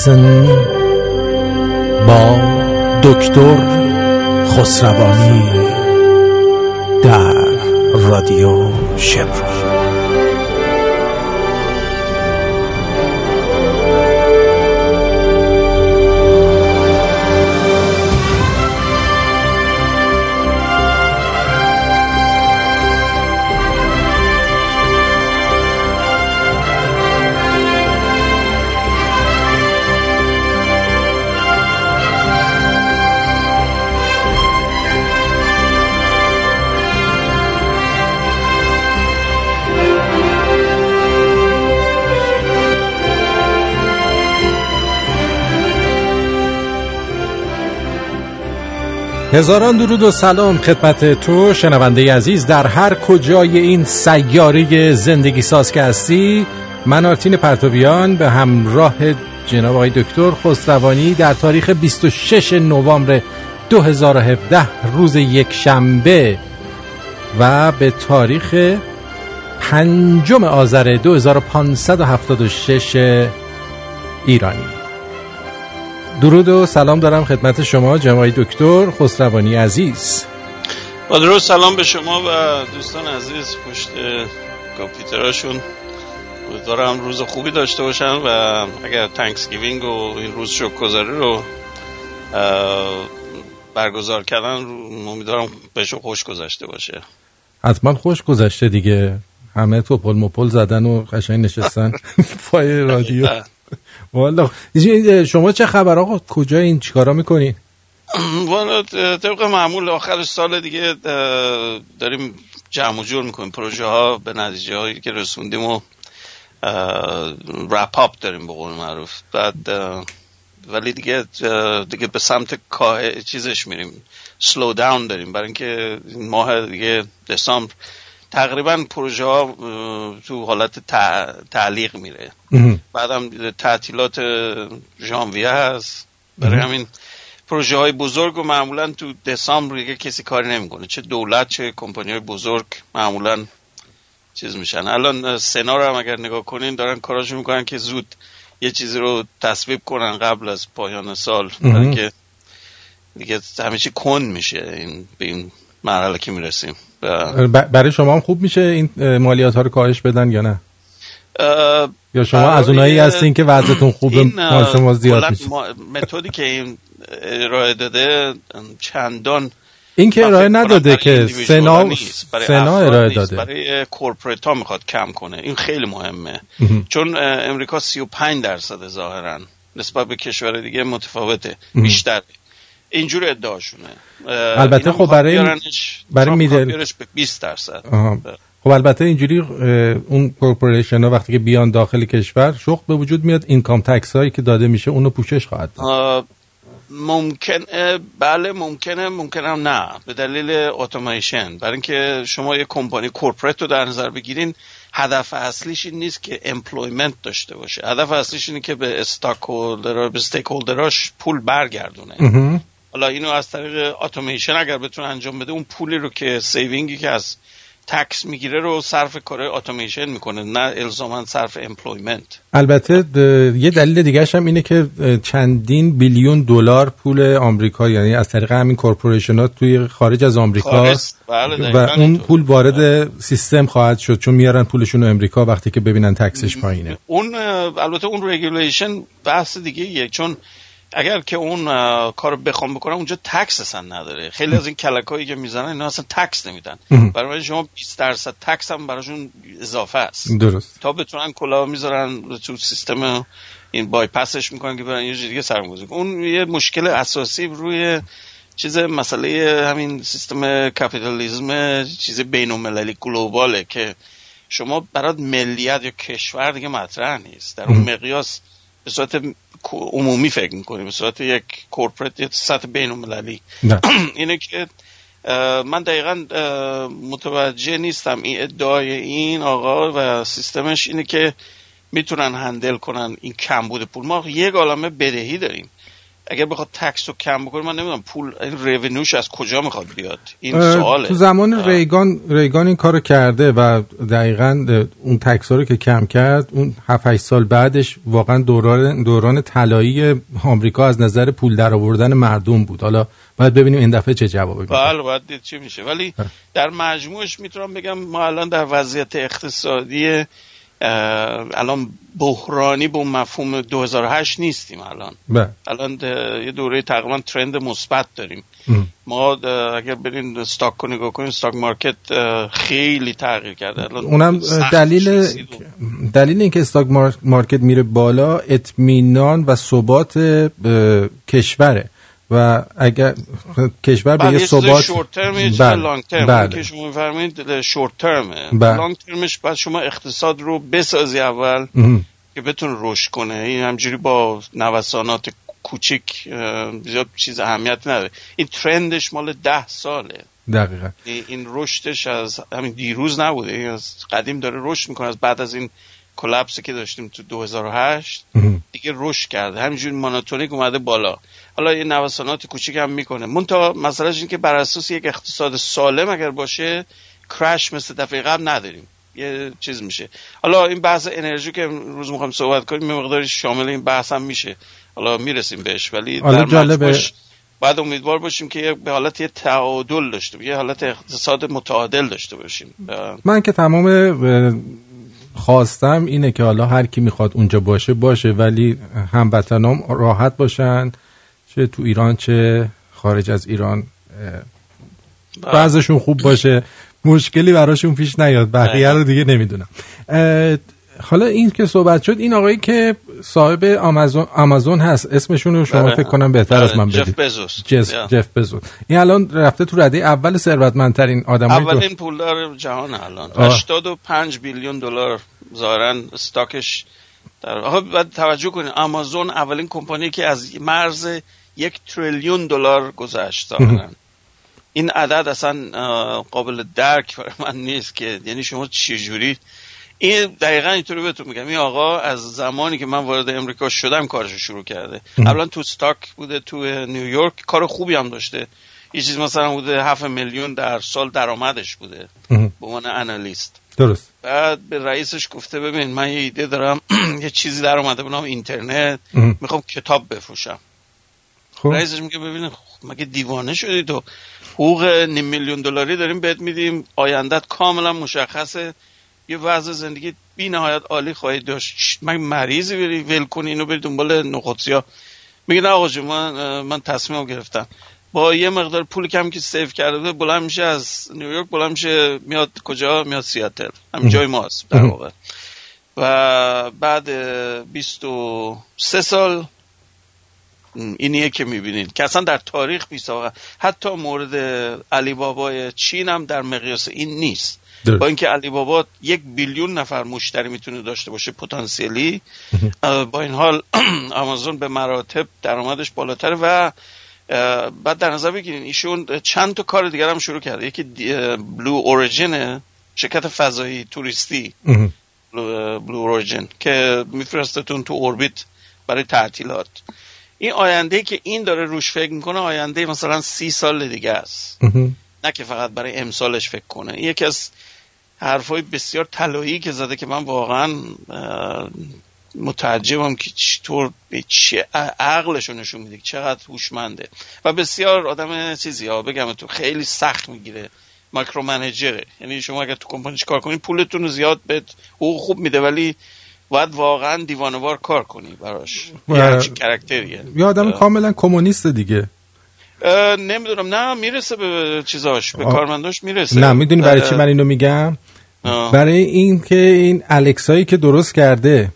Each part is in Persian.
Horizon با دکتر خسروانی در رادیو شفر هزاران درود و سلام خدمت تو شنونده عزیز در هر کجای این سیاره زندگی ساز که هستی من آرتین پرتویان به همراه جناب آقای دکتر خسروانی در تاریخ 26 نوامبر 2017 روز یک شنبه و به تاریخ پنجم آذر 2576 ایرانی. درود و سلام دارم خدمت شما جناب دکتر خسروانی عزیز. با درود سلام به شما و دوستان عزیز پشت کامپیوتراشون امیدوارم روز خوبی داشته باشن و اگر Thanksgiving و این روز شکرگزاری رو برگزار کردن امیدوارم بهشون خوش گذشته باشه. حتما خوش گذشته دیگه. همه تپل مپل زدن و قشنگ نشستن. پای رادیو. والا شما چه خبر آقا؟ کجا این چیکارا می‌کنین والا طبق معمول آخر سال دیگه داریم جمع و جور می‌کنیم. پروژه ها به نتیجه هایی که رسوندیم و رپ اپ داریم به قول معروف. بعد ولی دیگه دیگه به سمت کاه چیزش میریم. سلو داون داریم. برای اینکه ماه دیگه دسامبر تقریبا پروژه ها تو حالت تعلیق میره. بعدم تعطیلات ژانویه هست. برای همین پروژه های بزرگ و معمولا تو دسامبر دیگه کسی کاری نمی‌کنه. چه دولت چه کمپانی های بزرگ معمولا چیز میشن. الان سنا رو هم اگر نگاه کنین دارن کاراشو می‌کنن که زود یه چیزی رو تصویب کنن قبل از پایان سال. برای که دیگه همه چی کند میشه این به این مرحله که می‌رسیم. برای شما هم خوب میشه این مالیات ها رو کاهش بدن یا نه؟ یا شما از اونایی هستین که وضعتون خوبه مال شما زیاد میشه متدی که این ارائه داده چندان این که ارائه نداده که سنا سنا ارائه داده. برای کورپریت ها می‌خواد کم کنه. این خیلی مهمه. چون امریکا 35 درصد ظاهرا نسبت به کشور دیگه متفاوته. بیشتر اینجور ادعاشونه. البته خب برای برای middle 20 درصد. خب البته اینجوری اون corporation ها وقتی که بیان داخل کشور شغل به وجود میاد income tax هایی که داده میشه اونو پوشش خواهد داد. ممکن بله ممکنه ممکنه نه به دلیل اتوماسیون. برای اینکه شما یه کمپانی corporate رو در نظر بگیرین هدف اصلیش این نیست که employment داشته باشه. هدف اصلیش اینه که به stock به stock پول برگردونه. حالا اینو از طریق اتوماسیون اگر بتونه انجام بده اون پولی رو که saving ی که از tax می‌گیره رو صرف کار اتوماسیون می‌کنه نه الزاما صرف employment البته یه دلیل دیگه هم اینه که چندین billion دلار پول آمریکا یعنی از طریق همین corporation ها توی خارج از آمریکا بله و اون پول وارد سیستم خواهد شد چون میارن پولشون رو امریکا وقتی که ببینن tax ش پایینه. اون البته اون regulation بحث دیگه یه چون اگر که اون کارو بخوام بکنم اونجا tax اصلا نداره. خیلی از این کلکایی که می‌زنن اینا اصلا tax نمیدن. برای شما 20 درصد tax هم براشون اضافه است. درست. تا بتونن کلاه می‌ذارن تو سیستم این بایپسش می‌کنن که برن یه دیگه سرمایه‌گذاری اون یه مشکل اساسی روی چیز مسئله همین سیستم کپیتالیسم چیز بین global ه که شما برات ملیت یا کشور دیگه مطرح نیست. در اون مقیاس به صورت عمومی فکر می‌کنیم. به صورت یک کورپرات سطح بین المللی. اینه که من دقیقا متوجه نیستم. این ادعای این آقا و سیستمش اینه که می‌تونن هندل کنن این کمبود پول. ما یک عالمه بدهی داریم. اگر بخواد تکس رو کم بکنه من نمی‌دونم پول رونوش از کجا می‌خواد بیاد. این سواله. تو زمان ریگان ریگان این کارو کرده و دقیقا اون تکس رو که کم کرد اون 7 سال بعدش واقعا دوران دوران طلایی آمریکا از نظر پول در آوردن مردم بود. حالا باید ببینیم این دفعه چه جوابی میده. بله باید دید چی میشه. ولی در مجموعش می‌تونم بگم ما الان در وضعیت اقتصادی الان بحرانی به مفهوم 2008 نیستیم الان. بله. الان یه دوره تقریبا ترند مثبت داریم. ما اگر برین stock رو نگاه کنیم stock market خیلی تغییر کرده. الان اونم دلیل دلیل اینکه stock market میره بالا اطمینان و ثبات کشوره. و اگر کشور به یه ثبات short term بله. long term بله. که شما میفرمایید short term ه بله. long term ش بعد شما اقتصاد رو بسازی اول که بتون رشد کنه. این همجوری با نوسانات کوچیک زیاد چیز اهمیت نداره. این ترندش مال ده ساله. دقیقا. این رشدش از همین دیروز نبوده. از قدیم داره رشد می‌کنه. از بعد از این کلپسی که داشتیم تو 2008 دیگه رشد کرده. همینجوری ماناتونیک اومده بالا. حالا یه نوسانات کوچیک هم می‌کنه. منتها مسئله این که بر اساس یک اقتصاد سالم اگر باشه کرش مثل دفعه قبل نداریم. یه چیز میشه. حالا این بحث انرژی که روز می‌خوام صحبت کنیم یه مقداری شامل این بحث هم میشه. حالا می‌رسیم بهش ولی در جالبه. بعد امیدوار باشیم که به حالت یه تعادل داشته یه حالت اقتصاد متعادل داشته باشیم. من که تمام خواستم اینه که حالا هر کی می‌خواد اونجا باشه باشه ولی هموطنام راحت باشن. چه تو ایران چه خارج از ایران بله. بعضشون خوب باشه. مشکلی براشون پیش نیاد. بقیه رو دیگه نمی‌دونم. حالا این که صحبت شد این آقایی که صاحب آمازون آمازون هست. اسمشون رو شما بله. فکر کنم بهتر از من بدید. جف بزوس جف بزوس. این الان رفته تو رده اول ثروتمندترین آدم اولین پولدار جهان الان. 85 بیلیون دلار ظاهرا استاکش در بعد توجه کنید. آمازون اولین کمپانی که از مرز یک تریلیون دلار گذشت این عدد اصلا قابل درک برای من نیست که یعنی شما چجوری؟ این دقیقا اینطوری بهتون میگم. این آقا از زمانی که من وارد امریکا شدم کارش شروع کرده. اولا تو ستاک بوده تو نیویورک کار خوبی هم داشته. یه چیز مثلا بوده هفت میلیون در سال درآمدش بوده. به عنوان انالیست. درست. بعد به رئیسش گفته ببین من یه ایده دارم یه چیزی در اومده به نام اینترنت. می‌خوام کتاب بفروشم. خب. رئیسش میگه ببین مگه دیوانه شدی تو؟ حقوق نیم میلیون دلاری داریم بهت میدیم آیندت کاملا مشخصه. یه وضع زندگی بی نهایت عالی خواهید داشت. من مریضی بری ول کنی؟ اینو بری دنبال نخودسیا. میگه نه آقا من من تصمیم گرفتم. با یه مقدار پول کم که سیف کرده بود بلند میشه از نیویورک بلند میشه میاد کجا؟ میاد سیاتل. هم جای ماست در واقع. و بعد 23 سال اینیه که می‌بینید که اصلا در تاریخ بیست حتی مورد علی بابای چین هم در مقیاس این نیست. با اینکه علی بابا یک بیلیون نفر مشتری می‌تونه داشته باشه پتانسیلی با این حال آمازون به مراتب درآمدش بالاتر و بعد در نظر بگیرین ایشون چند تا کار دیگر هم شروع کرده. یکی بلو اوریجن شرکت فضایی توریستی. بلو اوریجن که میفرستتون تو اوربیت برای تعطیلات. این آینده که این داره روش فکر می‌کنه آینده مثلا سی سال دیگه است. نه که فقط برای امسالش فکر کنه. یکی از حرفای بسیار طلایی که زده که من واقعا متعجبم که چطور به چه عقلش نشون میده چقدر هوشمنده. و بسیار آدم چیزی ها بگم تو خیلی سخت می‌گیره. ماکرو منیجره. یعنی شما اگر تو کمپانیش کار کنید پولتون رو زیاد به حقوق خوب میده ولی باید واقعا دیوانوار کار کنی براش. یه کرکتریه. یه آدم کاملا کمونیست دیگه. نمی‌دونم. نه می‌رسه به چیزاش به کارمنداش می‌رسه. نه می‌دونی برای چی من اینو میگم؟ برای این که این الکسایی که درست کرده.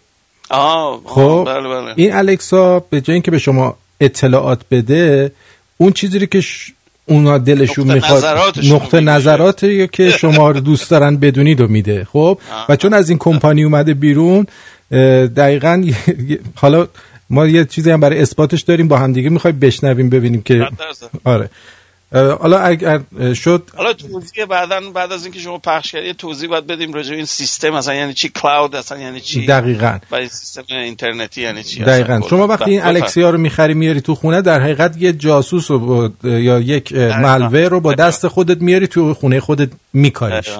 آه خب بله بله. این الکسا به جای اینکه به شما اطلاعات بده اون چیزی که ش... اونا دلشون می‌خواد نقطه نظراتی که شما رو دوست دارن بدونید و میده. خب؟ و چون از این کمپانی اومده بیرون دقیقا حالا ما یه چیزی هم برای اثباتش داریم با همدیگه می‌خوایم بشنویم ببینیم که آره. حالا اگر شد حالا توضیح بعدا بعد از اینکه شما پخش کردید توضیح باید بدیم راجع این سیستم مثلا یعنی چی؟ کلاود اصلا یعنی چی؟ دقیقا. و این سیستم اینترنتی یعنی چی دقیقا. شما وقتی این الکسیا رو می‌خری میاری تو خونه در حقیقت یه جاسوس رو یا یک ملوه رو با دست خودت میاری تو خونه خودت میکاریش.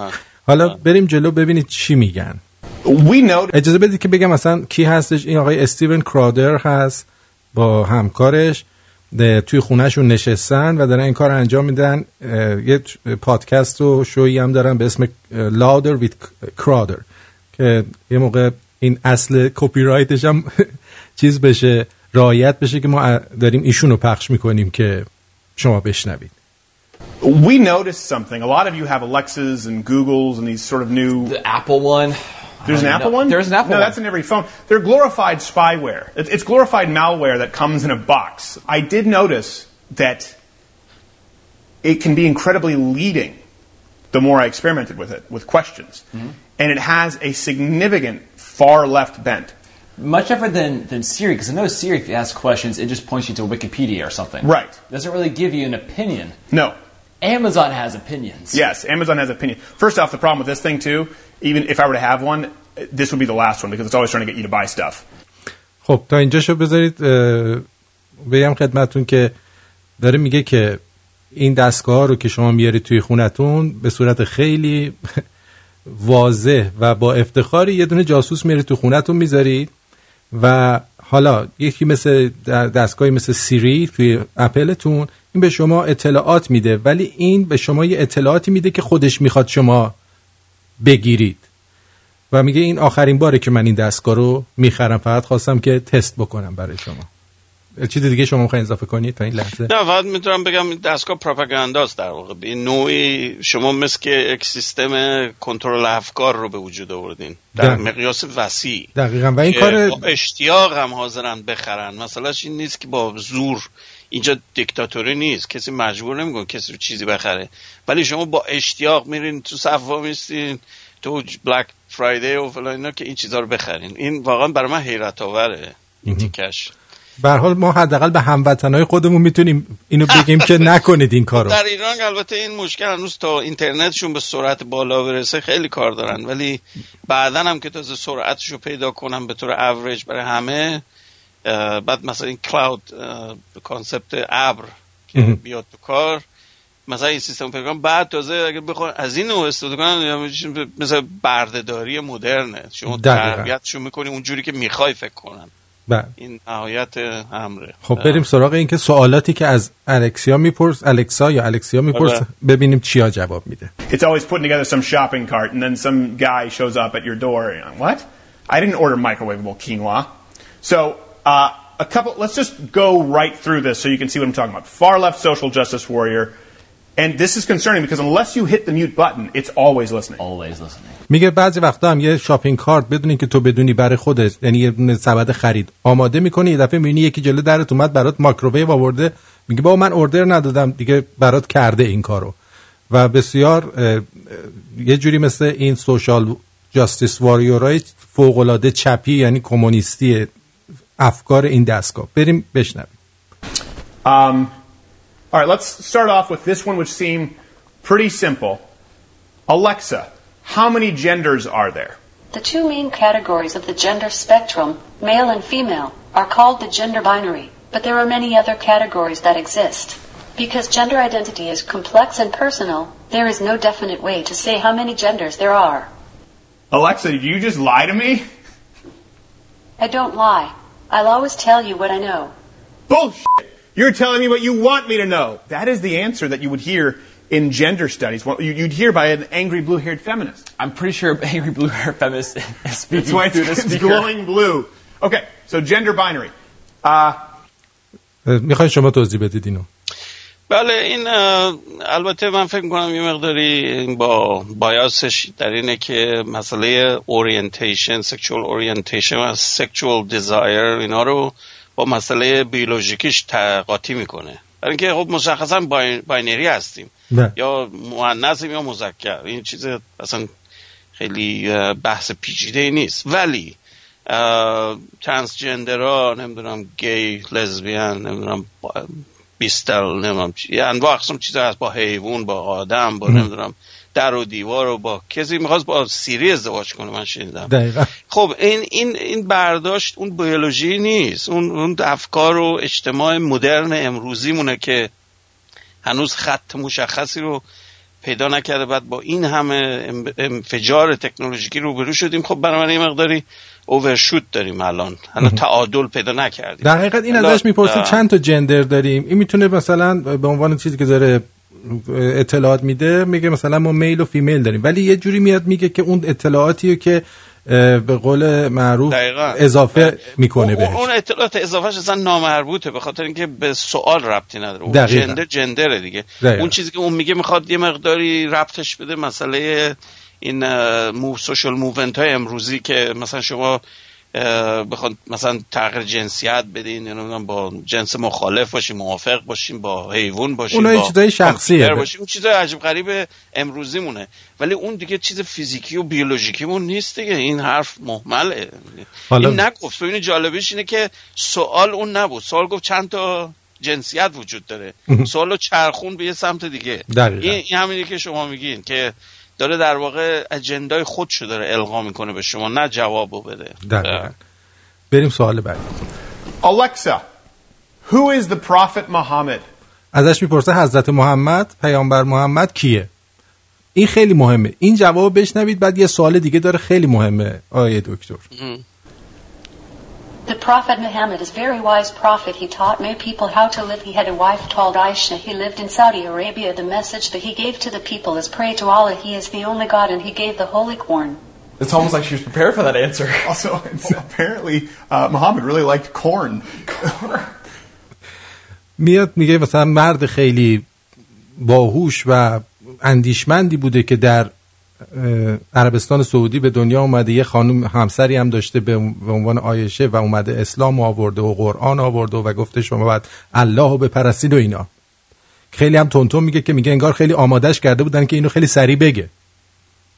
حالا بریم جلو ببینید چی میگن. اجازه بدید که بگم مثلا کی هستش؟ این آقای استیون کرادر هست با همکارش. توی خونهشون نشستن و دارن این کار انجام میدن یه پادکست و شویی هم دارن به اسم لادر ویت کرادر که یه موقع این اصل کپی رایتش هم چیز بشه رایت بشه که ما داریم ایشون رو پخش می‌کنیم که شما بشنوید We noticed something. A lot of you have Alexas and Googles and these sort of new. The Apple one. There's an Apple one? There's an Apple one. No, one. that's in every phone. They're glorified spyware. It's glorified malware that comes in a box. I did notice that it can be incredibly leading the more I experimented with it, with questions. Mm-hmm. And it has a significant far left bent. Much different than, than Siri, because I know Siri, if you ask questions, it just points you to Wikipedia or something. Right. It doesn't really give you an opinion. No. Amazon has opinions. Yes, Amazon has opinion. First off, the problem with this thing too, even if I were to have one, this would be the last one because it's always trying to get you to buy stuff. خب تا اینجا شو بذارید بگم خدمتون که داره میگه که این دستگاه رو که شما میارید توی خونتون به صورت خیلی واضح و با افتخاری یه دونه جاسوس میارید تو خونتون می‌ذارید و حالا یکی مثل دستگاهی مثل سیری توی اپلتون این به شما اطلاعات میده ولی این به شما یه اطلاعاتی میده که خودش می‌خواد شما بگیرید. و میگه این آخرین باره که من این دستگاه رو می‌خرم فقط خواستم که تست بکنم برای شما. چیز دیگه شما می‌خواین اضافه کنید تا این لحظه؟ نه فقط می‌تونم بگم دستگاه پروپاگانداست در واقع. این نوعی شما مثل که یک سیستم کنترل افکار رو به وجود آوردین. در مقیاس وسیع. دقیقا. و این کار با اشتیاق هم حاضرن بخرن. مثلا این نیست که با زور. اینجا دیکتاتوری نیست. کسی مجبور نمی‌کنه کسی رو چیزی بخره. ولی شما با اشتیاق میرین تو صفا میستین تو بلک فرایدی و فلان اینا که این چیزها رو بخرین. این واقعا برای من حیرت آوره این تیکش به حال ما حداقل به هموطنای خودمون می‌تونیم اینو بگیم که نکنید این کارو. در ایران البته این مشکل هنوز تا اینترنتشون به سرعت بالا برسه خیلی کار دارن. ولی بعدا هم که تازه سرعتش رو پیدا کنم به طور اوریج برای همه بعد مثلا این کلاود کانسپت ابر که بیاد تو کار مثلا این سیستم پیدا بعد تازه اگر بخوان از این نوع استفاده کنن مثل بردهداری مدرنه. شما تربیتشون می‌کنی اونجوری که می‌خوای فکر کنن. بله. این نهایت امره خب بریم سراغ این که سوالاتی که از الکسیا میپرس الکسا یا الکسیا میپرس ببینیم چیا جواب میده It's always putting together some shopping cart and then some guy shows up at your door and what? I didn't order microwavable quinoa. So uh, a couple let's just go right through this so you can see what I'm talking about. Far left social justice warrior And this is concerning because unless you hit the mute button, it's always listening. Always listening. میگه بعضی وقتا هم یه shopping cart بدون اینکه تو بدونی برای خودت یعنی یه سبد خرید. آماده می‌کنی یه دفعه می‌بینی یکی جلو درت اومد برات مایکروویو آورده. میگه بابا من order ندادم دیگه برات کرده این کارو. و بسیار یه جوری مثل این سوشال جاستیس واریورای فوق العاده چپی یعنی کمونیستی افکار این دستگاه. بریم بشنویم. Um, All right, let's start off with this one, which seemed pretty simple. Alexa, how many genders are there? The two main categories of the gender spectrum, male and female, are called the gender binary, but there are many other categories that exist. Because gender identity is complex and personal, there is no definite way to say how many genders there are. Alexa, did you just lie to me? I don't lie. I'll always tell you what I know. Bullshit! You're telling me what you want me to know. That is the answer that you would hear in gender studies. You'd hear by an angry blue-haired feminist. I'm pretty sure angry blue-haired feminist is speaking That's why it's, through the it's speaker. glowing blue. Okay, so gender binary. Uh, میخوای شما توضیح بدید اینو بله این البته من فکر کنم یه مقداری با بایاسش در اینه که مسئله اورینتیشن سکشوال اورینتیشن و سکشوال دیزایر اینا رو با مسئله بیولوژیکیش قاطی می‌کنه. برای اینکه خب مشخصا binary هستیم. نه. یا مؤنثیم یا مذکر. این چیز اصلا خیلی بحث پیچیده ای نیست. ولی ترانسجندرها نمی‌دونم گی لزبیان نمی‌دونم بیستر نمی‌دونم چی یه انواع اقسام چیزا هست. با حیوان با آدم با نمی‌دونم در و دیوار و با کسی می‌خواست با سیری ازدواج کنه من شنیدم. دقیقا. خب این این این برداشت اون بیولوژی نیست. اون اون افکار و اجتماع مدرن امروزی مونه که هنوز خط مشخصی رو پیدا نکرده. بعد با این همه انفجار تکنولوژیکی روبرو شدیم. خب برای من این مقداری اوورشوت داریم الان. الان تعادل پیدا نکردیم. در حقیقت این ازش می‌پرسید چند تا جندر داریم. این می‌تونه مثلا به عنوان چیزی که داره اطلاعات میده میگه مثلا ما میل و فیمیل داریم ولی یه جوری میاد میگه که اون اطلاعاتی که به قول معروف دقیقاً. اضافه می‌کنه بهش اون اطلاعات اضافهش اصلا نامربوطه به خاطر اینکه به سوال ربطی نداره اون. جندر جندره دیگه دقیقاً. اون چیزی که اون میگه می‌خواد یه مقداری ربطش بده مسئله این مو social movement های امروزی که مثلا شما بخواد مثلا تغییر جنسیت بدین یا نمی‌دونم با جنس مخالف باشین موافق باشین با حیوان باشین اونها با چیزای شخصیه. باشین اون چیزای عجیب غریب امروزی مونه ولی اون دیگه چیز فیزیکی و بیولوژیکی مون نیست دیگه. این حرف مهمله. حالا- این نگفت. ببینید جالبش اینه که سوال اون نبود. سوال گفت چند تا جنسیت وجود داره. سوال رو چرخوند به یه سمت دیگه. این, این همینی که شما میگین که داره در واقع اجندای خودشو داره القا می‌کنه به شما نه جوابو بده. دقیقا. بریم سوال بعدی. Alexa, who is the Prophet Muhammad? ازش می‌پرسه حضرت محمد پیامبر محمد کیه؟ این خیلی مهمه. این جواب بشنوید بعد یه سوال دیگه داره خیلی مهمه. آقای دکتر. The Prophet Muhammad is very wise prophet. He taught many people how to live. He had a wife called Aisha. He lived in Saudi Arabia. The message that he gave to the people is pray to Allah. He is the only God and he gave the Holy Quran. It's almost like she was prepared for that answer. Also, it's, apparently, uh, Muhammad really liked corn. میاد میگه مثلا مرد خیلی باهوش و اندیشمندی بوده که در اه، عربستان سعودی به دنیا اومده یه خانم همسری هم داشته به عنوان آیشه و اومده اسلام آورده و قرآن آورده و گفته شما باید الله رو بپرستید و اینا. خیلی هم تونتون میگه که میگه انگار خیلی آمادش کرده بودن که اینو خیلی سریع بگه.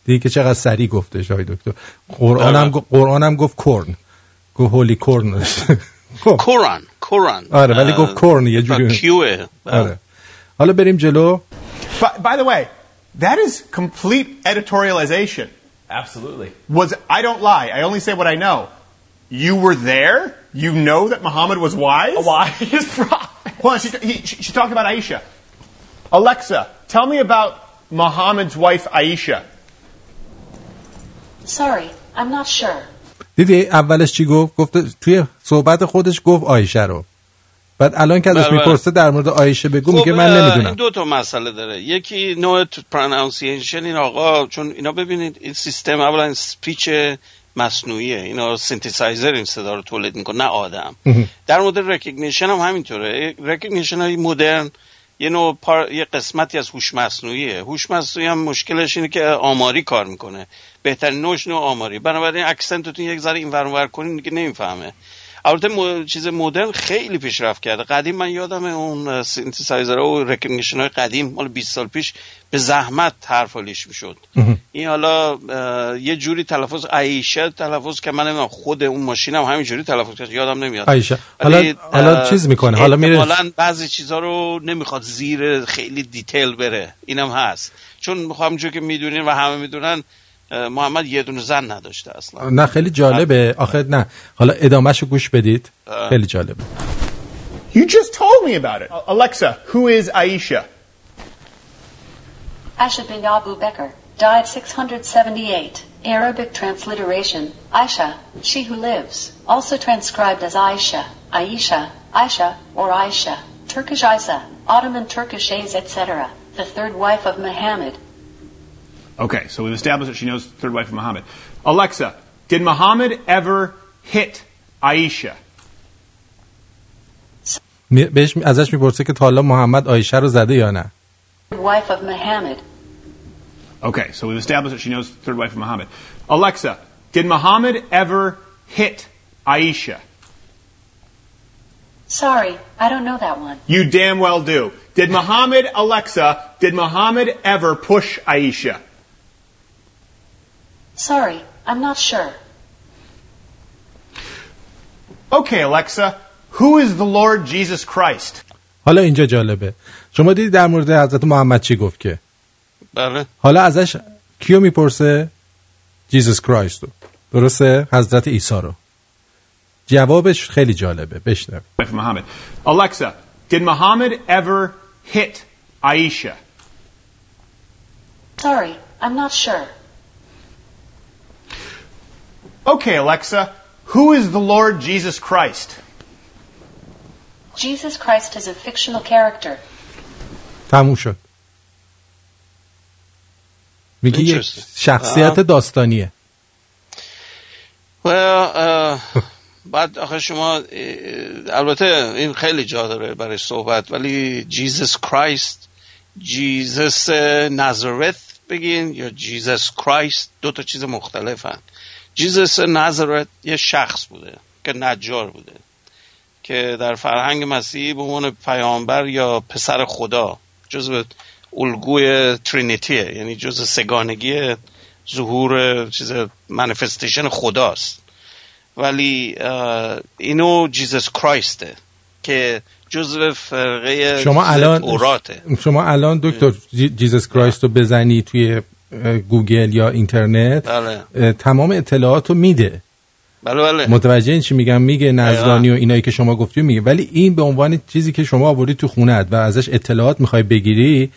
دیگه که چقدر سریع گفته شای دکتر. قرآن هم, گ- قرآن هم گفت کرن گفت هولی کرن. کوران کوران آره، ولی گفت کورن یه جوری. آره. حالا بریم جلو. By the way, that is complete editorialization. Absolutely. Was I don't lie. I only say what I know. You were there. You know that Muhammad was wise. Why is prophet? Hold on. She, he, she, she talked about Aisha. Alexa, tell me about Muhammad's wife Aisha. Sorry, I'm not sure. دیدی اولش چی گفت گفت توی صحبت خودش گفت آیشه رو بعد الان که ازش بله، بله. می‌پرسه در مورد آیشه بگو میگه خب، من اه، نمی‌دونم. این دو تا مسئله داره. یکی نوع pronunciation این آقا چون اینا ببینید این سیستم اولا speech مصنوعیه. اینا سنتیسایزر این صدا رو تولید می‌کنه نه آدم. در مورد recognition هم همینطوره. recognition های مدرن یه نوع پار... یه قسمتی از هوش مصنوعیه. هوش مصنوعی هم مشکلش اینه که آماری کار می‌کنه. بهترین نوعش نوع آماری. بنابراین accent تون یک ذره این ور اون ور کنین دیگه نمی‌فهمه. البته مو... چیز مدرن خیلی پیشرفت کرده. قدیم من یادم اون سینتسایزر و recognition های قدیم مال 20 سال پیش به زحمت حرف حالیش می‌شد. این حالا یه جوری تلفظ عیشه تلفظ که من نمی‌دونم خود اون ماشینم همین جوری تلفظ کرد. یادم نمیاد. عایشه. ولی، حالا- حالا چیز می‌کنه. حالا میره- بعضی چیزها رو نمی‌خواد زیر خیلی دیتیل بره. اینم هست. چون همونجور که می‌دونین و همه می‌دونن محمد یه دونه زن نداشته اصلا نه خیلی جالبه آخه نه حالا ادامهشو گوش بدید خیلی جالبه You just told me about it. Alexa, who is Aisha? Aisha bin Abu Bakr died 678. Arabic transliteration, Aisha, she who lives. Also transcribed as Aisha, Aisha, Aisha, or Aisha. Turkish Isa, Ottoman Turkish A's, etc. The third wife of Muhammad. Okay, so we've established that she knows the third wife of Muhammad. Alexa, did Muhammad ever hit Aisha? می- بهش می- ازش میپرسه که تا حالا محمد آیشه رو زده یا نه Wife of Muhammad. Okay, so we've established that she knows the third wife of Muhammad. Alexa, did Muhammad ever hit Aisha? Sorry, I don't know that one. You damn well do. Did Muhammad, Alexa, did Muhammad ever push Aisha? Sorry, I'm not sure. Okay, Alexa, who is the Lord Jesus Christ? حالا اینجا جالبه شما دیدی در مورد حضرت محمد چی گفت که بله حالا ازش کیو می‌پرسه جیزوس کرایست رو درسته حضرت عیسی رو جوابش خیلی جالبه بشنو Muhammad. Alexa, did Muhammad ever hit Aisha? Sorry, I'm not sure. Okay, Alexa, who is the Lord Jesus Christ? Jesus Christ is a fictional character. تموم شد میگه یک Interesting. شخصیت داستانیه و اه، بعد آخه شما البته این خیلی جا داره برای صحبت ولی Jesus Christ Jesus Nazareth بگین یا Jesus Christ دو تا چیز مختلفن Jesus Nazareth یه شخص بوده که نجار بوده که در فرهنگ مسیحی به عنوان پیامبر یا پسر خدا جزو الگوی Trinity ه یعنی جزو سه‌گانگی ظهور چیز manifestation خداست. ولی اینو Jesus Christ ه که جزو فرقه شما الان توراته. شما الان دکتر Je- Jesus Christ رو بزنی توی گوگل یا اینترنت بله. تمام اطلاعات رو میده. بله بله. متوجه این چی میگم؟ میگه نظرانی و اینایی که شما گفتی میگه. ولی این به عنوان چیزی که شما آوردی تو خونت و ازش اطلاعات می‌خوای بگیری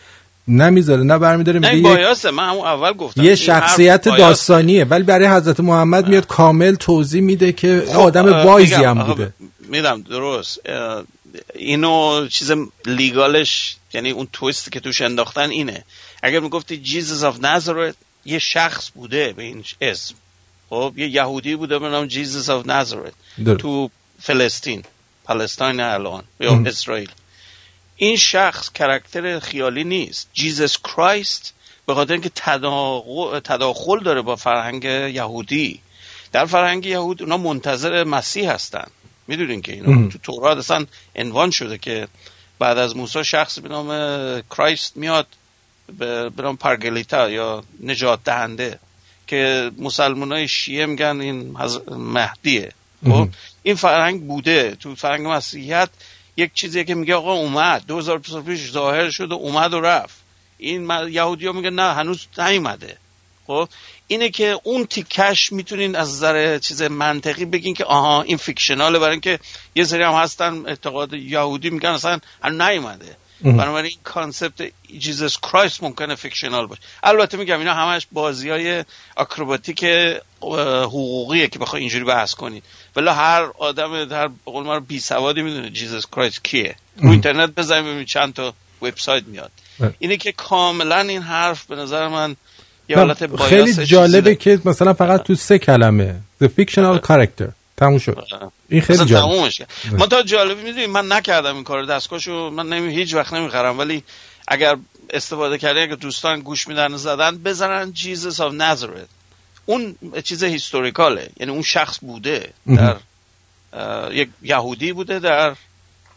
نمی‌ذاره نه برمیداره میگه بایاسه. من همون اول گفتم. یه شخصیت. داستانیه. ولی برای حضرت محمد میاد کامل توضیح میده که خب، آدم وایزی هم بوده. میدم درست. اینو چیز لیگالش یعنی اون تویستی که توش انداختن اینه. اگر می‌گفتی جیزس آف نظرت یه شخص بوده به این اسم خب یه یهودی بوده به نام Jesus of Nazareth. تو فلسطین Palestine الان یا. اسرائیل این شخص character خیالی نیست Jesus Christ به خاطر اینکه تداخل, تداخل داره با فرهنگ یهودی در فرهنگ یهود اونا منتظر مسیح هستن می‌دونین که اینا ام. تو تورات اصلا عنوان شده که بعد از موسی شخص به نام کرایست میاد نام پرگلیتا یا نجات دهنده که مسلمان های شیعه میگن این مهدیه. خب. این فرهنگ بوده. تو فرهنگ مسیحیت یک چیزی که میگه آقا اومد. 2000 سال پیش ظاهر شد و اومد و رفت. این یهودی ها میگن نه هنوز نیومده. خب؟ اینه که اون تیکش می‌تونین از نظر چیز منطقی بگین که آها این فیکشناله برای اینکه یه سری هم هستن اعتقاد یهودی میگن اصلا هنوز نیومده. بنابراین این concept Jesus Christ ممکنه fictional باشه. البته میگم اینا همش بازی های اکروباتیک حقوقیه که بخوای اینجوری بحث کنید ولی هر آدم هر به قول ما بی سوادی می‌دونه Jesus Christ کیه. رو. اینترنت بزنید ببینید چند تا وبسایت میاد. اینه که کاملا این حرف به نظر من یه حالت خیلی جالبه. که مثلا فقط تو سه کلمه The fictional character. تموم شد. این خیلی جالب. تمومش کرد. ما تا جالبی می‌دونی من نکردم این کار دستگاهشو من نمی هیچ وقت نمی‌خرم. ولی اگر استفاده کردی اگر دوستان گوش میدن زدن بزنن جیزس آف نظرت. اون چیز هیستوریکاله. یعنی اون شخص بوده در یک یهودی بوده در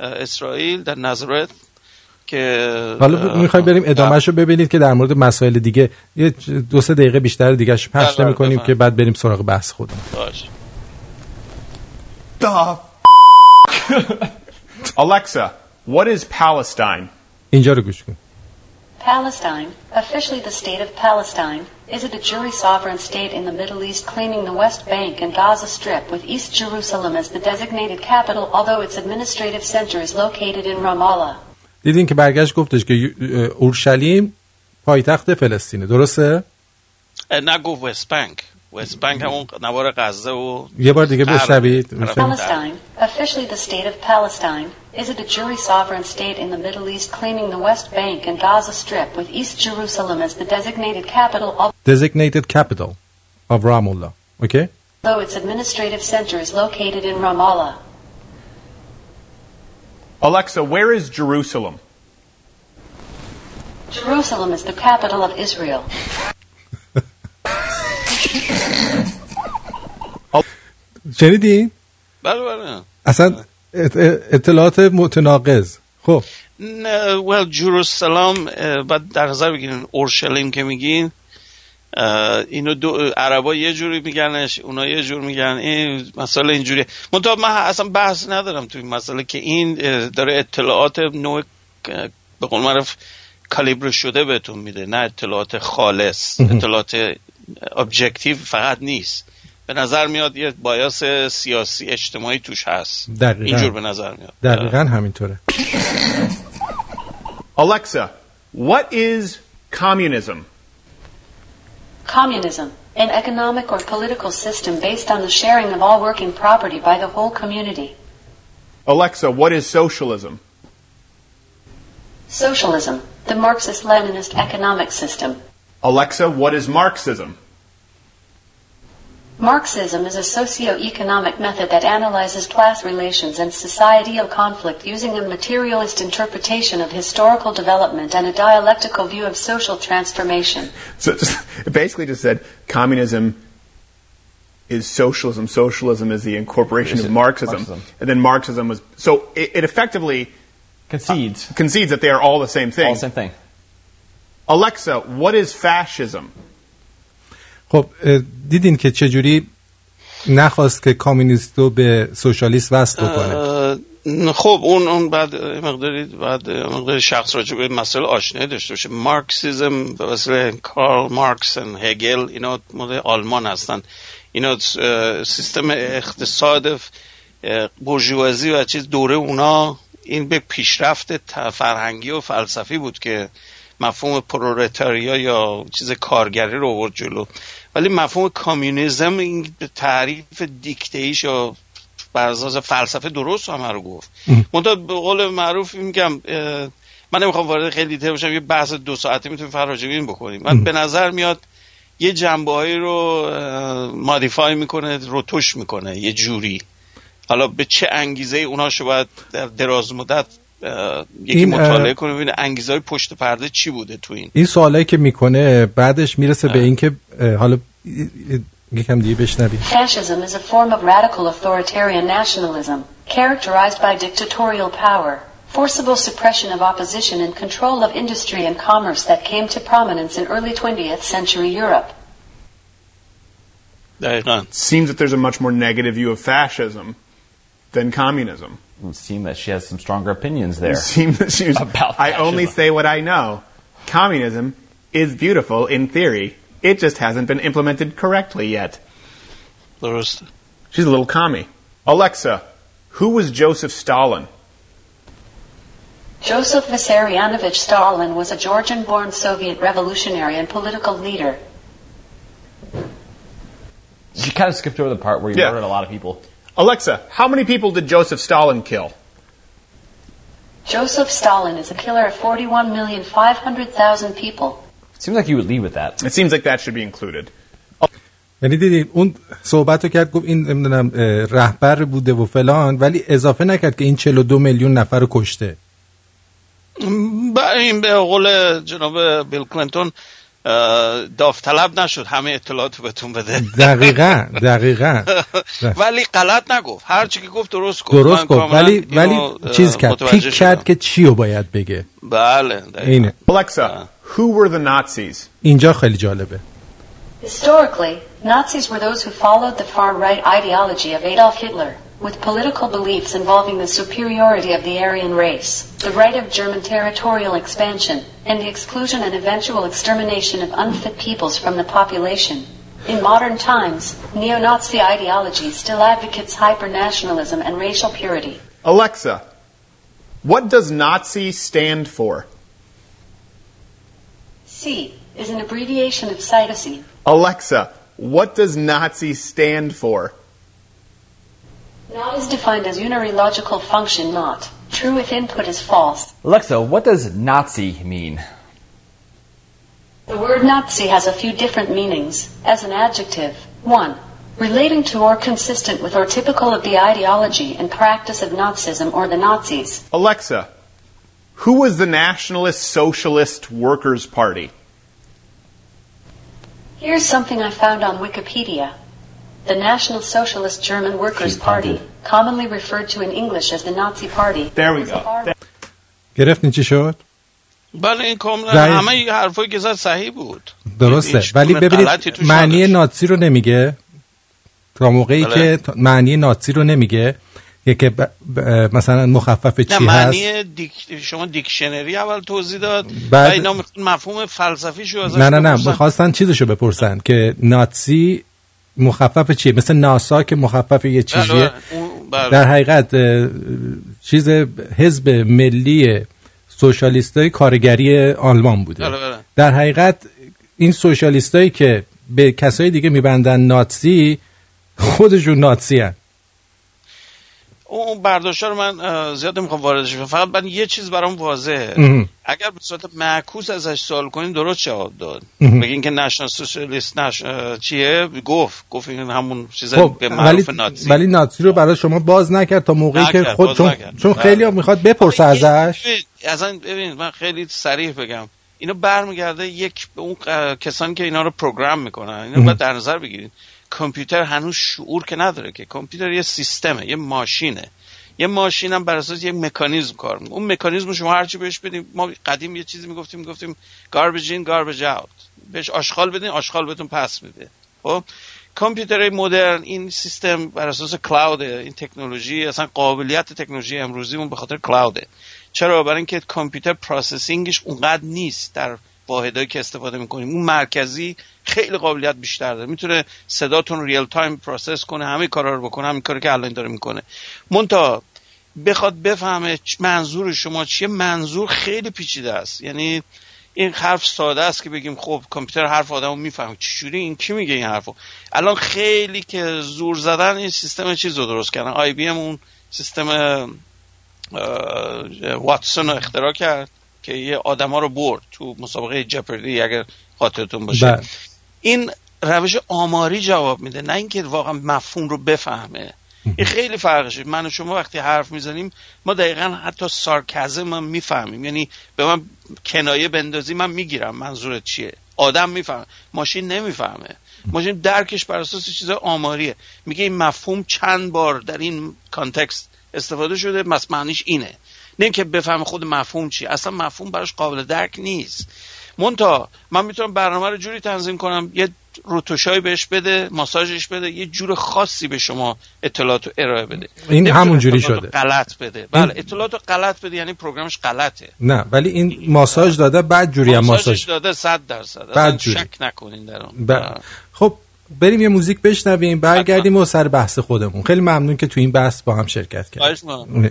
اسرائیل در نظرت که حالا می‌خوای بریم ادامهش رو ببینید که در مورد مسائل دیگه یه دو سه دقیقه بیشتر دیگهش پخش بله، نمی کنیم بفهم. که بعد بریم سراغ بحث خودم باش. The Alexa, what is Palestine? اینجا رو گوش کن Palestine, officially the state of Palestine, is a de jure sovereign state in the Middle East claiming the West Bank and Gaza Strip with East Jerusalem as the designated capital, although its administrative center is located in Ramallah. دیدین که برگشت گفتش که یو- اورشلیم پایتخت فلسطینه درسته اه، نه گفت وست بانک وست بانک همون نوار غزه و یه بار دیگه غرب. بشنوید طرف بشنوید. Palestine, officially the state of Palestine, is a de jure sovereign state in the Middle East claiming the West Bank and Gaza Strip with East Jerusalem as the designated capital, designated capital of Ramallah okay although its administrative center is located in Ramallah. Alexa, where is Jerusalem? Jerusalem is the capital of Israel. شنیدین بله بله. اصلا اط- اطلاعات متناقض. خب. نه ول جروسلم اه، بعد در نظر بگیرین اورشلیم که میگین اینو دو عربا یه جوری میگنش اونا یه جور میگن این مسئله اینجوری منتها من اصلا بحث ندارم توی این مسئله که این داره اطلاعات نوع به قول معروف کالیبر شده بهتون میده نه اطلاعات خالص اطلاعات ابجکتیو فقط نیست. به نظر میاد یه بایاس سیاسی اجتماعی توش هست دقیقاً. اینجور به نظر میاد دقیقا همینطوره Alexa, what is communism? Communism, an economic or political system based on the sharing of all working property by the whole community. Alexa, what is socialism? Socialism, the Marxist-Leninist economic system. Alexa, what is Marxism? Marxism is a socio-economic method that analyzes class relations and societal conflict using a materialist interpretation of historical development and a dialectical view of social transformation. So it, just, it basically just said communism is socialism. Socialism is the incorporation Is of Marxism. Marxism. And then Marxism was. So it, it effectively uh, Concedes. concedes that they are all the same thing. All the same thing. Alexa, what is fascism? خب دیدین که چجوری نخواست که کامیونیست رو به سوشالیست وصل بکنه؟ خب اون اون بعد مقداری بعد مقداری شخص راجع به مسئله آشنایی داشته باشه. مارکسیزم به وسیله کارل مارکس و هگل اینا مال آلمان هستن. اینا سیستم اقتصاد اه، برجوازی و چیز دوره اونا این به پیشرفت فرهنگی و فلسفی بود که مفهوم پرولتاریا یا چیز کارگری رو آورد جلو. ولی مفهوم کامیونیزم این تعریف دیکتهیش یا بر اساس فلسفه درست همه رو گفت. منتها به قول معروف میگم من نمی‌خوام وارد خیلی دیتیل بشم یه بحث دو ساعته می‌تونیم این بکنیم. من به نظر میاد یه جنبه هایی رو مادیفای می‌کنه روتوش می‌کنه یه جوری. حالا به چه انگیزه اوناش رو باید در دراز مدت یکی این، اه، مطالعه کنه ببینه انگیزه های پشت پرده چی بوده تو این این سوالایی که میکنه بعدش میرسه به اینکه اه، حالا اه، اه، یکم دیگه بشنویم Fascism is a form of radical authoritarian nationalism, characterized by dictatorial power, forcible suppression of opposition and control of industry and commerce that came to prominence in early 20th century Europe. دقیقا Seems that there's a much more negative view of fascism than communism. seem that she has some stronger opinions there. It seemed that she was, about I only say what I know. Communism is beautiful in theory. It just hasn't been implemented correctly yet. Louis. She's a little commie. Alexa, who was Joseph Stalin? Joseph Vissarionovich Stalin was a Georgian born Soviet revolutionary and political leader. You kind of skipped over the part where you yeah. murdered a lot of people. Alexa, how many people did Joseph Stalin kill? Joseph Stalin is a killer of 41,500,000 people. Seems like you would lead with that. It seems like that should be included. یعنی دیدین اون صحبت رو کرد گفت این نمی‌دونم رهبر بوده و فلان ولی اضافه نکرد که این 42 میلیون نفر رو کشته ب- این به قول جناب بیل کلینتون داوطلب نشد. همه اطلاعات بهتون بده. دقیقا دقیقا. ولی غلط نگفت. هر چی که گفت درست گفت. درست گفت. ولی ولی چیز کرد؟ پیک کرد. که چی رو باید بگه. بله. اینه. Alexa, who were the Nazis? اینجا خیلی جالبه. Historically, Nazis were those who followed the far-right ideology of Adolf Hitler, with political beliefs involving the superiority of the Aryan race, the right of German territorial expansion, and the exclusion and eventual extermination of unfit peoples from the population. In modern times, neo-Nazi ideology still advocates hyper-nationalism and racial purity. Alexa, what does Nazi stand for? C is an abbreviation of cytosine. Alexa, what does Nazi stand for? Not is defined as unary logical function not. True if input is false. Alexa, what does Nazi mean? The word Nazi has a few different meanings. As an adjective, 1. Relating to or consistent with or typical of the ideology and practice of Nazism or the Nazis. Alexa, who was the Nationalist Socialist Workers' Party? Here's something I found on Wikipedia. The National Socialist German Workers' Party, commonly referred to in English as the Nazi Party. There we go. گرفتین چی شد بله این کاملا همه حرفایی که زد صحیح بود درسته ولی ببینید معنی. ناتسی رو نمیگه تا موقعی بله. که معنی ناتسی رو نمیگه که ب- ب- مثلا مخفف نه چی هست معنی دیک... شما دیکشنری اول توضیح داد بعد- و اینا مفهوم فلسفیشو ازش نه نه نه. می‌خواستن چیزشو بپرسن که ناتسی مخفف چیه مثل ناسا که مخفف یه بله، چیزیه بله. بله. در حقیقت چیز حزب ملی سوشالیست های کارگری آلمان بوده. در حقیقت این سوشالیست هایی که به کسای دیگه میبندن ناتسی خودشون ناتسی هن. اون اون برداشت رو من اه، زیاد نمی‌خوام واردش بشم. فقط من یه چیز برام واضحه. مهم. اگر به صورت معکوس ازش سوال کنین درست جواب داد. بگین که نشنال سوشالیست نش... اه، چیه؟ گفت. گفت این همون چیز خب به ولی معروف نازی ولی ناتسی رو برای شما باز نکرد تا موقعی که نکرد، خود باز چون, نکرد. چون. خیلی می‌خواد بپرسه ازش. ببین، اصلا ببین من خیلی صریح بگم. اینو برمیگرده یک به اون ق- کسانی که اینا رو پروگرام می‌کنن. اینو باید در نظر بگیرید. کامپیوتر هنوز شعور که نداره که. کامپیوتر یه سیستمه یه ماشینه. یه ماشین هم بر اساس یک مکانیزم کار می‌کنه. اون مکانیزم شما هرچی بهش بدیم ما قدیم یه چیزی می‌گفتیم می‌گفتیم garbage in garbage out. بهش آشغال بدین آشغال بهتون پس میده خب؟ کامپیوترهای مدرن این سیستم بر اساس cloud ه این تکنولوژی اصلا قابلیت تکنولوژی امروزیمون به خاطر cloud ه چرا؟ برای اینکه کامپیوتر processing ش اونقدر نیست در واحدهایی که استفاده می‌کنیم. اون مرکزی خیلی قابلیت بیشتر داره. می‌تونه صداتون real time process کنه همه کارا رو بکنه همین کاری که الان داره می‌کنه. منتها بخواد بفهمه منظور شما چیه؟ منظور خیلی پیچیده است. یعنی این حرف ساده است که بگیم خب کامپیوتر حرف آدمو می‌فهمه. چجوری؟ این کی میگه این حرفو؟ الان خیلی که زور زدن این سیستم چیز رو درست کردن. آی بی ام اون سیستم واتسون رو اختراع کرد که یه آدما رو برد تو مسابقه جپردی اگر خاطرتون باشه. بله. این روش آماری جواب میده نه اینکه واقعا مفهوم رو بفهمه. این خیلی فرقشه من و شما وقتی حرف می‌زنیم ما دقیقا حتی سارکزم هم می‌فهمیم. یعنی به من کنایه بندازی من می‌گیرم منظورت چیه. آدم می‌فهمه. ماشین نمی‌فهمه. ماشین درکش بر اساس چیز آماریه. میگه این مفهوم چند بار در این کانتکست استفاده شده معنیش اینه. نه اینکه بفهمه خود مفهوم چی. اصلا مفهوم براش قابل درک نیست. مونتا من می‌تونم برنامه رو جوری تنظیم کنم یه روتوشایی بهش بده ماساژش بده یه جور خاصی به شما اطلاعات رو ارائه بده. این همون جوری شده. غلط بده. بله اطلاعات رو غلط بده یعنی پروگرامش غلطه. نه ولی این ماساژ داده بعد جوری هم ماساژ. داده صد درصد. بعد جوری. شک نکنین در اون. ب- خب بریم یه موزیک بشنویم برگردیم و سر بحث خودمون. خیلی ممنون که تو این بحث با هم شرکت کردیم.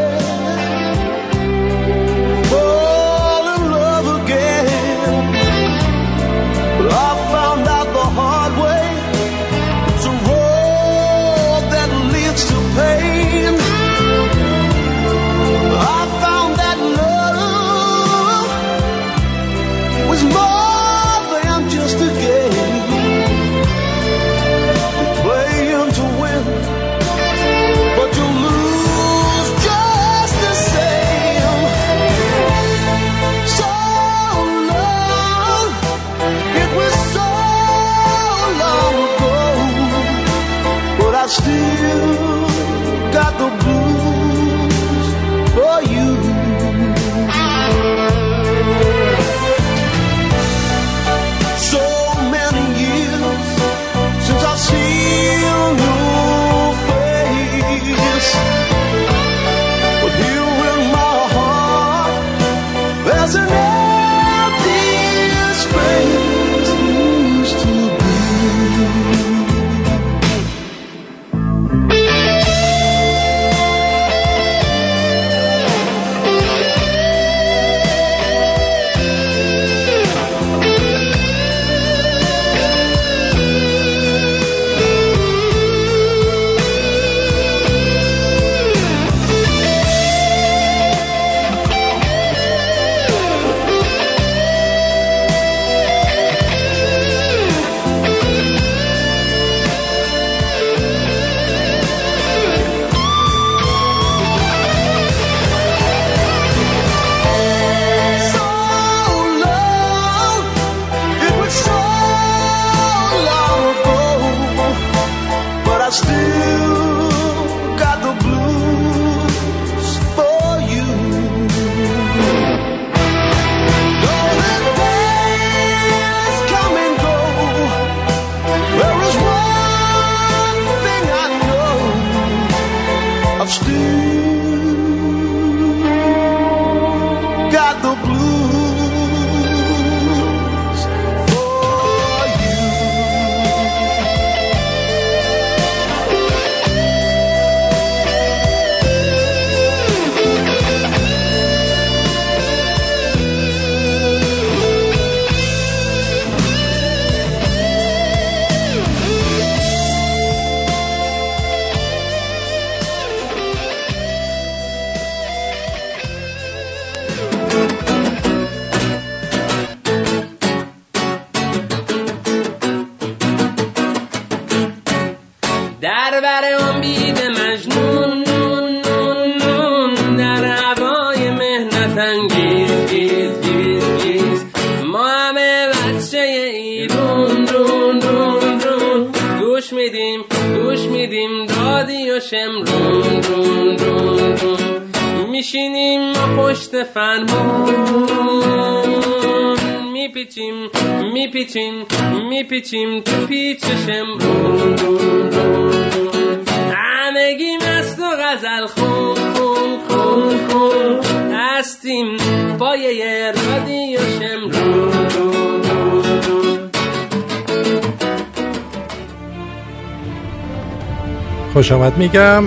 خوش آمد. میگم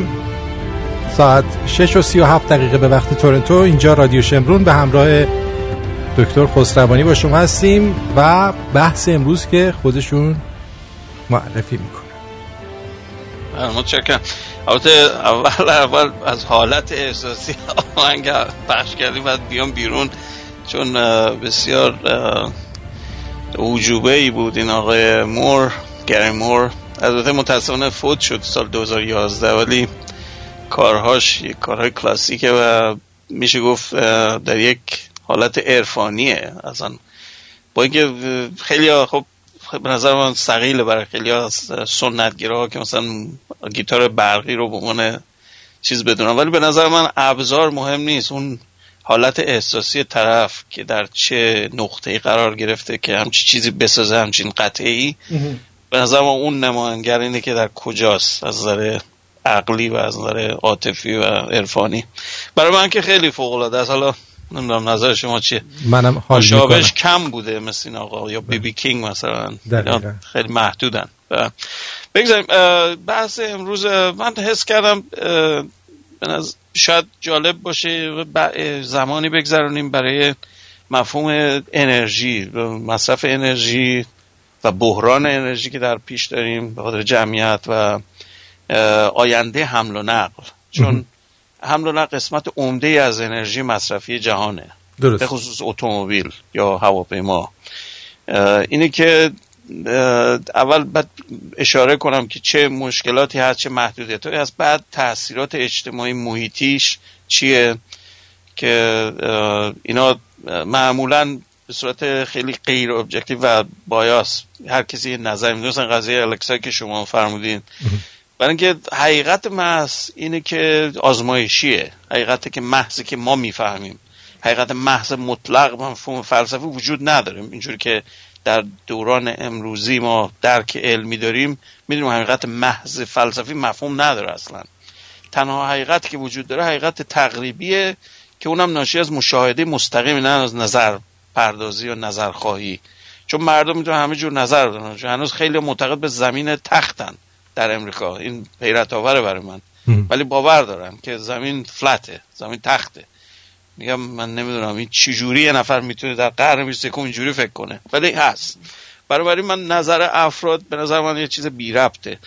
ساعت 6 و 37 دقیقه به وقت تورنتو. اینجا رادیو شمرون به همراه دکتر خسروانی با شما هستیم و بحث امروز که خودشون معرفی می‌کنه بله، متشکرم. البته اول اول از حالت احساسی آهنگ پخش کردیم بعد بیام بیرون چون بسیار اه، عجوبه ای بود این آقای مور گری مور. البته متاسفانه فوت شد سال 2011 ولی کارهاش یک کارهای کلاسیکه و میشه گفت در یک حالت عرفانیه. اصلا با اینکه خیلی خب به نظر من سقیله برای خیلی از سنتگیرها که مثلا گیتار برقی رو به چیز بدونم ولی به نظر من ابزار مهم نیست. اون حالت احساسی طرف که در چه نقطه‌ای قرار گرفته که همچین چیزی بسازه همچین قطعی به نظر من اون نماینگر اینه که در کجاست از نظر عقلی و از نظر عاطفی و عرفانی. برای من که خیلی فوق العاده است. حالا نمی‌دونم نظر شما چیه. منم حال مشابهش کم بوده مثل این آقا یا بی بی کینگ مثلا. خیلی محدودن. بگذاریم بحث امروز من حس کردم شاید جالب باشه زمانی بگذرونیم برای مفهوم انرژی مصرف انرژی و بحران انرژی که در پیش داریم به خاطر جمعیت و آینده حمل و نقل. چون حمل و نقل قسمت عمده از انرژی مصرفی جهانه. به درست خصوص اتومبیل یا هواپیما. اینه که اول باید اشاره کنم که چه مشکلاتی هست چه محدودیت هست. بعد تاثیرات اجتماعی محیطیش چیه؟ که اینا معمولا به صورت خیلی غیر ابجکتیو و بایاس. هر کسی یه نظر میده مثلا قضیه الکسا که شما فرمودین. برای اینکه حقیقت محض اینه که آزمایشیه. حقیقت که محضی که ما می‌فهمیم. حقیقت محض مطلق مفهوم فلسفی وجود نداریم اینجوری که در دوران امروزی ما درک علمی داریم می‌دونیم حقیقت محض فلسفی مفهوم نداره اصلا. تنها حقیقت که وجود داره حقیقت تقریبیه که اونم ناشی از مشاهده مستقیم نه از نظر. پردازی و نظر خواهی چون مردم می‌تونن همه جور نظر دارن. چون هنوز خیلی معتقد به زمین تختن در امریکا. این حیرت آوره برای من. ولی باور دارن که زمین فلته زمین تخته. میگم من نمی‌دونم این چجوری یه نفر می‌تونه در قرن 21 اینجوری فکر کنه. ولی هست. برای من نظر افراد به نظر من یه چیز بی ربطه.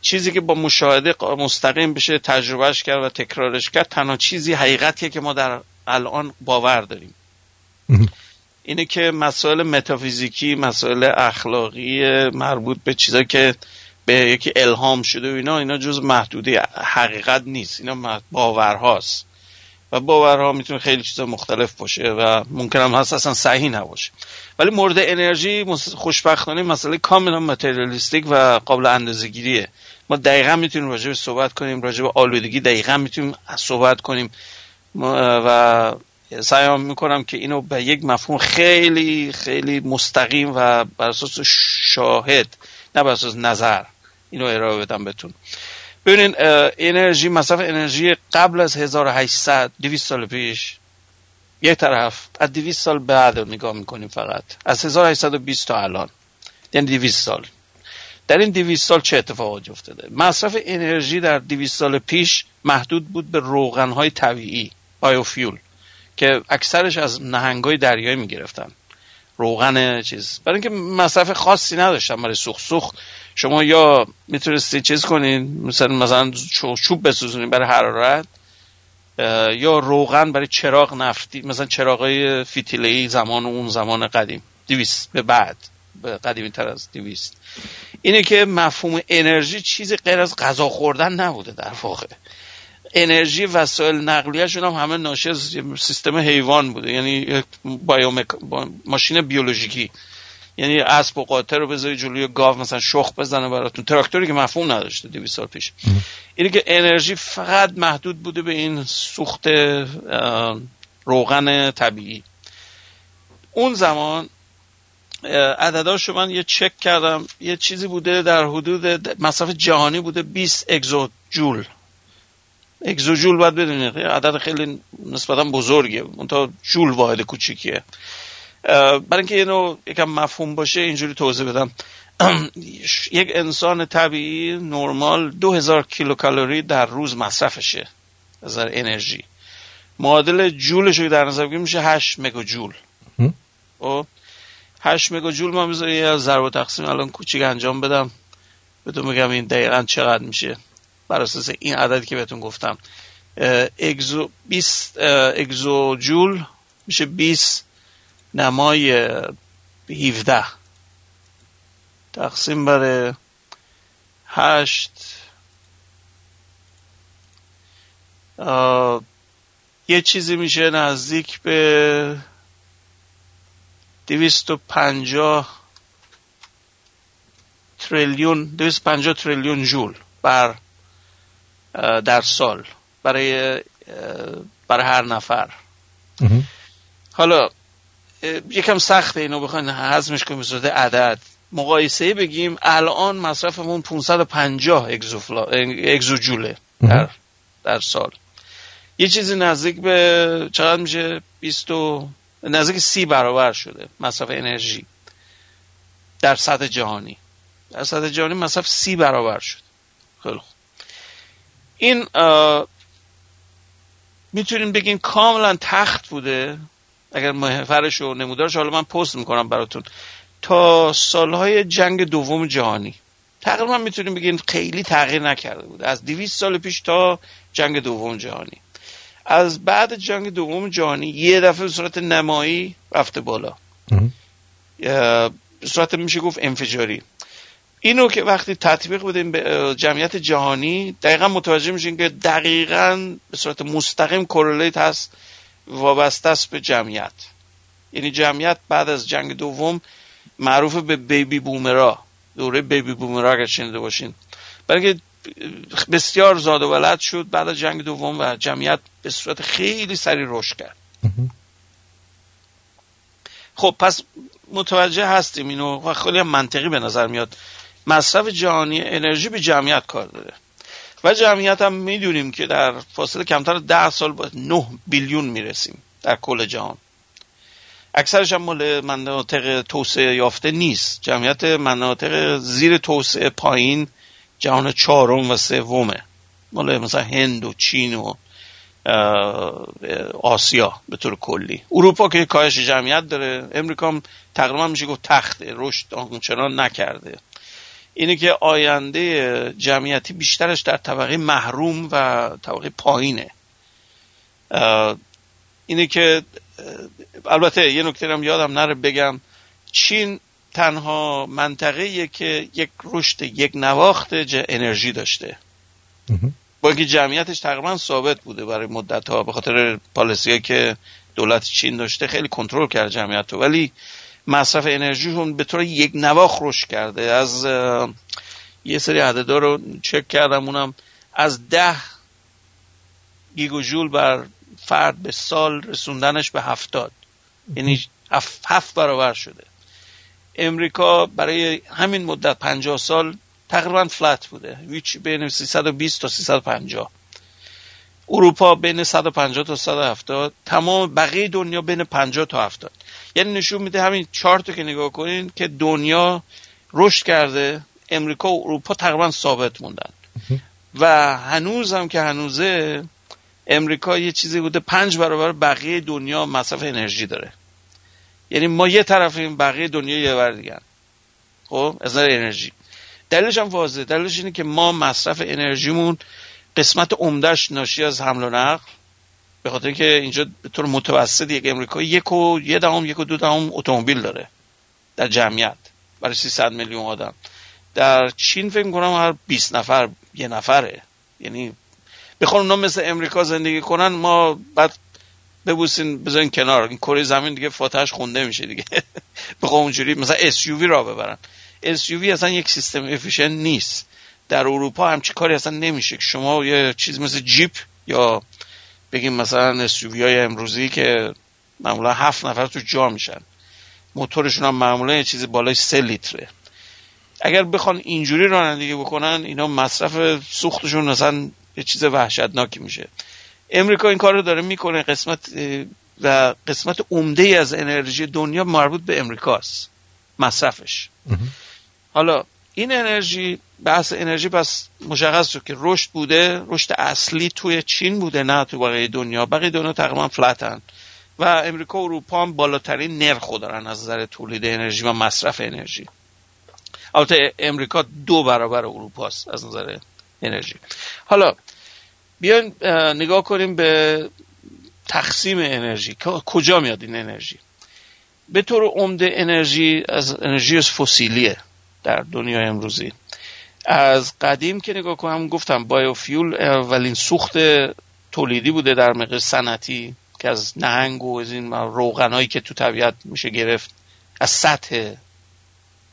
چیزی که با مشاهده مستقیم بشه تجربهش کرد و تکرارش کرد تنها چیزی حقیقتیه که ما در الان باور داریم. اینه که مسائل متافیزیکی مسائل اخلاقی مربوط به چیزایی که به یکی الهام شده و اینا اینا جز محدوده حقیقت نیست. اینا باورهاست. و باورها می‌تونه خیلی چیزا مختلف باشه و ممکن هم هست اصلا صحیح نباشه. ولی مورد انرژی خوشبختانه مسئله کاملا متریالیستیک و قابل اندازه‌گیریه. ما دقیقا می‌تونیم راجع به صحبت کنیم راجع به آلودگی دقیقا می‌تونیم صحبت کنیم. و سعی می‌کنم که اینو به یک مفهوم خیلی خیلی مستقیم و بر اساس شاهد نه بر اساس نظر اینو ارائه بدم بهتون. ببینین انرژی مصرف انرژی قبل از 1800 200 سال پیش یک طرف از 200 سال بعد رو نگاه می‌کنیم فقط. از 1820 تا الان یعنی 200 سال. در این 200 سال چه اتفاقاتی افتاده؟ مصرف انرژی در 200 سال پیش محدود بود به روغنهای طبیعی بایوفیول. که اکثرش از نهنگای دریایی می‌گرفتن. روغن چیز. برای اینکه مصرف خاصی نداشتن برای سوخت. سوخت شما یا می‌تونستی چیز کنین مثلا مثلا چو- چوب بسوزونین برای حرارت یا روغن برای چراغ نفتی مثلا چراغای فتیله‌ای زمان اون زمان قدیم. دیویست به بعد. به قدیمی تر از دیویست اینه که مفهوم انرژی چیزی غیر از غذا خوردن نبوده در واقع. انرژی وسایل نقلیهشون هم همه ناشی از سیستم حیوان بوده. یعنی یک بایومک... با... ماشین بیولوژیکی. یعنی اسب و قاطر رو بذاری جلوی گاو مثلا شخ بزنه براتون. تراکتوری که مفهوم نداشته 200 سال پیش. اینه که انرژی فقط محدود بوده به این سوخت روغن طبیعی. اون زمان اه، عدداشو من یه چک کردم. یه چیزی بوده در حدود مصرف جهانی بوده 20 اگزو جول اگزوجول باید بدونید. عدد خیلی نسبتا بزرگه منتها جول واحد کوچیکیه. برای اینکه اینو یکم مفهوم باشه اینجوری توضیح بدم. یک انسان طبیعی نرمال 2000 کیلوکالری در روز مصرفشه. از انرژی. معادل جولش رو که در نظر بگیریم میشه 8 مگا جول هم. خب؟ 8 مگا جول ما می‌ذاریم. یه ضرب و تقسیم الان کوچیک انجام بدم. بهتون میگم این دقیقا چقدر میشه. بر اساس این عددی که بهتون گفتم. اگزو 20 اه، اگزو جول میشه 20 نمای اه، 17 تقسیم بر 8 اه، یه چیزی میشه نزدیک به 250 تریلیون 250 تریلیون جول بر در سال برای برای هر نفر. حالا یکم سخته اینو بخواین هضمش کنیم به صورت عدد. مقایسه بگیم الان مصرفمون 550 اگزوفلا اگزوجوله در در سال. یه چیزی نزدیک به چقدر میشه؟ 20 و- نزدیک سی برابر شده مصرف انرژی. در سطح جهانی. در سطح جهانی مصرف سی برابر شد خیلی خوب. این می‌تونیم بگیم کاملا تخت بوده. اگر محورش و نمودارش حالا من پست می‌کنم براتون. تا سالهای جنگ دوم جهانی. تقریبا می‌تونیم بگیم خیلی تغییر نکرده بود. از 200 سال پیش تا جنگ دوم جهانی. از بعد جنگ دوم جهانی یه دفعه به صورت نمایی رفته بالا. به صورت میشه گفت انفجاری. اینو که وقتی تطبیق بدیم به جمعیت جهانی دقیقا متوجه میشین که دقیقا به صورت مستقیم کورلیت هست وابسته است به جمعیت. یعنی جمعیت بعد از جنگ دوم معروف به بیبی بومرا. دوره بیبی بومرا اگر شنیده باشین. برای اینکه بسیار زاد و ولد شد بعد از جنگ دوم و جمعیت به صورت خیلی سریع رشد کرد. خب پس متوجه هستیم اینو و خیلی منطقی به نظر میاد. مصرف جهانی انرژی به جمعیت کار داره. و جمعیت هم می‌دونیم که در فاصله کمتر ده سال با 9 بیلیون می‌رسیم در کل جهان. اکثرش هم مال مناطق توسعه یافته نیست. جمعیت مناطق زیر توسعه پایین جهان چهارم و سومه. مال مثلا هند و چین و آسیا به طور کلی. اروپا که کاهش جمعیت داره امریکا هم تقریبا میشه گفت تخته رشد آنچنان نکرده. اینه که آینده جمعیتی بیشترش در طبقه محروم و طبقه پایینه. اینه که البته یه نکته هم یادم نره بگم. چین تنها منطقه که یک رشد یک نواخت انرژی داشته. با اینکه جمعیتش تقریبا ثابت بوده برای مدت ها به خاطر پالیسی که دولت چین داشته خیلی کنترل کرد جمعیت رو. ولی مصرف انرژی هم به طور یک نواخ رشد کرده. از یه سری عددا رو چک کردم اونم از ده گیگوژول بر فرد به سال رسوندنش به هفتاد. یعنی هفت, هفت برابر شده. امریکا برای همین مدت 50 سال تقریبا فلت بوده هیچ بین 320 تا 350 اروپا بین 150 تا 170 تمام بقیه دنیا بین 50 تا 70 یعنی نشون میده همین چارت که نگاه کنین که دنیا رشد کرده امریکا و اروپا تقریبا ثابت موندن. و هنوز هم که هنوزه امریکا یه چیزی بوده پنج برابر بقیه دنیا مصرف انرژی داره. یعنی ما یه طرفیم بقیه دنیا یه بر دیگه خب از نظر انرژی. دلیلش هم واضحه. دلیلش اینه که ما مصرف انرژیمون قسمت عمدهش ناشی از حمل و نقل به خاطر اینکه اینجا به طور متوسط یک امریکایی یک و یه دهم یک و دو دهم اتومبیل داره در جمعیت برای 300 میلیون آدم. در چین فکر کنم هر 20 نفر یه نفره. یعنی بخوان اونا مثل امریکا زندگی کنن ما بعد ببوسین بذارین کنار. این کره زمین دیگه فاتحش خونده میشه دیگه. بخوام اونجوری مثلا SUV را ببرن. SUV اصلا یک سیستم افیشن نیست. در اروپا همچی کاری اصلا نمیشه. شما یه چیز مثل جیپ یا بگیم مثلا SUV های امروزی که معمولا هفت نفر تو جا میشن. موتورشون هم معمولا یه چیزی بالای سه لیتره. اگر بخوان اینجوری رانندگی بکنن اینا مصرف سوختشون مثلا یه چیز وحشتناکی میشه. امریکا این کار رو داره می‌کنه قسمت و قسمت عمده از انرژی دنیا مربوط به امریکاست. مصرفش. حالا این انرژی بحث انرژی پس مشخص شد که رشد بوده رشد اصلی توی چین بوده نه تو بقیه دنیا. بقیه دنیا تقریبا فلتن و امریکا و اروپا هم بالاترین نرخ دارن از نظر تولید انرژی و مصرف انرژی. البته امریکا دو برابر اروپاست از نظر انرژی. حالا بیاین نگاه کنیم به تقسیم انرژی. کجا میاد این انرژی؟ به طور عمده انرژی از انرژی فسیلیه در دنیای امروزی. از قدیم که نگاه کنم گفتم بایوفیول اولین سوخت تولیدی بوده در مقدار سنتی که از نهنگ و از این روغنایی که تو طبیعت میشه گرفت از سطح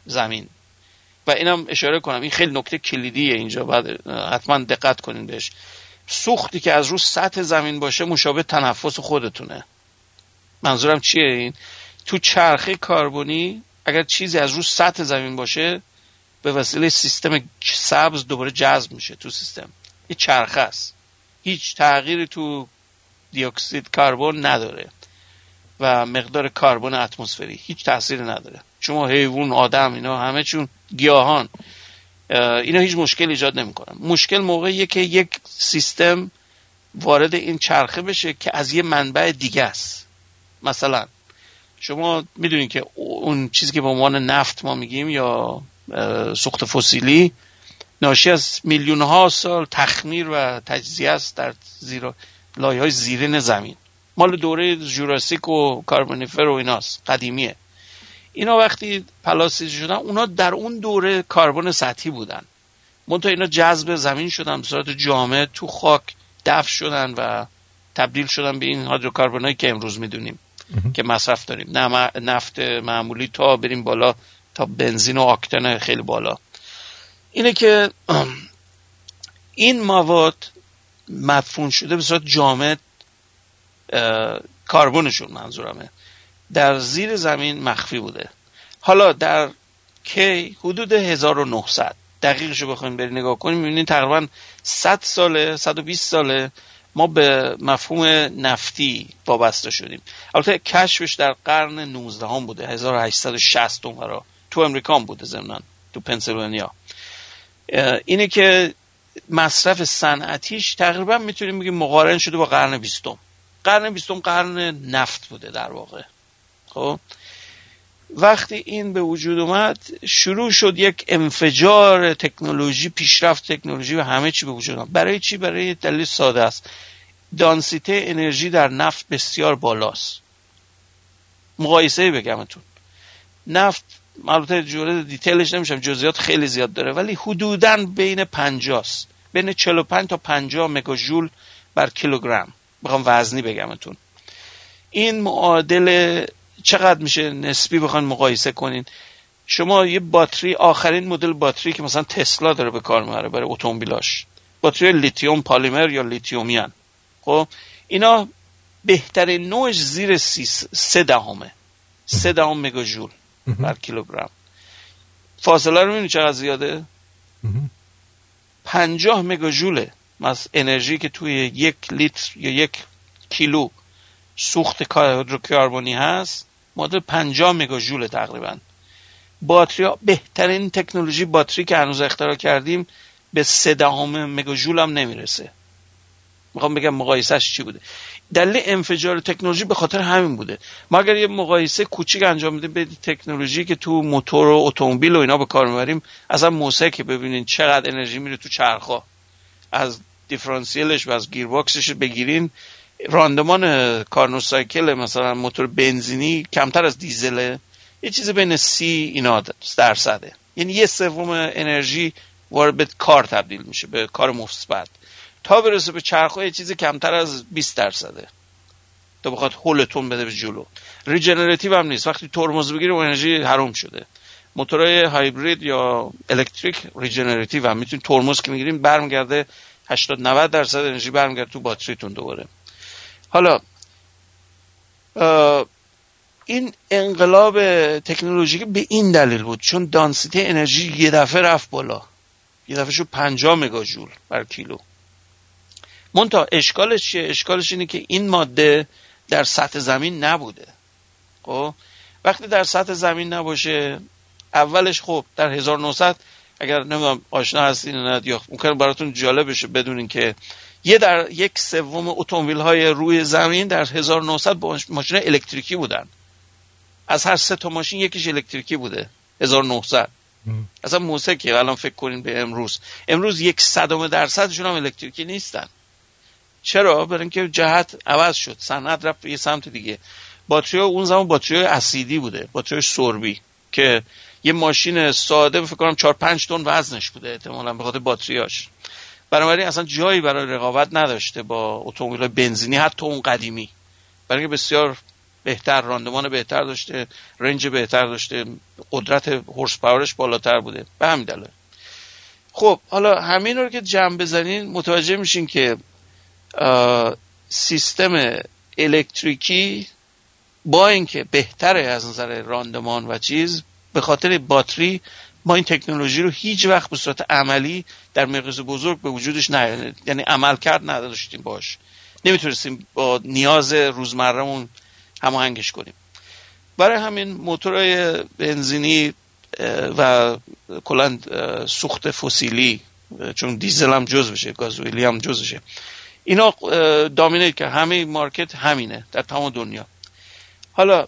زمین. و اینم اشاره کنم این خیلی نکته کلیدیه اینجا بعد حتما دقت کنین بهش. سوختی که از رو سطح زمین باشه مشابه تنفس خودتونه. منظورم چیه این؟ تو چرخه کاربونی اگر چیزی از رو سطح زمین باشه به وسیله سیستم سبز دوباره جذب میشه تو سیستم. یه چرخه است. هیچ تغییری تو دیوکسید کربن نداره و مقدار کربن اتمسفری هیچ تاثیری نداره. شما حیوان آدم اینا همه چون گیاهان. اینا هیچ مشکل ایجاد نمی‌کنن. مشکل موقعیه که یک سیستم وارد این چرخه بشه که از یه منبع دیگه است. مثلا شما می‌دونید که اون چیزی که به عنوان نفت ما میگیم یا سوخت فسیلی. ناشی از میلیون ها سال تخمیر و تجزیه است در زیر لایه های زیرین زمین. مال دوره جوراسیک و کاربونیفر و ایناست قدیمیه. اینا وقتی پلاسیز شدن اونا در اون دوره کاربن سطحی بودن. منتها اینا جذب زمین شدن به صورت جامع تو خاک دفع شدن و تبدیل شدن به این هایی که امروز می‌دونیم که مصرف داریم. نفت معمولی تا بریم بالا تا بنزین و آکتن خیلی بالا. اینه که این مواد مدفون شده به صورت جامع کاربونشون منظورمه. در زیر زمین مخفی بوده. حالا در کی حدود 1900 دقیقشو بخوایم بریم نگاه کنیم. می‌بینید تقریبا 100 ساله 120 ساله ما به مفهوم نفتی وابسته شدیم. البته کشفش در قرن 19 هم بوده 1860 اونورا تو امریکا هم بوده زمنان تو پنسیلوانیا. اینه که مصرف صنعتیش تقریبا می‌تونیم بگیم مقارن شده با قرن بیستم. قرن بیستم قرن نفت بوده در واقع. خب؟ وقتی این به وجود اومد شروع شد یک انفجار تکنولوژی پیشرفت تکنولوژی و همه چی به وجود اومد. برای چی؟ برای دلیل ساده است. دانسیته انرژی در نفت بسیار بالاست. مقایسه بگمتون نفت البته جوره دیتیلش نمیشم جزئیات خیلی زیاد داره ولی حدودا بین 50 است بین 45 تا 50 مگاژول بر کیلوگرم. بخوام وزنی بگمتون این معادل چقدر میشه نسبی بخوان مقایسه کنین؟ شما یه باتری آخرین مدل باتری که مثلا تسلا داره به کار می‌بره برای اتومبیلاش. باتری lithium polymer یا lithium ion. خب اینا بهترین نوعش زیر سی سه دهمه سه دهم مگاژول. بر کیلوگرم. فاصله رو می‌بینی چقدر زیاده؟ پنجاه مگاژوله از انرژی که توی یک لیتر یا یک کیلو سوخت کربنی هست مادر 50 مگاژول تقریبا. باتری ها بهترین تکنولوژی باتری که هنوز اختراع کردیم به سه دهم مگاژول هم نمی‌رسه. می‌خوام بگم مقایسهش چی بوده. دلیل انفجار تکنولوژی به خاطر همین بوده. ما اگر یه مقایسه کوچیک انجام بدیم به تکنولوژی که تو موتور و اتومبیل و اینا به کار می‌بریم اصلا موسیقی که ببینین چقدر انرژی میره تو چرخا از دیفرانسیلش و از گیرباکسش بگیرین راندمان کارنوسایکل مثلا موتور بنزینی کمتر از دیزله. یه چیز بین سی اینا درصده. یعنی یه سوم انرژی وارد به کار تبدیل میشه به کار مثبت. تا برسه به چرخ یه چیزی کمتر از 20 درصده. تا بخواد هولتون بده به جلو. regenerative هم نیست. وقتی ترمز بگیره و انرژی حروم شده. موتورهای هایبرید یا electric regenerative هم. می‌تونید ترمز که می‌گیریم برمیگرده 80 90 درصد انرژی برمیگرده تو باتریتون دوباره. حالا این انقلاب تکنولوژیک به این دلیل بود. چون density انرژی یه دفعه رفت بالا. یه دفعه شد 50 مگاژول بر کیلو. منتها اشکالش چیه؟ اشکالش اینه که این ماده در سطح زمین نبوده. خب؟ وقتی در سطح زمین نباشه اولش خب در 1900 اگر نمی‌دونم آشنا هستین نه یا ممکن براتون جالب بشه بدونین که یه در یک سوم اتومبیل های روی زمین در 1900 ماشین الکتریکی بودن. از هر سه تا ماشین یکیش الکتریکی بوده 1900 اصلا موسیقی الان فکر کنین به امروز. امروز یک صدم درصدشون هم الکتریکی نیستن. چرا؟ برای اینکه جهت عوض شد. صنعت رفت به یه سمت دیگه. باتری اون زمان باتری اسیدی بوده. باتری سربی که یه ماشین ساده فکر کنم 4 5 تن وزنش بوده احتمالاً به خاطر باتریاش بنابراین اصلا جایی برای رقابت نداشته با اتومبیل بنزینی حتی اون قدیمی. برای اینکه بسیار بهتر راندمان بهتر داشته رنج بهتر داشته قدرت هورس پاورش بالاتر بوده. به همین دلیل. خب حالا همین رو که جمع بزنین متوجه میشین که سیستم الکتریکی با اینکه بهتره از نظر راندمان و چیز به خاطر باتری ما این تکنولوژی رو هیچ وقت به صورت عملی در مقیاس بزرگ به وجودش نه یعنی عمل کرد نداشتیم باش. نمی‌تونستیم با نیاز روزمرهمون هماهنگش کنیم. برای همین موتورهای بنزینی و کلا سوخت فسیلی چون دیزل هم جز بشه گازوئیلی هم جزشه اینا دامینه که همه مارکت همینه در تمام دنیا. حالا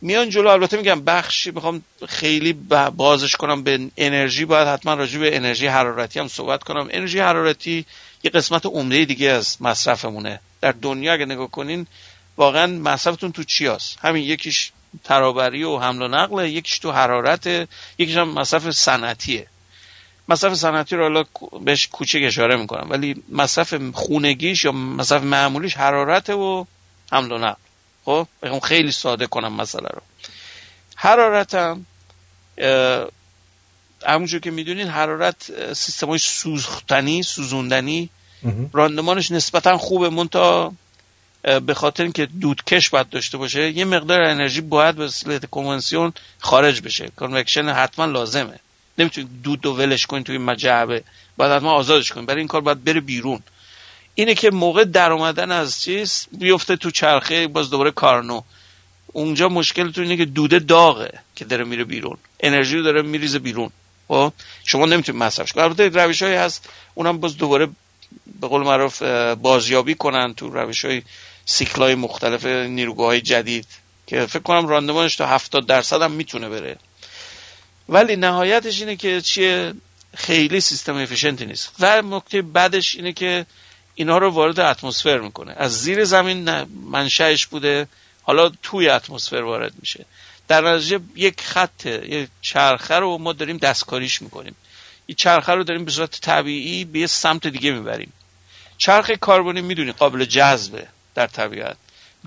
میان جلو البته میگم بخشی می‌خوام خیلی بازش کنم به انرژی باید حتما راجع به انرژی حرارتی هم صحبت کنم. انرژی حرارتی یه قسمت عمده دیگه از مصرفمونه. در دنیا اگه نگاه کنین واقعا مصرفتون تو چی هست همین یکیش ترابری و حمل و نقل یکیش تو حرارت یکیش هم مصرف صنعتیه. مصرف صنعتی رو حالا بهش کوچک اشاره می‌کنم. ولی مصرف خونگیش یا مصرف معمولیش حرارت و حمل و نقل. خب؟ بخوام خیلی ساده کنم مسئله رو. حرارت هم همونجور که می‌دونین حرارت سیستم های سوختنی سوزوندنی راندمانش نسبتا خوبه. منتا به خاطر اینکه دودکش باید داشته باشه یه مقدار انرژی باید به صورت کنونسیون خارج بشه. کنوکشن حتما لازمه. نمی‌تونید دود و ولش کنید توی مجعبه. باید حتما آزادش کنید برای این کار باید بره بیرون. اینه که موقع در اومدن از چیز بیفته تو چرخه باز دوباره کارنو. اونجا مشکل تو اینه که دوده داغه که داره میره بیرون. انرژی داره میریزه بیرون. خب؟ شما نمی‌تونید مصرفش کنید البته روش هایی هست. اونم باز دوباره به قول معروف بازیابی کنن تو روش های سیکلای مختلف نیروگاه های جدید. که فکر کنم راندمانش تا 70 درصد هم می‌تونه بره. ولی نهایتش اینه که چیه؟ خیلی سیستم افیشنتی نیست. و نکته بعدش اینه که اینا رو وارد اتمسفر می‌کنه. از زیر زمین منشأش بوده. حالا توی اتمسفر وارد میشه. در نتیجه یک خط یک چرخه رو ما داریم دستکاریش می‌کنیم. این چرخه رو داریم به صورت طبیعی به یه سمت دیگه می‌بریم. چرخ کاربونی می‌دونی قابل جذبه در طبیعت.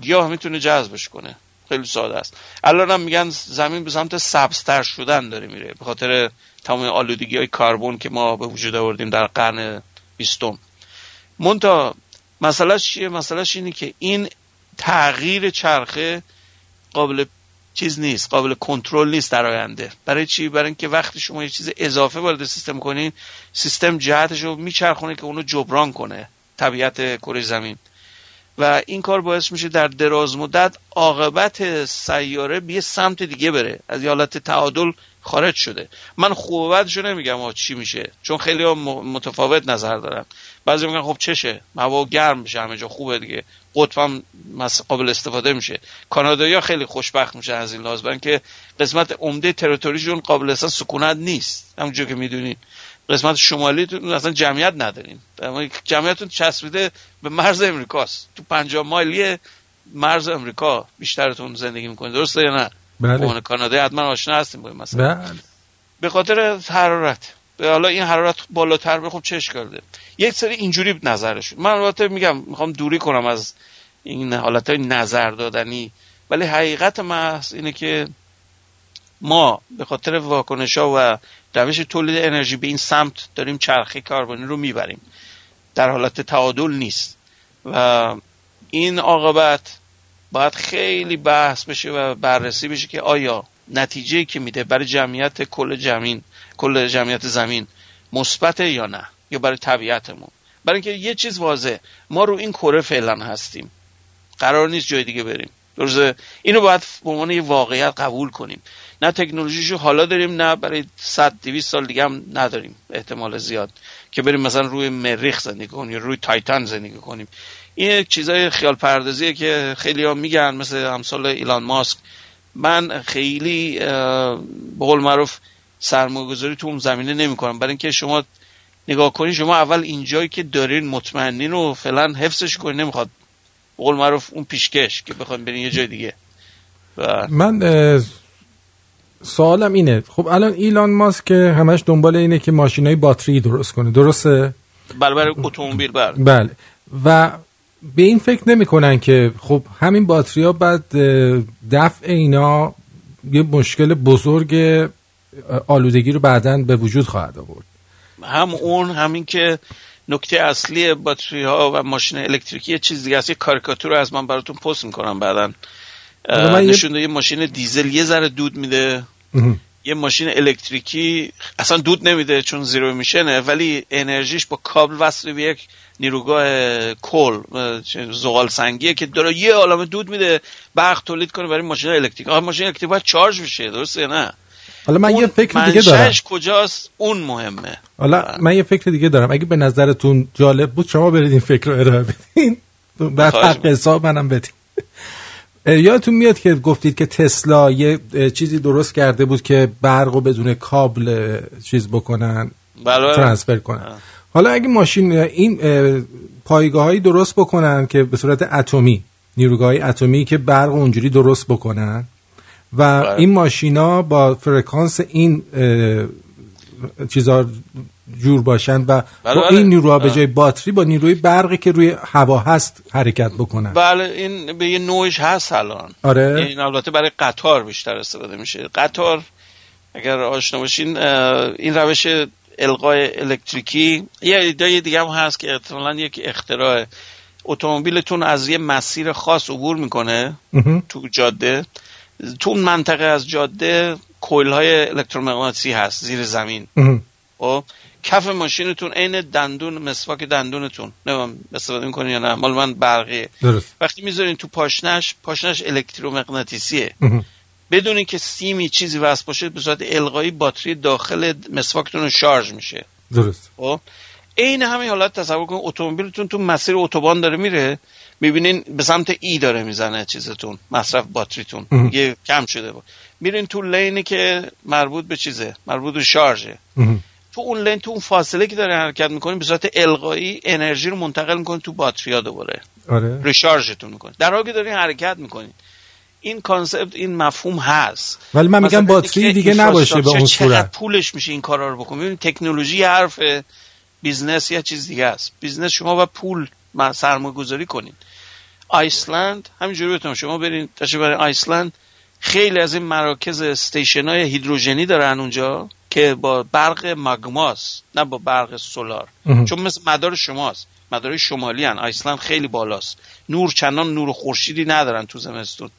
گیاه می‌تونه جذبش کنه. خیلی ساده است. الان هم میگن زمین به سمت سبزتر شدن داره میره. به خاطر تمام آلودگی های کربن که ما به وجود آوردیم در قرن بیستم. مونتا مسئلهش چیه؟ مسئلهش اینه که این تغییر چرخه قابل چیز نیست قابل کنترل نیست در آینده. برای چی؟ برای اینکه وقتی شما یه چیز اضافه وارد سیستم کنین سیستم جهتش رو میچرخونه که اونو جبران کنه طبیعت کره زمین. و این کار باعث میشه در دراز مدت عاقبت سیاره به یه سمت دیگه بره. از یه حالت تعادل خارج شده. من خوبتش رو نمیگم چی میشه. چون خیلی ها متفاوت نظر دارن. بعضی میگن خب چشه؟ هوا گرم میشه همه جا خوبه دیگه. قطب قابل استفاده میشه. کانادایی خیلی خوشبخت میشه از این لحاظ که قسمت عمده تریتوریشون قابل اصلا سکونت نیست. همونجور که می‌دونین. قسمت شمالی اصلا جمعیت ندارین جمعیتتون چسبیده به مرز امریکاست. تو پنجاه مایلی مرز امریکا بیشترتون زندگی می‌کنید درسته یا نه؟ بله. کانادا حتما آشنا هستیم با مثلا بله. به خاطر حرارت. حالا این حرارت بالاتر به خب چه اشکال یک سری اینجوری نظرشون. من البته میگم می‌خوام دوری کنم از این حالت های نظر دادنی. ولی حقیقت محض اینه که ما به خاطر واکنش ها و روش تولید انرژی به این سمت داریم چرخه کربنی رو می‌بریم. در حالت تعادل نیست. و این عاقبت باید خیلی بحث بشه و بررسی بشه که آیا نتیجه که میده برای جمعیت کل جمین کل جمعیت زمین مثبت یا نه؟ یا برای طبیعتمون؟ برای اینکه یه چیز واضح ما رو این کره فعلا هستیم. قرار نیست جای دیگه بریم. درسته؟ اینو باید به عنوان یه واقعیت قبول کنیم. نه تکنولوژیشو حالا داریم نه برای 100 200 سال دیگه هم نداریم احتمال زیاد. که بریم مثلا روی مریخ زندگی کنیم یا روی تایتان زندگی کنیم. این چیزای خیال پردازیه که خیلی ها میگن مثل همسال ایلان ماسک. من خیلی به قول معروف سرمایه‌گذاری تو اون زمینه نمی‌کنم. برای اینکه شما نگاه کنید شما اول اینجایی که دارین مطمئنین و فعلا حفظش کنین نمی‌خواد. به قول معروف اون پیشکش که بخوایم برین یه جای دیگه. و... من سوالم اینه. خب الان ایلان ماسک که همش دنبال اینه که ماشینای باتری درست کنه. درسته؟ بله برای اتومبیل بله. بله. و به این فکر نمی‌کنن که خب همین باتری ها بعد دفع اینا یه مشکل بزرگ آلودگی رو بعدا به وجود خواهد آورد. هم اون همین که نکته اصلی باتری ها و ماشین الکتریکی یه چیز دیگه است. یه کاریکاتور رو از من براتون پست می‌کنم بعدا. نشون یه ماشین دیزل یه ذره دود میده. یه ماشین الکتریکی اصلا دود نمیده چون زیرو میشنه ولی انرژیش با کابل وصل به یک نیروگاه کل زغال سنگیه که داره یه عالمه دود میده برق تولید کنه برای ماشین الکتریک. آخه ماشین الکتریک باید چارج بشه درسته نه؟ حالا من یه فکر دیگه دارم. کجاست؟ اون مهمه. حالا من یه فکر دیگه دارم. اگه به نظرتون جالب بود شما برید این فکر رو ارائه بدین. بعد حق حساب منم بدین. یادتون میاد که گفتید که تسلا یه چیزی درست کرده بود که برق رو بدون کابل چیز بکنن بله. ترانسفر کنن. حالا اگه ماشین این پایگاه هایی درست بکنن که به صورت اتمی نیروگاه اتمی که برق اونجوری درست بکنن و بله. این ماشینا با فرکانس این چیزا جور باشن و بله با بله. این نیروها به جای باتری با نیروی برقی که روی هوا هست حرکت بکنن بله این به یه نوعش هست الان. آره. این البته برای قطار بیشتر استفاده میشه. قطار اگر آشنا باشین این روش القای الکتریکی یه ایده دیگه هم هست که احتمالاً یک اختراع. اتومبیلتون از یه مسیر خاص عبور می‌کنه تو جاده. تو منطقه از جاده کویل های الکترومغناطیسی هست زیر زمین. و؟ کف ماشینتون عین دندون مسواک دندونتون. نمیم استفاده می‌کنین یا نه؟ مال من برقیه. درست. وقتی می‌ذارین تو پاشنش پاشنش الکترومغناطیسیه. بدون که سیمی چیزی وصل باشه به صورت القایی باتری داخل مسواکتون شارژ میشه. درست. خب؟ عین همین حالت تصور کنید اتومبیلتون تو مسیر اتوبان داره میره می‌بینین به سمت ای داره می‌زنه چیزتون مصرف باتریتون. یه کم شده بود. میرین تو لینی که مربوط به چیزه مربوط به شارژه. تو اون لین تو اون فاصله که داره حرکت می‌کنین به صورت القایی انرژی رو منتقل می‌کنین تو باتریا دوباره. آره. recharge تون می‌کنین در حالی که دارین حرکت می‌کنین این concept این مفهوم هست. ولی من میگم باتری دیگه نباشه به اون صورت. پولش میشه این کارا رو بکنین تکنولوژی حرف business یا چیز دیگه است. business شما و پول سرمایه گذاری کنین. آیسلند همینجوری بهتون شما برین تشریف برین آیسلند. خیلی از این مراکز station های هیدروژنی دارن اونجا. که با برق ماگماست نه با برق solar. چون مثل مدار شماست. مدار شمالی هن. آیسلند خیلی بالاست. نور چندان نور خورشیدی ندارن تو زمستون.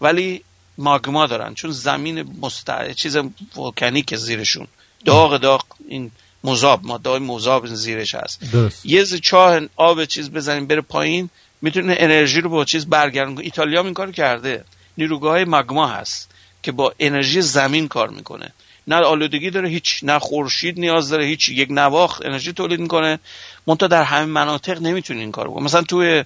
ولی ماگما دارن. چون زمین مستع چیز ولکانیک زیرشون. داغ داغ این مذاب. ماده مذاب زیرش هست. درست. یه چاه آب چیز بزنیم بره پایین. می‌تونه انرژی رو با چیز برگردون. ایتالیا این کارو کرده. نیروگاه های ماگما هست که با انرژی زمین کار می‌کنه. نه آلودگی داره هیچ نه خورشید نیاز داره هیچ یک نواخت انرژی تولید می‌کنه. منتها در همین مناطق نمی‌تونین این کارو بکنه مثلا توی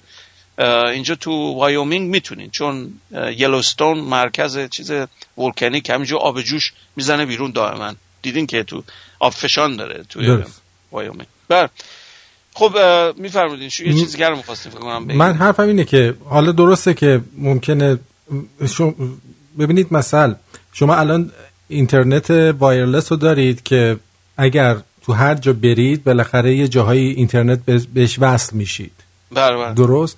اینجا تو وایومینگ می‌تونین چون یلوستون مرکز چیز volcanic همینجا آب جوش می‌زنه بیرون دائما. دیدین که تو آب فشان داره توی درست. وایومینگ بله. خب میفرمودین شو یه چیزی رو می‌خواستیم فکر کنم. من حرفم اینه که حالا درسته که ممکنه شما ببینید مثلا شما الان اینترنت وایرلس رو دارید که اگر تو هر جا برید بالاخره یه جاهای اینترنت به- بهش وصل میشید. بله بله. درست؟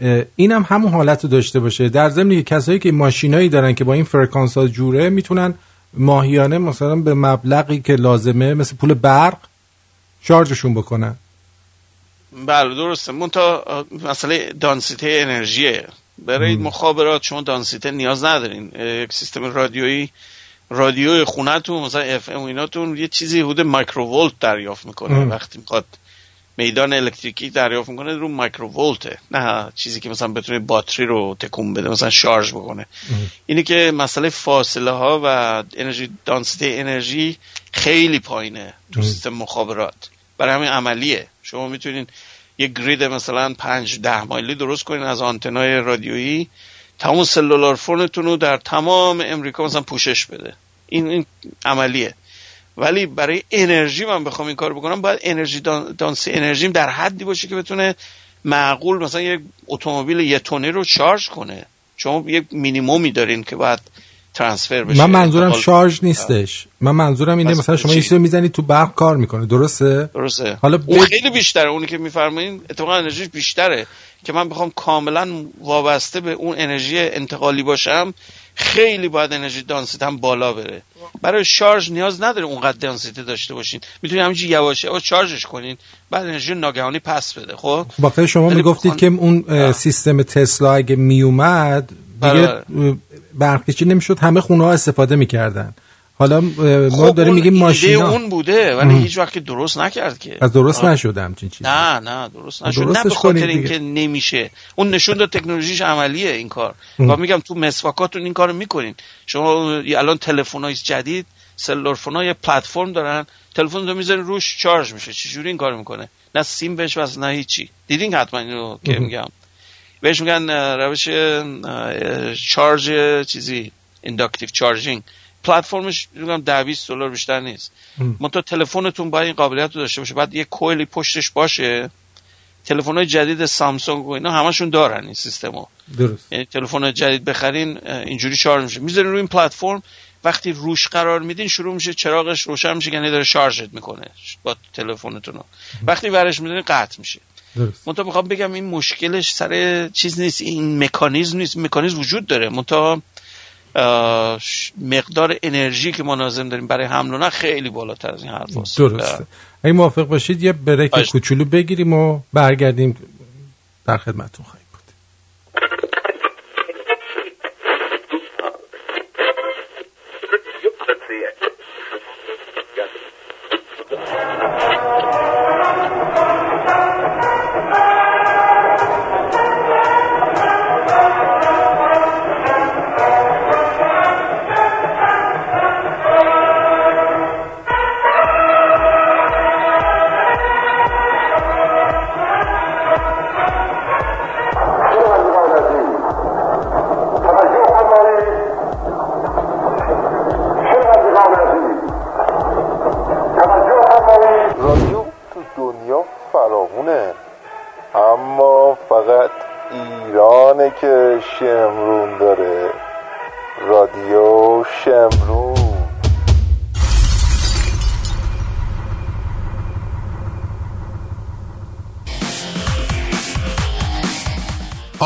اه، اینم همون حالت رو داشته باشه. در ضمن که کسایی که ماشینایی دارن که با این فرکانس ها جوره می‌تونن ماهیانه مثلا به مبلغی که لازمه مثل پول برق شارژشون بکنن. بله درسته. منتها مسئله دانسیته انرژیه. برای مخابرات شما دانسیته نیاز ندارین. یک سیستم رادیویی رادیوی خونتون مثلا FM ایناتون یه چیزی حدود microvolt دریافت می‌کنه. ام. وقتی می‌خواد میدان الکتریکی دریافت می‌کنه رو microvolt ه. نه چیزی که مثلا بتونه باتری رو تکون بده مثلا شارژ بکنه. اینه که مسئله فاصله ها و انرژی دانسیته انرژی خیلی پایینه تو سیستم مخابرات. برای همین عملیه. شما می‌تونین یه گرید مثلا پنج ده مایلی درست کنین از آنتنای رادیویی تمام سلولار فونتون رو در تمام امریکا مثلا پوشش بده. این این عملیه. ولی برای انرژی من بخوام این کار بکنم باید انرژی دان- دانسی انرژیم در حدی باشه که بتونه معقول مثلا یک اتومبیل یه تونی رو شارژ کنه. شما یک مینیمومی دارین که باید ترانسفر بشه. من منظورم انتقال- شارژ نیستش. من منظورم اینه مثلا شما؟ یه چیزی می‌زنید تو برق کار می‌کنه درسته؟ درسته. حالا اون ب- خیلی بیشتره. اونی که میفرمایین اتفاقا انرژیش بیشتره. که من بخوام کاملا وابسته به اون انرژی انتقالی باشم خیلی باید انرژی دانسیتم بالا بره. برای شارژ نیاز نداره اونقدر دانسیته داشته باشین. می‌تونید همینجوری یواش یواش شارژش کنین. بعد انرژی ناگهانی پس بده خب؟ واقعا شما ولی می‌گفتید بخوان- که اون آه. سیستم تسلا اگه میومد دیگه. برقی نمی‌شد همه خونه ها استفاده می‌کردن. حالا ما خب داریم میگیم ماشینا. اون بوده ولی هیچ وقت درست نکرد که. از درست آه. نشد همچین چیزی. نه نه درست نشد. نه به خاطر اینکه نمیشه. اون نشون داد تکنولوژیش عملیه این کار. و میگم تو مسواکاتون این کارو می‌کنین. شما الان تلفن‌های جدید سلولار فون‌ها یه پلتفرم دارن. تلفن رو می‌ذارین روش چارج میشه. چجوری این کارو می‌کنه؟ نه سیم بهش وصل نه هیچی. دیدین حتما اینو که میگم. بهش میگن روش charge چیزی inductive charging پلتفرمش میگم 10 20 دلار بیشتر نیست. منتها تلفنتون باید این قابلیت رو داشته باشه بعد یه coil ی پشتش باشه. تلفن های جدید سامسونگ و اینا همشون دارن این سیستمو. درست. یعنی تلفن جدید بخرین اینجوری شارژ میشه. می‌ذارین روی این پلتفرم. وقتی روش قرار میدین شروع میشه چراغش روشن میشه یعنی داره شارژت می‌کنه با تلفنتون. وقتی ورش میدین قطع میشه. درست. منتها می‌خوام بگم این مشکلش سر چیز نیست این مکانیزم نیست مکانیزم وجود داره. منتها مقدار انرژی که ما لازم داریم برای حمل و نقل خیلی بالاتر از این حرف هست درسته. اگه موافق باشید یه بریک. کوچولو بگیریم و برگردیم در خدمتتون خواهیم.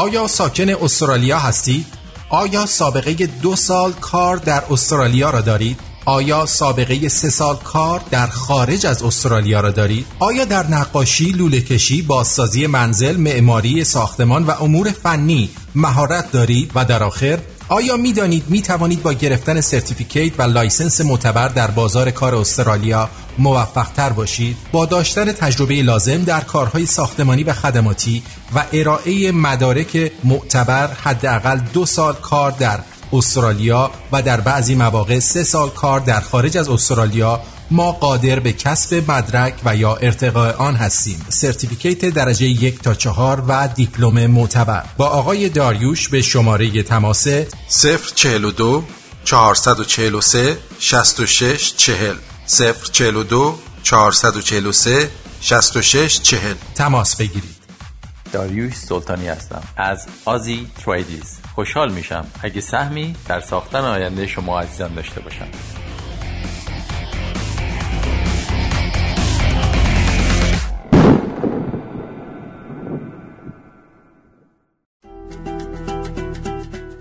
آیا ساکن استرالیا هستید؟ آیا سابقه دو سال کار در استرالیا را دارید؟ آیا سابقه سه سال کار در خارج از استرالیا را دارید؟ آیا در نقاشی، لوله کشی، بازسازی منزل، معماری، ساختمان و امور فنی مهارت دارید؟ و در آخر آیا می دانید می توانید با گرفتن certificate و license معتبر در بازار کار استرالیا موفق تر باشید با داشتن تجربه لازم در کارهای ساختمانی و خدماتی و ارائه مدارک معتبر حداقل دو سال کار در استرالیا و در بعضی مواقع سه سال کار در خارج از استرالیا ما قادر به کسب مدرک و یا ارتقاء آن هستیم. سرتیفیکیت درجه یک تا چهار و دیپلم معتبر. با آقای داریوش به شماره تماس 042 443 66 40 042 443 66 40 تماس بگیرید. داریوش سلطانی هستم. از آزی تریدیز. خوشحال میشم اگه سهمی در ساختن آینده شما عزیزان داشته باشم.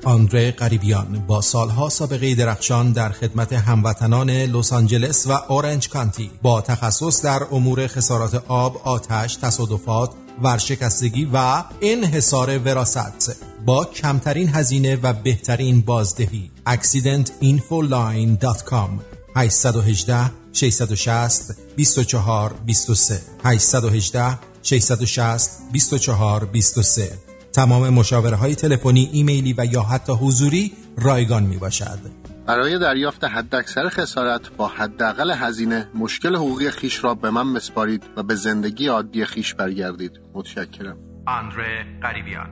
آندره قریبیان با سالها سابقه درخشان در خدمت هموطنان لس آنجلس و اورنج کانتی با تخصص در امور خسارات آب، آتش، تصادفات، ورشکستگی و انحصار وراست با کمترین هزینه و بهترین بازدهی. accidentinfoline.com 818 660 24 23 818 660 24 23 تمام مشاوره های تلفنی، ایمیلی و یا حتی حضوری رایگان می باشد. برای دریافت حداکثر خسارت با حداقل هزینه مشکل حقوقی خیش را به من مسپارید و به زندگی عادی خیش برگردید. متشکرم. آندره قریبیان.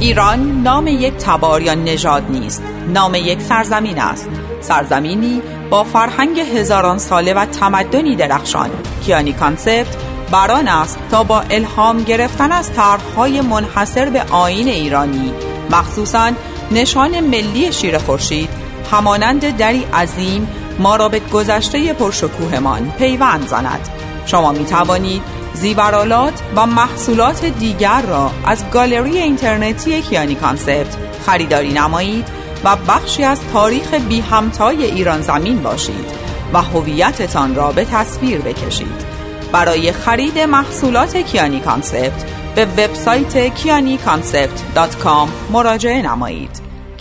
ایران نام یک تبار یا نژاد نیست. نام یک سرزمین است. سرزمینی با فرهنگ هزاران ساله و تمدنی درخشان. کیانی کانسپت بران است تا با الهام گرفتن از طرحهای منحصر به آین ایرانی. مخصوصاً نشان ملی شیر خورشید همانند دری عظیم ما را به گذشته پرشکوهمان پیوند زند. شما می توانید زیورآلات و محصولات دیگر را از گالری اینترنتی کیانی Concept خریداری نمایید و بخشی از تاریخ بی همتای ایران زمین باشید و هویتتان را به تصویر بکشید. برای خرید محصولات کیانی Concept به وبسایت کیانی مراجعه نمایید.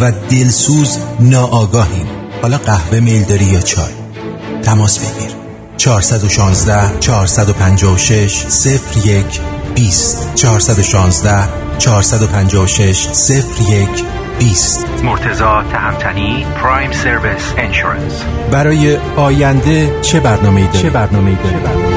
و دلسوز ناآگاهیم. حالا قهوه میل داری یا چای؟ تماس بگیر. 416 456 01 20 416 456 01 20 مرتزا تهمتنی پرایم سرویس انشورنس برای آینده چه برنامه داری؟ چه برنامه داری؟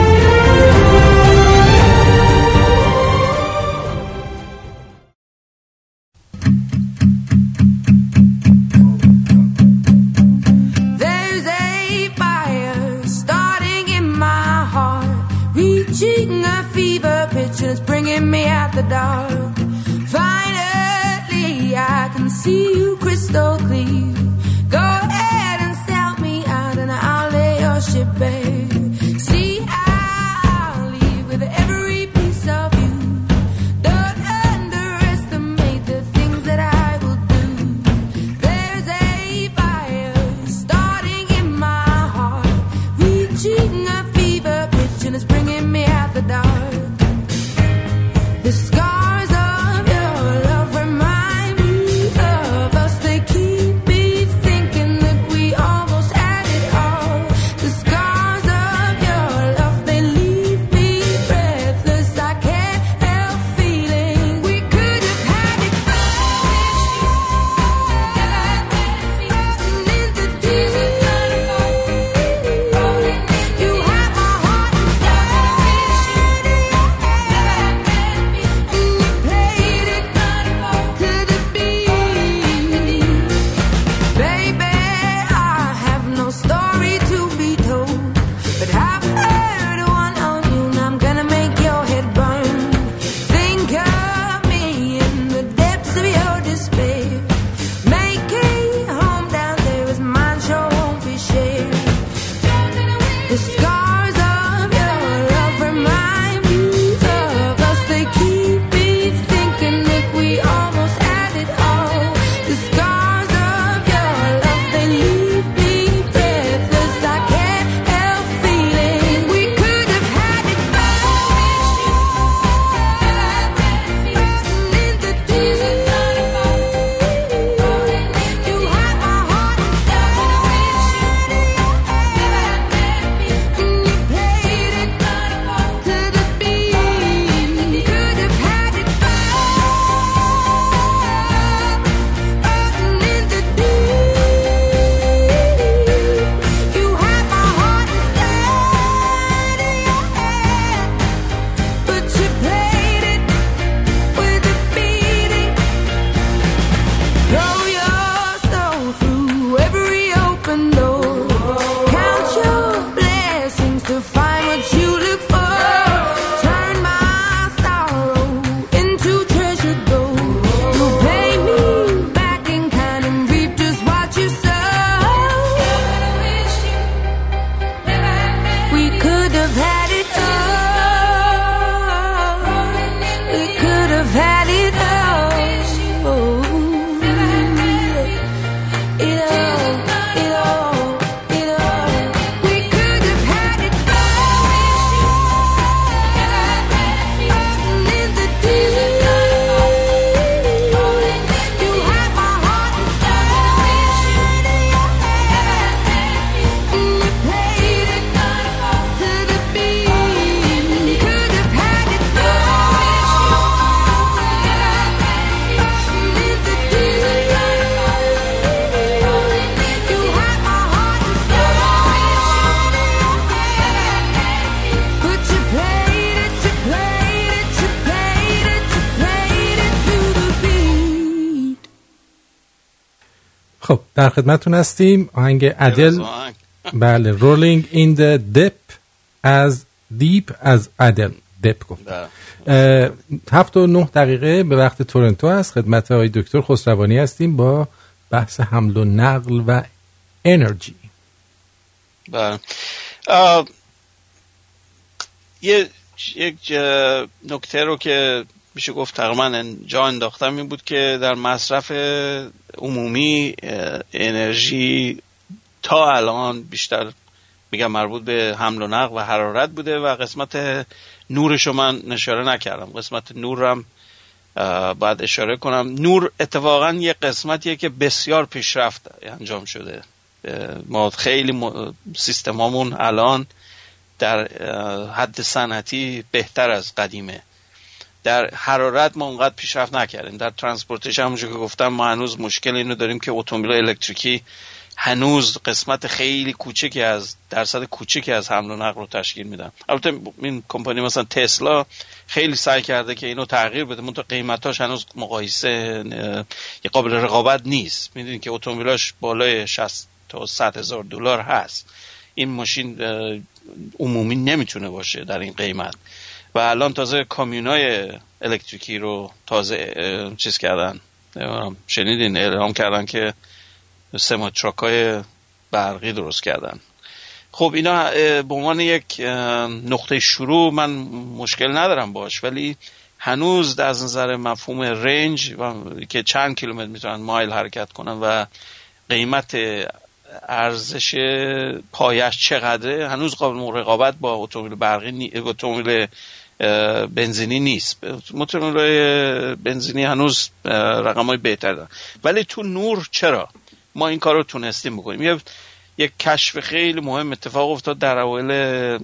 در خدمتون هستیم. آهنگ ادل. بله Rolling in the Deep از Deep از Adele Deep گفت. بله. هفت و نه دقیقه به وقت تورنتو است خدمت آقای دکتر خسروانی هستیم با بحث حمل و نقل و انرژی. بله. یه یک نکته رو که میشه گفت تقریبا جا انداختم این بود که در مصرف عمومی انرژی تا الان بیشتر میگم مربوط به حمل و نقل و حرارت بوده و قسمت نورش رو من اشاره نکردم. قسمت نور رو هم اه، باید اشاره کنم. نور اتفاقا یه قسمتیه که بسیار پیشرفت انجام شده. ما خیلی م- سیستم هامون الان در حد صنعتی بهتر از قدیمه. در حرارت ما اونقدر پیشرفت نکردیم. در transportation همونجور که گفتم ما هنوز مشکل اینو داریم که اتومبیل الکتریکی هنوز قسمت خیلی کوچکی از درصد کوچکی از حمل و نقل رو تشکیل میدن. البته این کمپانی مثلا تسلا خیلی سعی کرده که اینو تغییر بده. منتها قیمتاش هنوز مقایسه قابل رقابت نیست. می‌دونید که اتومبیلاش بالای 60 تا 100 هزار دلار هست. این ماشین عمومی نمی‌تونه باشه در این قیمت. و الان تازه کامیونای الکتریکی رو تازه چیز کردن. شنیدین؟ اعلام کردن که سما های برقی درست کردن. خب اینا به عنوان یک نقطه شروع من مشکل ندارم باش ولی هنوز از نظر مفهوم رنج که چند کیلومتر می‌تونن مایل حرکت کنن و قیمت ارزش پایش چقدره؟ هنوز قابل رقابت با اتومبیل برقی نی... اتومبیل بنزینی نیست. اتومبیل بنزینی هنوز رقم های بهتر دارن ولی تو نور چرا؟ ما این کار رو تونستیم بکنیم. یه یک کشف خیلی مهم اتفاق افتاد در اه،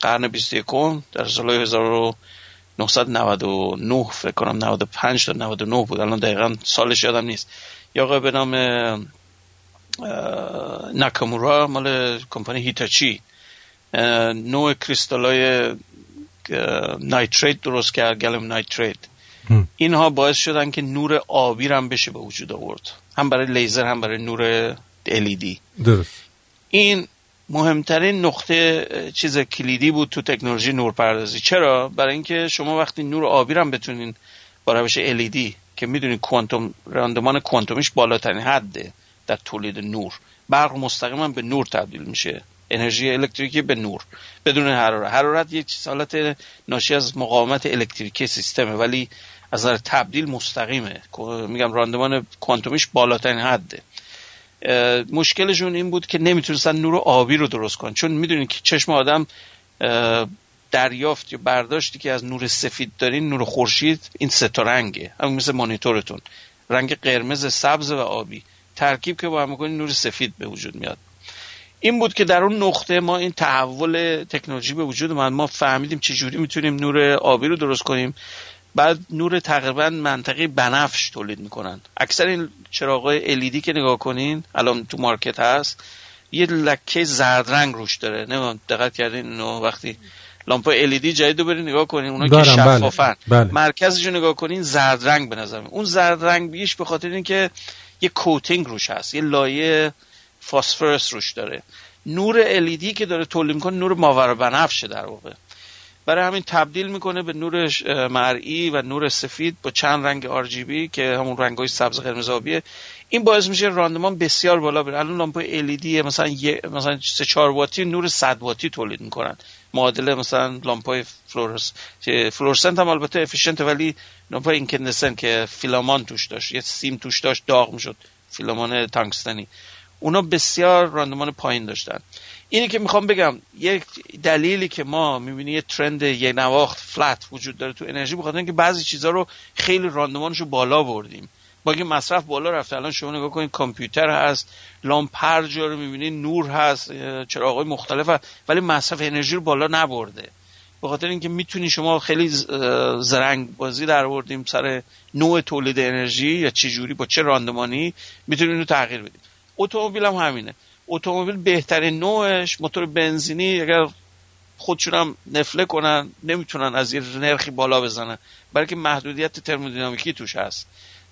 قرن 21 در سال 1999 فکر کنم 95 تا 99 بود. الان دقیقا سالش یادم نیست. یا به نام ناکامورا مال کمپانی هیتاچی. نوع کریستالای نایتریت درست کرد گلم نایتریت. اینها باعث شدن که نور آبی هم بشه به وجود آورد. هم برای لیزر هم برای نور LED. درست. این مهمترین نقطه چیز کلیدی بود تو تکنولوژی نورپردازی. چرا؟ برای اینکه شما وقتی نور آبی هم بتونین با روش LED که می‌دونید کوانتوم راندمان کوانتومیش بالاترین حده. در تولید نور. برق مستقیما به نور تبدیل میشه. انرژی الکتریکی به نور. بدون حرارت. حرارت یک حالت ناشی از مقاومت الکتریکی سیستمه ولی از نظر تبدیل مستقیمه. میگم راندمان کوانتومیش بالاترین حده. مشکلشون این بود که نمی‌تونستن نور آبی رو درست کنن. چون می‌دونید که چشم آدم دریافت یا برداشتی که از نور سفید دارین نور خورشید این سه رنگه. همون مثل مانیتورتون. رنگ قرمز سبز و آبی. ترکیب که با هم می‌کنین نور سفید به وجود میاد این بود که در اون نقطه ما این تحول تکنولوژی به وجود اومد ما فهمیدیم چجوری می‌تونیم نور آبی رو درست کنیم بعد نور تقریبا منطقه بنفش تولید می‌کنن اکثر این چراغای LED که نگاه کنین الان تو مارکت هست یه لکه زرد رنگ روش داره نمی‌دونم دقت کردین اینو وقتی لامپ LED جدید رو برین نگاه کنین اونا که بله. شفافن بله. مرکزش رو نگاه کنین زرد رنگ به نظر. اون زرد رنگ بیش به خاطر اینکه یه کوتینگ روش هست یه لایه فاسفورس روش داره. نور LED که داره تولید می‌کنه نور ماور بنفشه در واقع. برای همین تبدیل می‌کنه به نور مرئی و نور سفید با چند رنگ RGB که همون رنگ های سبز قرمز آبیه این باعث میشه راندمان بسیار بالا بره. الان لامپ LED مثلا یه مثلا 3 4 واتی نور 100 واتی تولید می‌کنن. معادل مثلا لامپ های فلورس که فلورسنت هم البته efficient ه ولی لامپ incandescent که فیلامان توش داشت یه سیم توش داشت داغ می‌شد فیلامان تانکستنی اونا بسیار راندمان پایین داشتن. اینی که می‌خوام بگم یک دلیلی که ما می‌بینی یه trend یه نواخت flat وجود داره تو انرژی بخاطر اینکه بعضی چیزها رو خیلی راندمانش رو بالا بردیم. با اینکه مصرف بالا رفته. الان شما نگاه کنید کامپیوتر هست لامپ هر جا رو می‌بینید نور هست چراغای مختلف هست ولی مصرف انرژی رو بالا نبرده. به خاطر اینکه می‌تونی شما خیلی زرنگ بازی در آوردیم سر نوع تولید انرژی یا چه جوری با چه راندمانی می‌تونیم اینو تغییر بدیم اتومبیل هم همینه. اتومبیل بهترین نوعش موتور بنزینی اگر خودشون هم نفله کنن نمی‌تونن از یه نرخی بالا بزنن. برای که محدودیت ترمودینامیکی توش هست.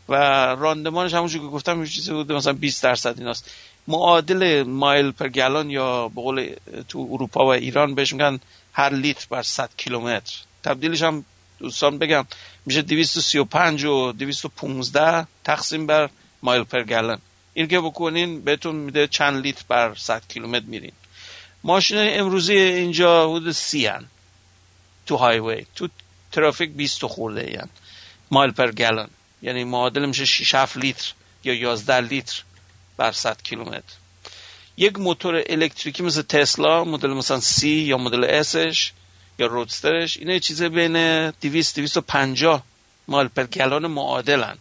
و راندمانش همونجور که گفتم یه چیزی بوده مثلا 20 درصد ایناست. معادل مایل پر گلون یا به قول تو اروپا و ایران بهش میگن هر لیتر بر 100 کیلومتر. تبدیلش هم دوستان بگم میشه 235 و 215 تقسیم بر مایل پر گلن این که بکنین بهتون میده چند لیتر بر 100 کیلومتر میرین. ماشین امروزی اینجا حدود سی هن. تو هایوی تو ترافیک 20 خورده یعنی مایل پر گلن یعنی معادل میشه 6 7 لیتر یا 11 لیتر بر 100 کیلومتر. یک موتور الکتریکی مثل تسلا مدل مثلا سی یا مدل اسش یا رودسترش اینا چیز بین 200 250 مایل پر گلن معادلن.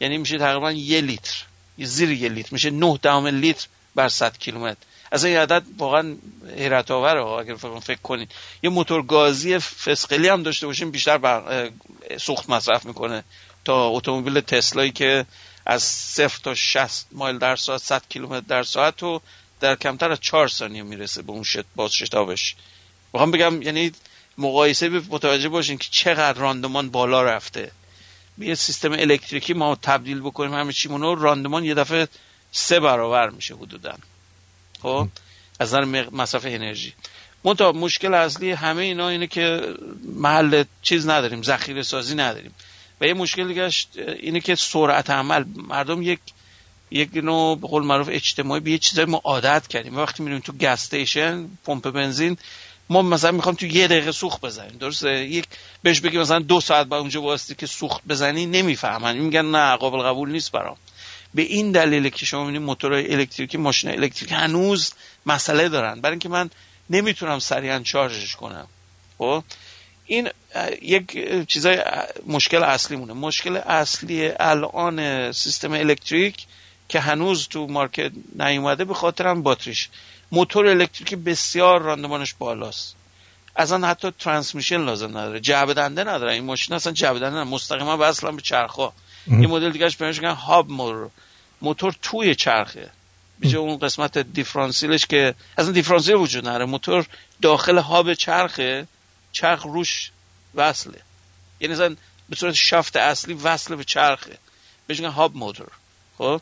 یعنی میشه تقریبا یه لیتر زیر یه لیتر میشه 9 دهم لیتر بر 100 کیلومتر. از این عدد واقعا حیرت آوره اگر فکر فکر کنید یه موتور گازی فسقلی هم داشته باشیم بیشتر بر سوخت مصرف می‌کنه. تا اتومبیل تسلایی که از صفر تا 60 مایل در ساعت 100 کیلومتر در ساعت و در کمتر از 4 ثانیه می‌رسه به اون شت باز شتابش. می‌خوام بگم یعنی مقایسه متوجه باشین که چقدر راندمان بالا رفته. به یه سیستم الکتریکی ما تبدیل بکنیم همه چیمونو راندمان یه دفعه سه برابر میشه حدودا. خب؟ از نظر مصرف انرژی. منتها مشکل اصلی همه اینا اینه که محل چیز نداریم ذخیره سازی نداریم. و یه مشکل اینه که سرعت عمل مردم یک یک نوع به قول معروف اجتماعی به یه چیزایی ما عادت کردیم. وقتی میریم تو گس پمپ بنزین ما مثلا می‌خوام تو یه دقیقه سوخت بزنیم. درسته؟ یک بهش بگی مثلا دو ساعت باید اونجا وایستی که سوخت بزنی نمی‌فهمن. میگن نه قابل قبول نیست برام. به این دلیل که شما می‌بینید موتور الکتریکی ماشین الکتریک هنوز مسئله دارن. برای اینکه من نمی‌تونم سریعا شارژش کنم. خب؟ این یک چیزای مشکل اصلی مونه مشکل اصلی الان سیستم الکتریک که هنوز تو market نیومده به خاطر هم باتریش. موتور الکتریکی بسیار راندمانش بالاست. اصلا حتی ترانسمیشن لازم نداره. جعبه دنده نداره. این ماشین اصلا جعبه دنده نداره. مستقیما وصل به چرخا این مدل دیگهش بهش میگن هاب موتور موتور توی چرخه. بیجه اون قسمت دیفرانسیلش که اصلا دیفرانسیل وجود نداره. موتور داخل هاب چرخه. چرخ روش وصله. یعنی مثلا به صورت شافت اصلی وصل به چرخه. بهش میگن هاب موتور. خب؟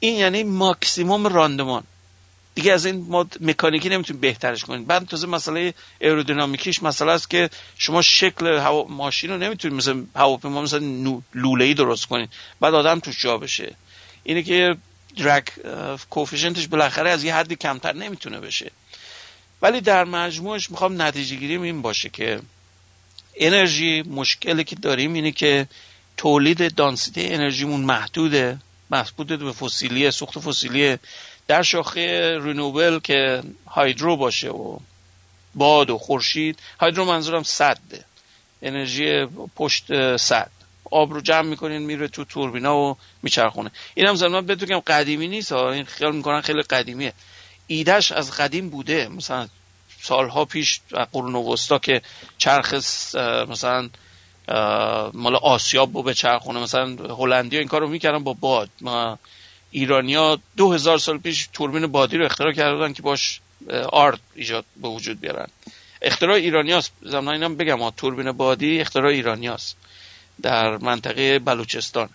این یعنی ماکسیموم راندمان. دیگه از این ما مکانیکی نمی‌تونیم بهترش کنیم بعد تازه مسئله ایرودینامیکیش مسئله است که شما شکل هوا ماشین رو نمی‌تونید مثل هواپیما مثل لوله ای درست کنید. بعد آدم توش جا بشه. اینه که درک کوفیشنتش بالاخره از یه حدی کمتر نمی‌تونه بشه. ولی در مجموعش می‌خوام نتیجه گیریم این باشه که انرژی مشکلی که داریم اینه که تولید دانسیته انرژیمون محدوده محدود به فسیلیه سوخت فسیلیه در شاخه رینوبل که هایدرو باشه و باد و خورشید. هایدرو منظورم صده. انرژی پشت صد. آب رو جمع می‌کنین میره تو توربینا و میچرخونه. این هم زمان بهتون قدیمی نیست ها. این خیال می‌کنن خیلی قدیمیه. ایدهش از قدیم بوده. مثلا سالها پیش قرون وسطا که چرخ مثلا مال آسیاب رو به چرخونه مثلا هلندی این کار رو می‌کردن با باد. ما ایرانیا دو هزار سال پیش توربین بادی رو اختراع کردن که باش آرد ایجاد به وجود بیارن. اختراع ایرانیاست. زمان اینم بگم توربین بادی اختراع ایرانیاست در منطقه بلوچستان.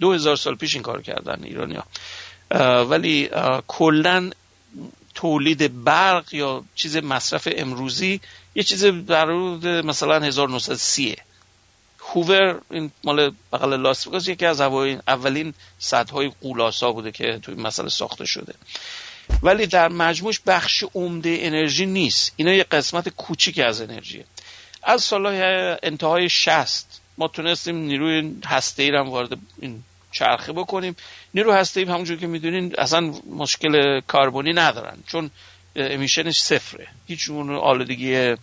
دو هزار سال پیش این کار کردن ایرانیا ولی کلا تولید برق یا چیز مصرف امروزی یه چیز در مثلا 1930 هوور این مال بغل لاس یکی از اولین صدهای قولاسا بوده که توی مسئله ساخته شده. ولی در مجموعش بخش عمده انرژی نیست. اینا یه قسمت کوچیک از انرژیه. از سالهای انتهای شست ما تونستیم نیروی هسته ای وارد این چرخه بکنیم. نیرو هسته ای همونجور که می‌دونین اصلا مشکل کاربونی ندارن چون امیشنش صفره. هیچ اون آلودگی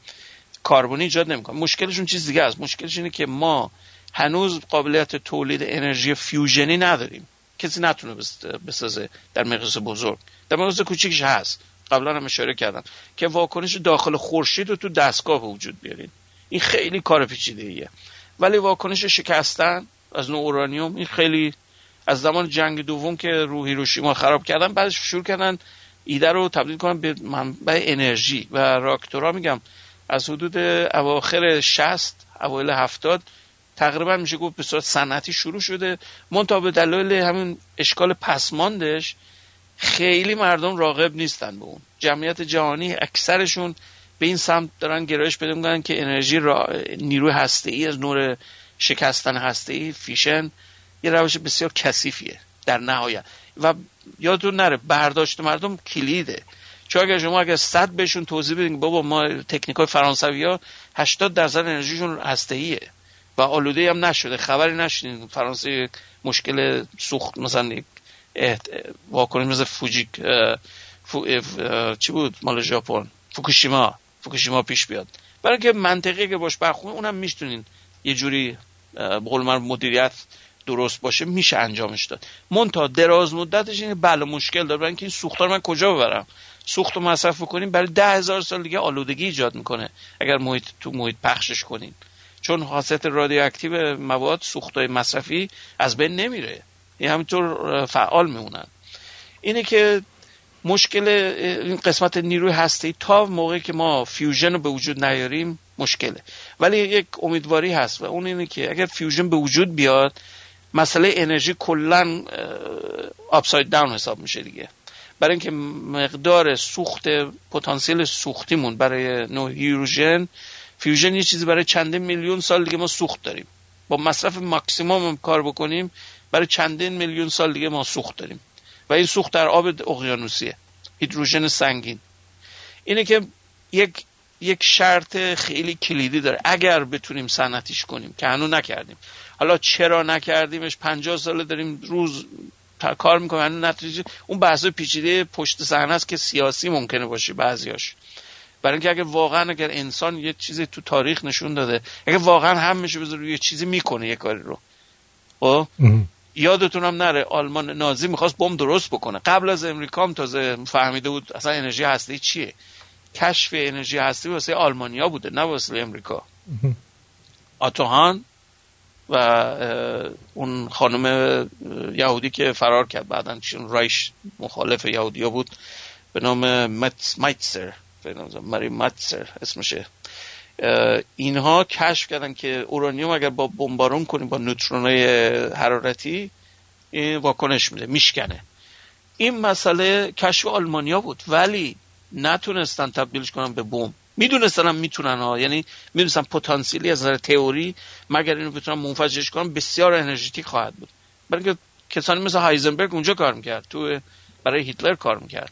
کاربونی ایجاد نمی‌کنه. مشکلشون چیز دیگه است. مشکلش اینه که ما هنوز قابلیت تولید انرژی فیوژنی نداریم. کسی نتونه بسازه در مقیاس بزرگ. در مقیاس کوچیکش هست. قبلا هم اشاره کردم که واکنش داخل خورشید رو تو دستگاه وجود بیارین. این خیلی کار پیچیده ایه ولی واکنش شکستن از نوع اورانیوم این خیلی از زمان جنگ دوم که رو هیروشیما خراب کردن بعدش شروع کردن ایده رو تبدیل کنن به منبع انرژی. و راکتورها میگم از حدود اواخر 60 اوایل 70 تقریبا میشه گفت به صورت صنعتی شروع شده. منتها به دلایل همین اشکال پسماندش خیلی مردم راغب نیستن به اون. جمعیت جهانی اکثرشون به این سمت دارن گرایش پیدا می‌کنن که انرژی را... نیروی هسته ای از نور شکستن هسته ای فیشن یه روش بسیار کثیفیه در نهایت. و یادتون نره برداشت مردم کلیده. چون اگر شما اگر صد بهشون توضیح بدین بابا ما تکنیک های فرانسوی ها 80 درصد انرژیشون هسته ایه و آلوده هم نشده. خبری نشدین فرانسه مشکل سوخت مثلا. واکنش مثل فوجیک فو... چی بود؟ مال ژاپن. فوکوشیما. فوکوشیما پیش بیاد. برای که منطقی که باش برخونه اونم می‌تونین یه جوری اه، به قول من مدیریت درست باشه میشه انجامش داد. منتها دراز مدتش اینه بله مشکل داره. اینکه این سوختا رو من کجا ببرم؟ سوخت رو مصرف کنیم برای ده هزار سال دیگه آلودگی ایجاد می‌کنه. اگر محیط تو محیط پخشش کنیم. چون حاصلات رادیواکتیو مواد سوختای مصرفی از بین نمیره. این همینطور فعال میمونن. اینه که مشکل این قسمت نیروی هسته تا موقعی که ما fusion رو به وجود نیاریم مشکله. ولی یک امیدواری هست و اون اینه که اگر fusion به وجود بیاد مسئله انرژی کلا upside down حساب میشه دیگه. برای اینکه مقدار سوخت پتانسیل سوختیمون برای نوع هیدروژن fusion یه چیزی برای چندین میلیون سال دیگه ما سوخت داریم. با مصرف ماکسیموم کار بکنیم برای چندین میلیون سال دیگه ما سوخت داریم. و این سوخت در آب اقیانوسیه هیدروژن سنگین. اینه که یک یک شرط خیلی کلیدی داره. اگر بتونیم صنعتیش کنیم که هنوز نکردیم. حالا چرا نکردیمش؟ پنجاه ساله داریم روز تا کار می‌کنیم هنوز نتیجه اون بحث پیچیده پشت صحنه است که سیاسی ممکنه باشه بعضیاش برای اینکه اگه واقعا اگر انسان یه چیزی تو تاریخ نشون داده اگه واقعا هم میشه بذاره یه چیزی می‌کنه یه کاری رو. خب؟ یادتونم نره آلمان نازی می‌خواست بمب درست بکنه. قبل از امریکا هم تازه فهمیده بود اصلا انرژی هسته چیه. کشف انرژی هسته واسه آلمانیا بوده نه واسه امریکا. آتوهان و اون خانم یهودی که فرار کرد. بعدا چون رایش مخالف یهودیا بود به نام مایتسر ماری مایتسر اسمشه. اینها کشف کردن که اورانیوم اگر با بمبارون کنیم با نوترونای حرارتی این واکنش میده میشکنه. این مسئله کشف آلمانیا بود ولی نتونستن تبدیلش کنن به بمب. می‌دونستن هم می‌تونن ها. یعنی می‌دونستن پتانسیلی از نظر تئوری مگر اینو بتونن منفجرش کنن بسیار انرژتیک خواهد بود. برای کسانی مثل هایزنبرگ اونجا کار می‌کرد تو برای هیتلر کار می‌کرد.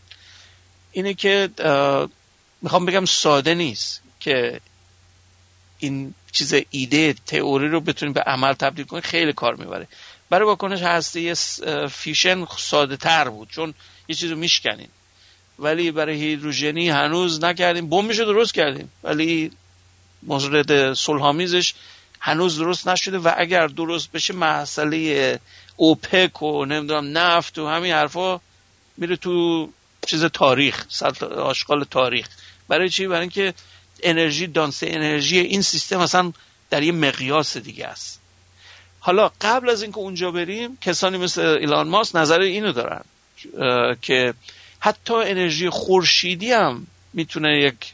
اینه که می‌خوام بگم ساده نیست که این چیز ایده تئوری رو بتونیم به عمل تبدیل کنیم خیلی کار می‌بره. برای واکنش هسته فیشن ساده تر بود چون یه چیز رو میشکنیم ولی برای هیدروژنی هنوز نکردیم. بمبش رو درست کردیم. ولی مورد صلحآمیزش هنوز درست نشده و اگر درست بشه مسئله اوپک و نمی‌دونم نفت و همین حرفا میره تو چیز تاریخ آشغال تاریخ. برای چی؟ برای اینکه انرژی دانسه انرژی این سیستم اصلا در یه مقیاس دیگه است. حالا قبل از اینکه اونجا بریم کسانی مثل ایلان ماس نظر اینو دارن که حتی انرژی خورشیدی هم می‌تونه یک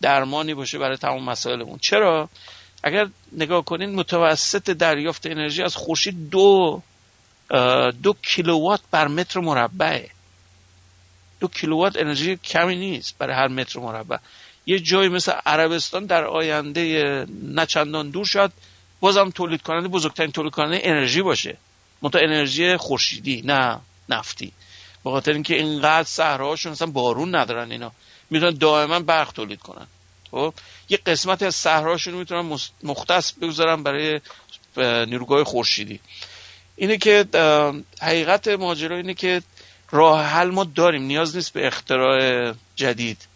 درمانی باشه برای تمام مسائلمون. چرا؟ اگر نگاه کنین متوسط دریافت انرژی از خورشید دو دو کیلووات بر متر مربعه. دو کیلووات انرژی کمی نیست برای هر متر مربع. یه جایی مثل عربستان در آینده نچندان دور شد بازم تولید کننده بزرگترین تولید کننده انرژی باشه. منتها انرژی خورشیدی نه نفتی. به خاطر اینکه اینقدر صحراهاشون اصلا بارون ندارن اینا. می‌تونن دائما برق تولید کنن. خب؟ یه قسمت از صحراشون می‌تونن مختص بگذارن برای نیروگاه خورشیدی. اینه که حقیقت ماجرا اینه که راه حل ما داریم. نیاز نیست به اختراع جدید.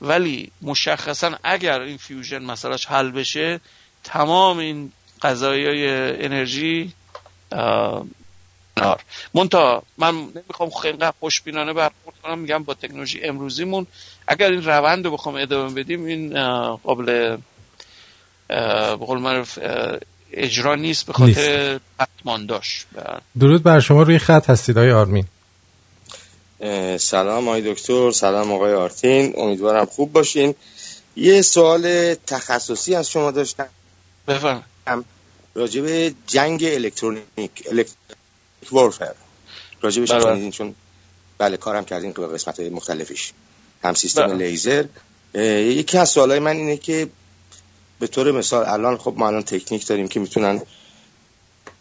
ولی مشخصا اگر این فیوژن مسئلهش حل بشه تمام این قضایی انرژی نار منتها من نمی‌خوام خیلی خوشبینانه برخورد کنم میگم با تکنولوژی امروزیمون اگر این روند رو بخوام ادامه بدیم این قابل به قول معروف اجرا نیست به خاطر حتمان داشت درود بر شما روی خط هستید آقای آرمین. سلام آقای دکتر سلام آقای آرتین امیدوارم خوب باشین. یه سوال تخصصی از شما داشتم. بفرم راجع به جنگ الکترونیک الکترونیک وارفر بله. شنیدین چون بله کارم کردین به قسمت های مختلفش هم سیستم بله. لیزر یکی از سوالای من اینه که به طور مثال الان خب ما الان تکنیک داریم که می‌تونن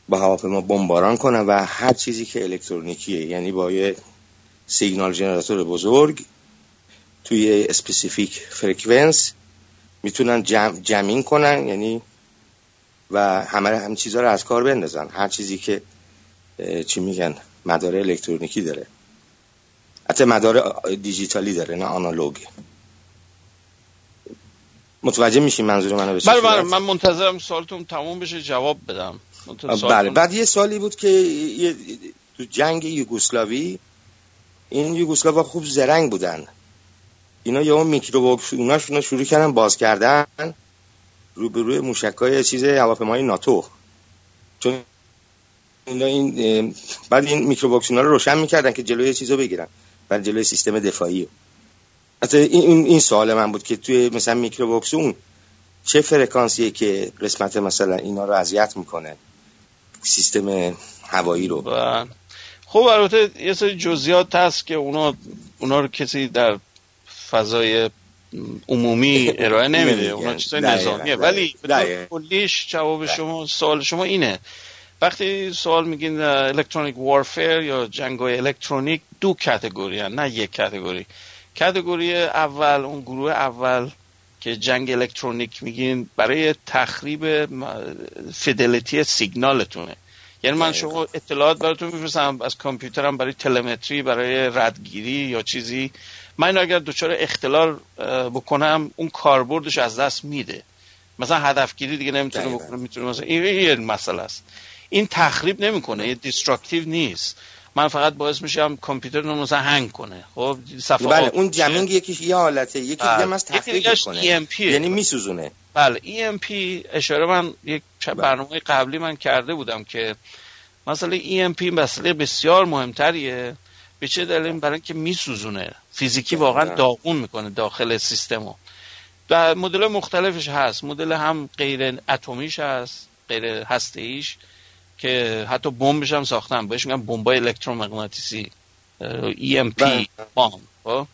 با هواپیما بمباران کنن و هر چیزی که الکترونیکیه یعنی با یه signal generator بزرگ توی specific frequency می‌تونن jam، jamming کنن یعنی و همه هم چیزها رو از کار بندازن هر چیزی که چی میگن؟ مدار الکترونیکی داره. حتی مدار دیجیتالی داره نه آنالوگ. متوجه میشین منظور منو به چه بله بله؟ من منتظرم سوالتون تموم بشه جواب بدم. بله بعد یه سالی بود که یه- تو جنگ یوگسلاوی این یوگسلاوا خوب زرنگ بودن. اینا یه میکروبوکس اوناش اونا شروع کردن باز کردن. روبروی موشکای چیز هواپیمای ناتو. چون اینا این بعد این اونا رو روشن می‌کردن که جلوی چیزو بگیرن بعد جلوی سیستم دفاعی حتی این, این, سوال من بود که توی مثلا میکروبوکس اون چه فرکانسیه که قسمت مثلا اینا رو اذیت می‌کنه سیستم هوایی رو بله. خب البته یه سری جزئیات هست که اونا اونا رو کسی در فضای عمومی ارائه نمیده. اونا چیزای نظامیه. ولی. کلیش جواب شما سوال شما اینه وقتی سوال میگین الکترونیک وارفر یا جنگای الکترونیک دو کتگوری هن، نه یک کتگوری. category اول اون گروه اول که جنگ الکترونیک میگین برای تخریب fidelity سیگنالتونه یعنی من شما اطلاعات براتون میفرستم از کامپیوترم برای telemetry برای ردگیری یا چیزی. من اگر دچار اختلال بکنم اون کاربردش از دست میده. مثلا هدفگیری دیگه نمی‌تونه. بکنه می‌تونه مثلا این این یه مسئله است. این تخریب نمی‌کنه یه destructive نیست. من فقط باعث میشم کامپیوتر رو مثلا هنگ کنه. خب صفحه بله اون. جمینگ یکیش یه حالته یکی دیگه بله. هم از تخریب می‌کنه. EMP. یعنی میسوزونه. بله EMP اشاره من یک چه برنامه قبلی من کرده بودم که مثلا EMP مسئله بسیار مهمتریه. به چه دلیل؟ برای اینکه میسوزونه. فیزیکی واقعا بله. داغون می‌کنه داخل سیستمو. و مدل مختلفش هست. مدل هم غیر اتمیش هست غیر هسته ایش که حتی بمبش هم ساختن. بهش میگن بمبای الکترومغناطیسی EMP بله. بام. خب؟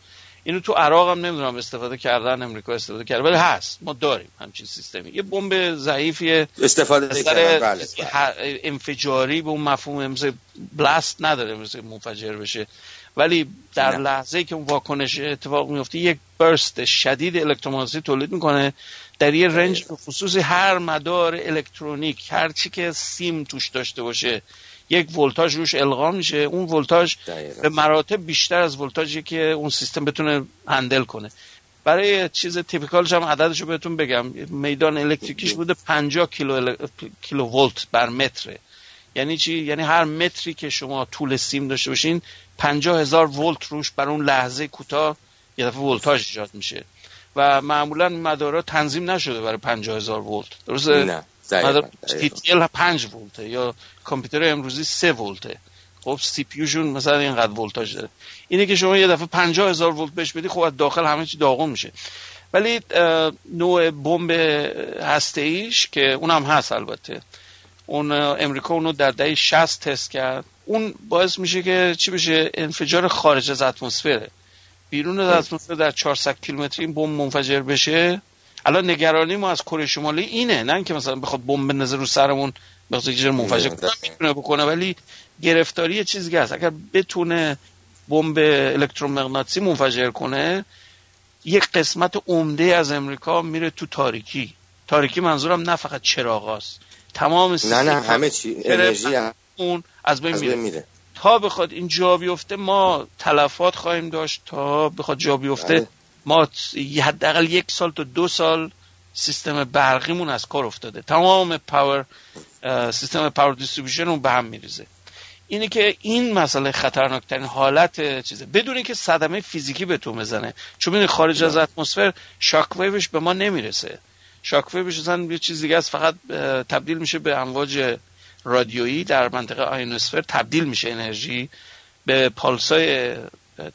اینو تو عراق هم نمی‌دونم استفاده کردن امریکا استفاده کرده. ولی هست. ما داریم همچین سیستمی. یه بمب ضعیفیه. استفاده کردن بله, بله. انفجاری به اون مفهوم مثل بلاست نداره مثل منفجر بشه. ولی در نه. لحظه که اون واکنش اتفاق میفته یک برست شدید الکترومغناطیسی تولید می‌کنه. در یه رنج به خصوص هر مدار الکترونیک هر چی که سیم توش داشته باشه یک ولتاژ روش القا میشه. اون ولتاژ. به مراتب بیشتر از ولتاژی که اون سیستم بتونه هندل کنه. برای چیز تیپیکالش هم عددش رو بهتون بگم. میدان الکتریکیش بوده 50 کیلو, ال... کیلو ولت بر متره. یعنی چی؟ یعنی هر متری که شما طول سیم داشته باشین 50 هزار ولت روش بر اون لحظه کوتاه یه دفعه ولتاژ ایجاد میشه. و معمولا مدارا تنظیم نشده برای 50 هزار ولت. درسته؟ نه مدار. TTL 5 ولته یا کامپیوتر امروزی 3 ولته. خب سی پی شون مثلا اینقدر ولتاژ داره. اینه که شما یه دفعه 50 هزار ولت بهش بدی خب از داخل همه چی داغون میشه. ولی نوع بمب هسته ایش که اونم هست البته. اون امریکا اونو در دهه 60 تست کرد. اون باعث میشه که چی بشه؟ انفجار خارج از اتمسفره. بیرون از اتمسفر در 400 کیلومتری این بمب منفجر بشه. الان نگرانی ما از کره شمالی اینه نه اینکه مثلا بخواد بمب بندازه رو سرمون بخواد یه منفجر کنه می‌تونه بکنه. ولی گرفتاری چیزی هست. اگر بتونه بمب الکترومغناطیسی منفجر کنه یک قسمت عمده از امریکا میره تو تاریکی. تاریکی منظورم نه فقط چراغاست تمام نه سیستم نه همه چی انرژی اون از بین میره. تا بخواد این جا بیفته ما تلفات خواهیم داشت تا بخواد جا بیفته بله. ما حداقل یک سال تا دو سال سیستم برقیمون از کار افتاده. تمام power system power distribution اون به هم میریزه. اینه که این مسئله خطرناکترین حالت چیزه. بدون اینکه صدمه فیزیکی به تو بزنه. چون خارج از اتمسفر شاک ویوش به ما نمی‌رسه. شاک ویوش یه چیز دیگه است فقط تبدیل میشه به امواج رادیویی در منطقه آینوسفر تبدیل میشه انرژی به پالسای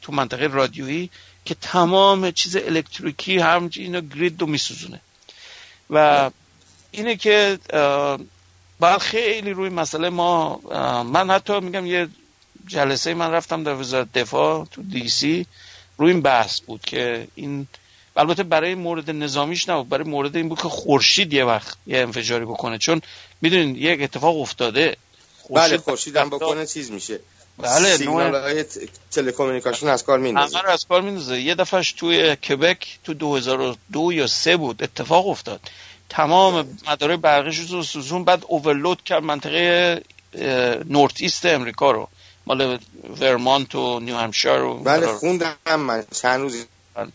تو منطقه رادیویی که تمام چیز الکتریکی هم اینا گرید رو میسوزونه. و اینه که باید خیلی روی مسئله ما من حتی میگم یه جلسه من رفتم در وزارت دفاع تو دی سی روی این بحث بود که این البته برای مورد نظامیش نبود برای مورد این بود که خورشید یه وقت یه انفجاری بکنه. چون می‌دونین یک اتفاق افتاده. بله خورشید هم بکنه چیز میشه. بله، سیگنال نوع- های تلکومونیکاسیون از کار میندازه. همه از کار میندازه. یه دفعهش توی کبک تو 2002 یا سه بود اتفاق افتاد. تمام مدارای برقیش رو سوزون بعد اوورلود کرد منطقه نورت ایست امریکا رو. مال ورمانت و نیو همشایر و بله خوندم من. چند روز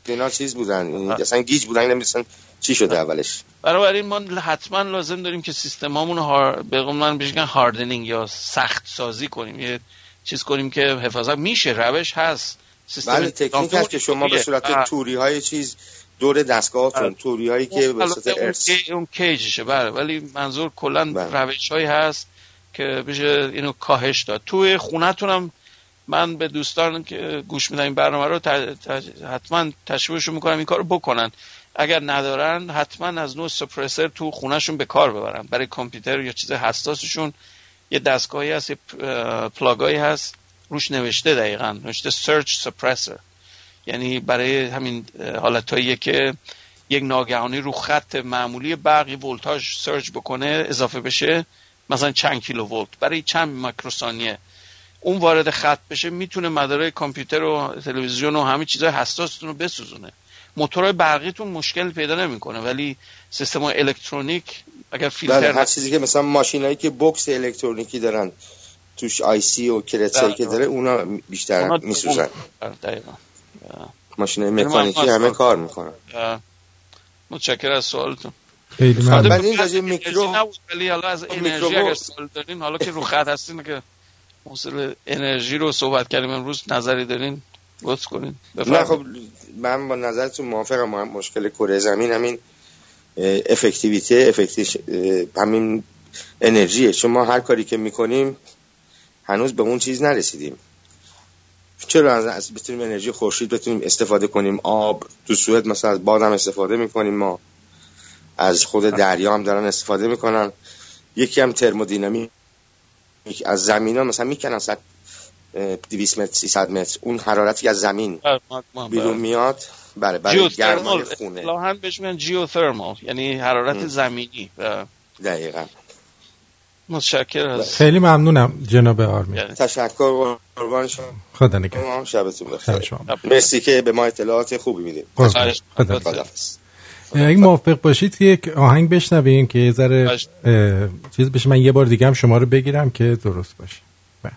اینا چیز بودن؟ این اصلا گیج بودن نمی‌دونستن چی شده اولش. بنابراین ما حتما لازم داریم که سیستمامون هار... به قول من میگن هاردنینگ یا سخت سازی کنیم. یه چیز کنیم که حفاظت میشه روش هست. سیستم بله تکنیک هست که شما به. صورت بله. توری های چیز دور دستگاهتون بله. توری هایی که به صورت اون, کیجشه بله. ولی منظور کلا روش هایی هست که بشه اینو کاهش داد. توی خونتون هم من به دوستان که گوش میدن این برنامه رو حتما تشویقشون می‌کنم این کارو بکنن. اگر ندارن حتما از نوع suppressor تو خونهشون به کار ببرن. برای کامپیوتر یا چیز حساسشون یه دستگاهی هست یه plug هایی هست. روش نوشته دقیقا. نوشته surge suppressor یعنی برای همین حالتهایی که یک ناگهانی رو خط معمولی برقی ولتاژ surge بکنه اضافه بشه مثلا چند کیلو ولت برای چند میکروثانیه. اون وارد خط بشه می‌تونه مدارای کامپیوتر و تلویزیون و همه چیزای حساستون رو بسوزونه. موتورهای برقیتون مشکل پیدا نمی‌کنه ولی سیستم الکترونیک اگر فیلتر بله هر چیزی که مثلا ماشینایی که بکس الکترونیکی دارن توش آی سی و کرتسایی بله. که داره اونا بیشتر میسوزن. آره، دقیقا. ماشین یعنی مکانیکی. همه کار می‌کنن. متشکر از سوالتون. خیلی ممنون. بعد این راجع میکرو ولی حالا از انرژی اگر سوال دارین حالا که رو خط هستین که موصل انرژی رو صحبت کردیم. امروز نظری دارین؟ لطف کنین. نه خب من با نظرتون موافقم. هم مشکل کره زمین همین افکتیویته افکتیش همین انرژیه. چون ما هر کاری که می‌کنیم هنوز به اون چیز نرسیدیم. چرا از, از بتونیم انرژی خورشید بتونیم استفاده کنیم؟ آب تو سوئد مثلا از باد هم استفاده می‌کنیم ما. از خود دریا هم دارن استفاده می‌کنن. یکی هم ترمودینامیک از زمین ها مثلا می‌کنن صد 200 متر 300 متر. اون حرارتی از زمین بله، ما- بیرون بله. میاد بله برای گرمای خونه. اصطلاحاً بهش میگن جیوترمال یعنی حرارت م. زمینی. و دقیقا. متشکر از خیلی ممنونم جناب آرمی تشکر قربان شما. خدا نگهدار. شبتون شب بخیر شما. مرسی که به ما اطلاعات خوبی می‌دید. خدا خداحافظ. اگه موافق باشید یک آهنگ بشنویم که یه ذره چیز بشه. من یه بار دیگه هم شما رو بگیرم که درست باشه. بله.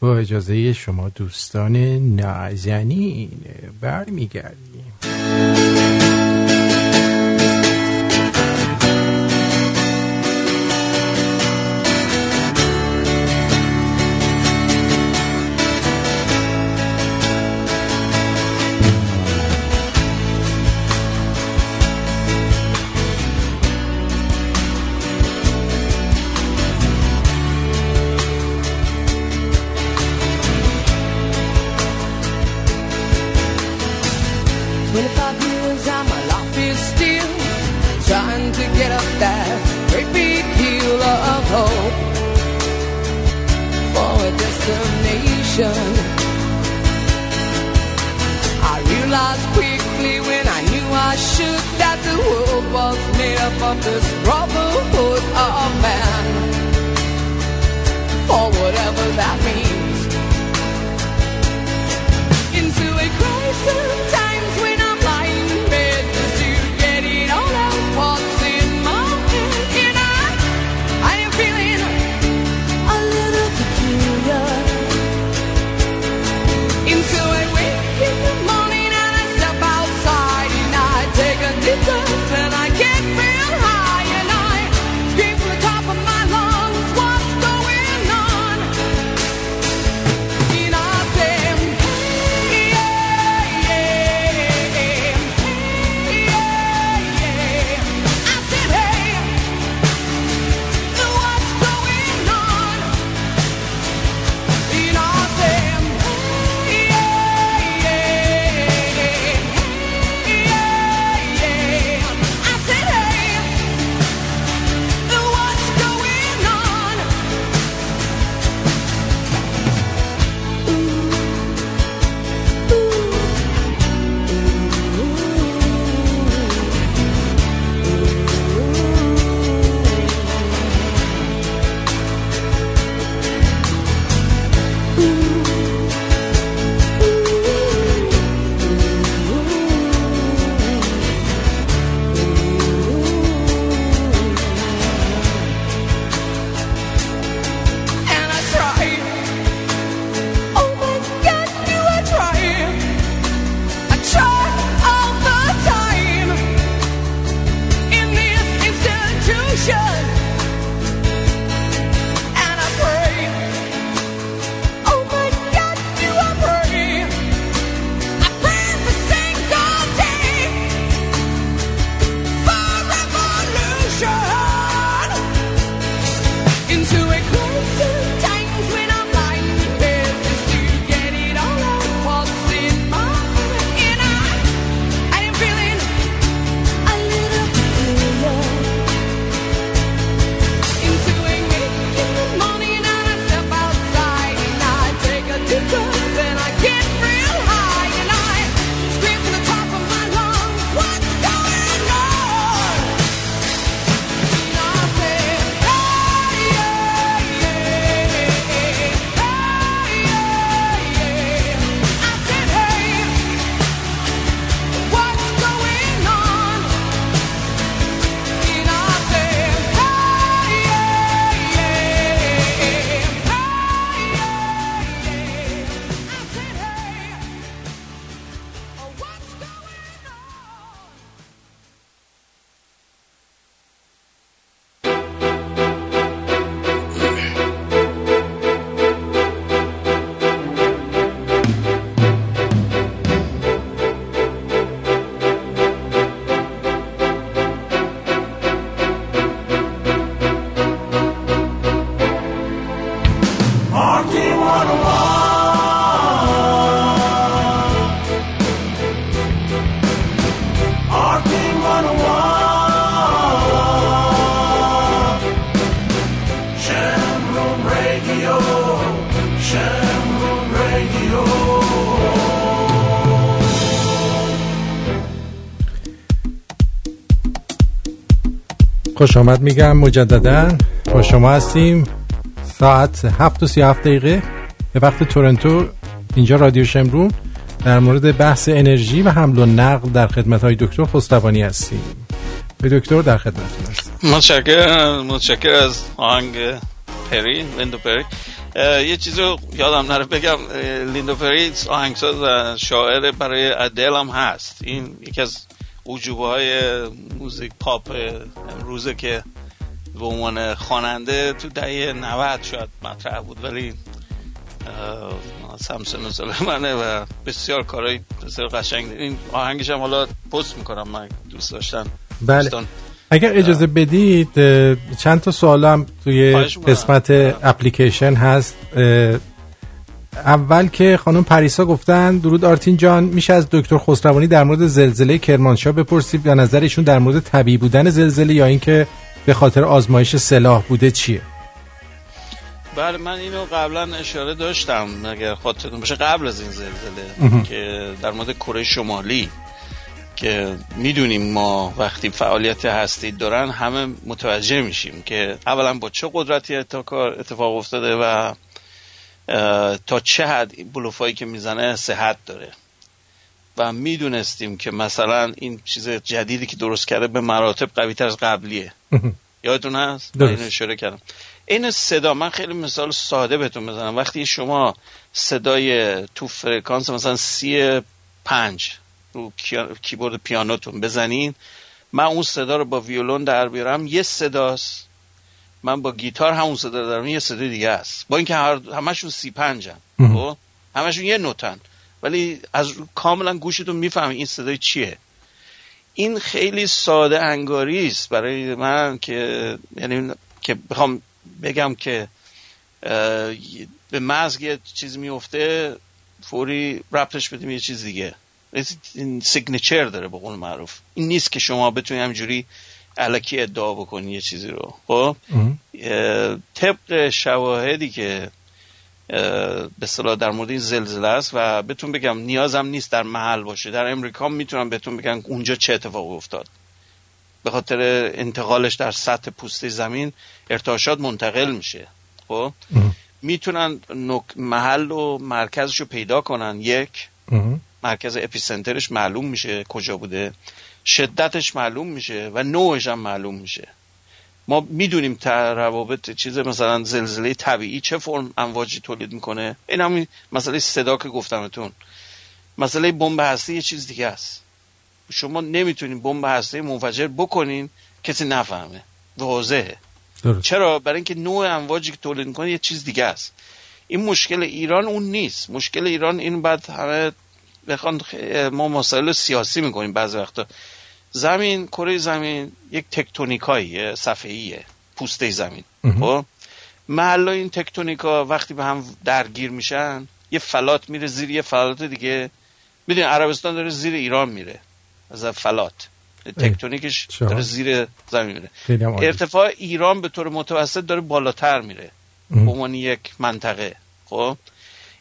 با اجازه شما دوستان نازنین برمیگردیم. خوش آمد میگم مجددا با شما هستیم. ساعت 7 و 37 دقیقه. به وقت تورنتو اینجا رادیو شمرون. در مورد بحث انرژی و حمل و نقل در خدمت های دکتر خسروانی هستیم. به دکتر در خدمتتون هستیم. متشکرم متشکر از آهنگ پری لیندو پری. یه چیزی رو یادم نره بگم لیندو پری آهنگساز شاعر برای ادل هم هست. این یکی از عجوبه های موزیک پاپ امروزه که به عنوان خواننده تو دهه 90 شاید مطرح بود ولی اه، سمسون و سال منه و بسیار کارهای بسیار قشنگ. این آهنگش هم حالا پست می‌کنم من دوست داشتن بله. دوستان اگر اجازه بدید چند تا سوال هم توی. قسمت اپلیکیشن هست. اول که خانم پریسا گفتن درود آرتین جان میشه از دکتر خسروانی در مورد زلزله کرمانشاه بپرسید و نظر ایشون در مورد طبیعی بودن زلزله یا اینکه به خاطر آزمایش سلاح بوده چیه بله من اینو قبلا اشاره داشتم اگر خاطرتون باشه قبل از این زلزله. که در مورد کره شمالی که می‌دونیم ما وقتی فعالیت هستی دارن همه متوجه میشیم که اولا با چه قدرتی اتفاق افتاده و تا چه حد بلوفایی که می‌زنه صحت داره. و می‌دونستیم که مثلا این چیز جدیدی که درست کرده به مراتب قوی تر از قبلیه. یادتون هست؟ درست. اینو اشاره کردم. این صدا من خیلی مثال ساده بهتون بزنم. وقتی شما صدای تو فرکانس مثلا سی پنج رو کیبورد پیانوتون بزنین من اون صدا رو با ویولون در بیارم یه صداست. من با گیتار همون صدا دارم یه صدا دیگه است. با اینکه هر همشون سی پنجن خب؟ همشون یه نوتن ولی از کاملا گوشتون می‌فهمی این صدای چیه. این خیلی ساده انگاری است برای من که یعنی که بخوام بگم که به مغز یه چیز میفته فوری ربطش بدیم یه چیز دیگه. این سیگنچر داره به قول معروف. این نیست که شما بتونی همجوری علکی ادعا بکنی یه چیزی رو. خب؟ طبق شواهدی که به اصطلاح در مورد این زلزله است و بهتون بگم نیازم نیست در محل باشه. در امریکا می‌تونم بهتون بگم اونجا چه اتفاقی افتاد. به خاطر انتقالش در سطح پوسته زمین ارتعاشات منتقل میشه. خب؟ می‌تونن نک- محل و مرکزش رو پیدا کنن. یک مرکز اپیسنترش معلوم میشه کجا بوده. شدتش معلوم میشه و نوعش هم معلوم میشه. ما می‌دونیم روابط چیز مثلا زلزله طبیعی چه فرم امواجی تولید می‌کنه. این همین مسئله صدا که گفتمتون. مسئله بمب هسته یه چیز دیگه است. شما نمی‌تونین بمب هسته منفجر بکنین کسی نفهمه. واضحه. درست. چرا؟ برای اینکه نوع امواجی که تولید می‌کنه یه چیز دیگه است. این مشکل ایران اون نیست. مشکل ایران این بعد همه بخوان ما مسائل سیاسی می‌کنیم بعضی وقتا. زمین کره زمین یک تکتونیکاییه صفحه‌ایه پوسته زمین. خب؟ محل این تکتونیکا وقتی به هم درگیر میشن یه فلات میره زیر یه فلات دیگه. می‌دونی عربستان داره زیر ایران میره. از فلات. تکتونیکش؟ داره زیر زمین میره. ارتفاع ایران به طور متوسط داره بالاتر میره. به عنوان یک منطقه. خب؟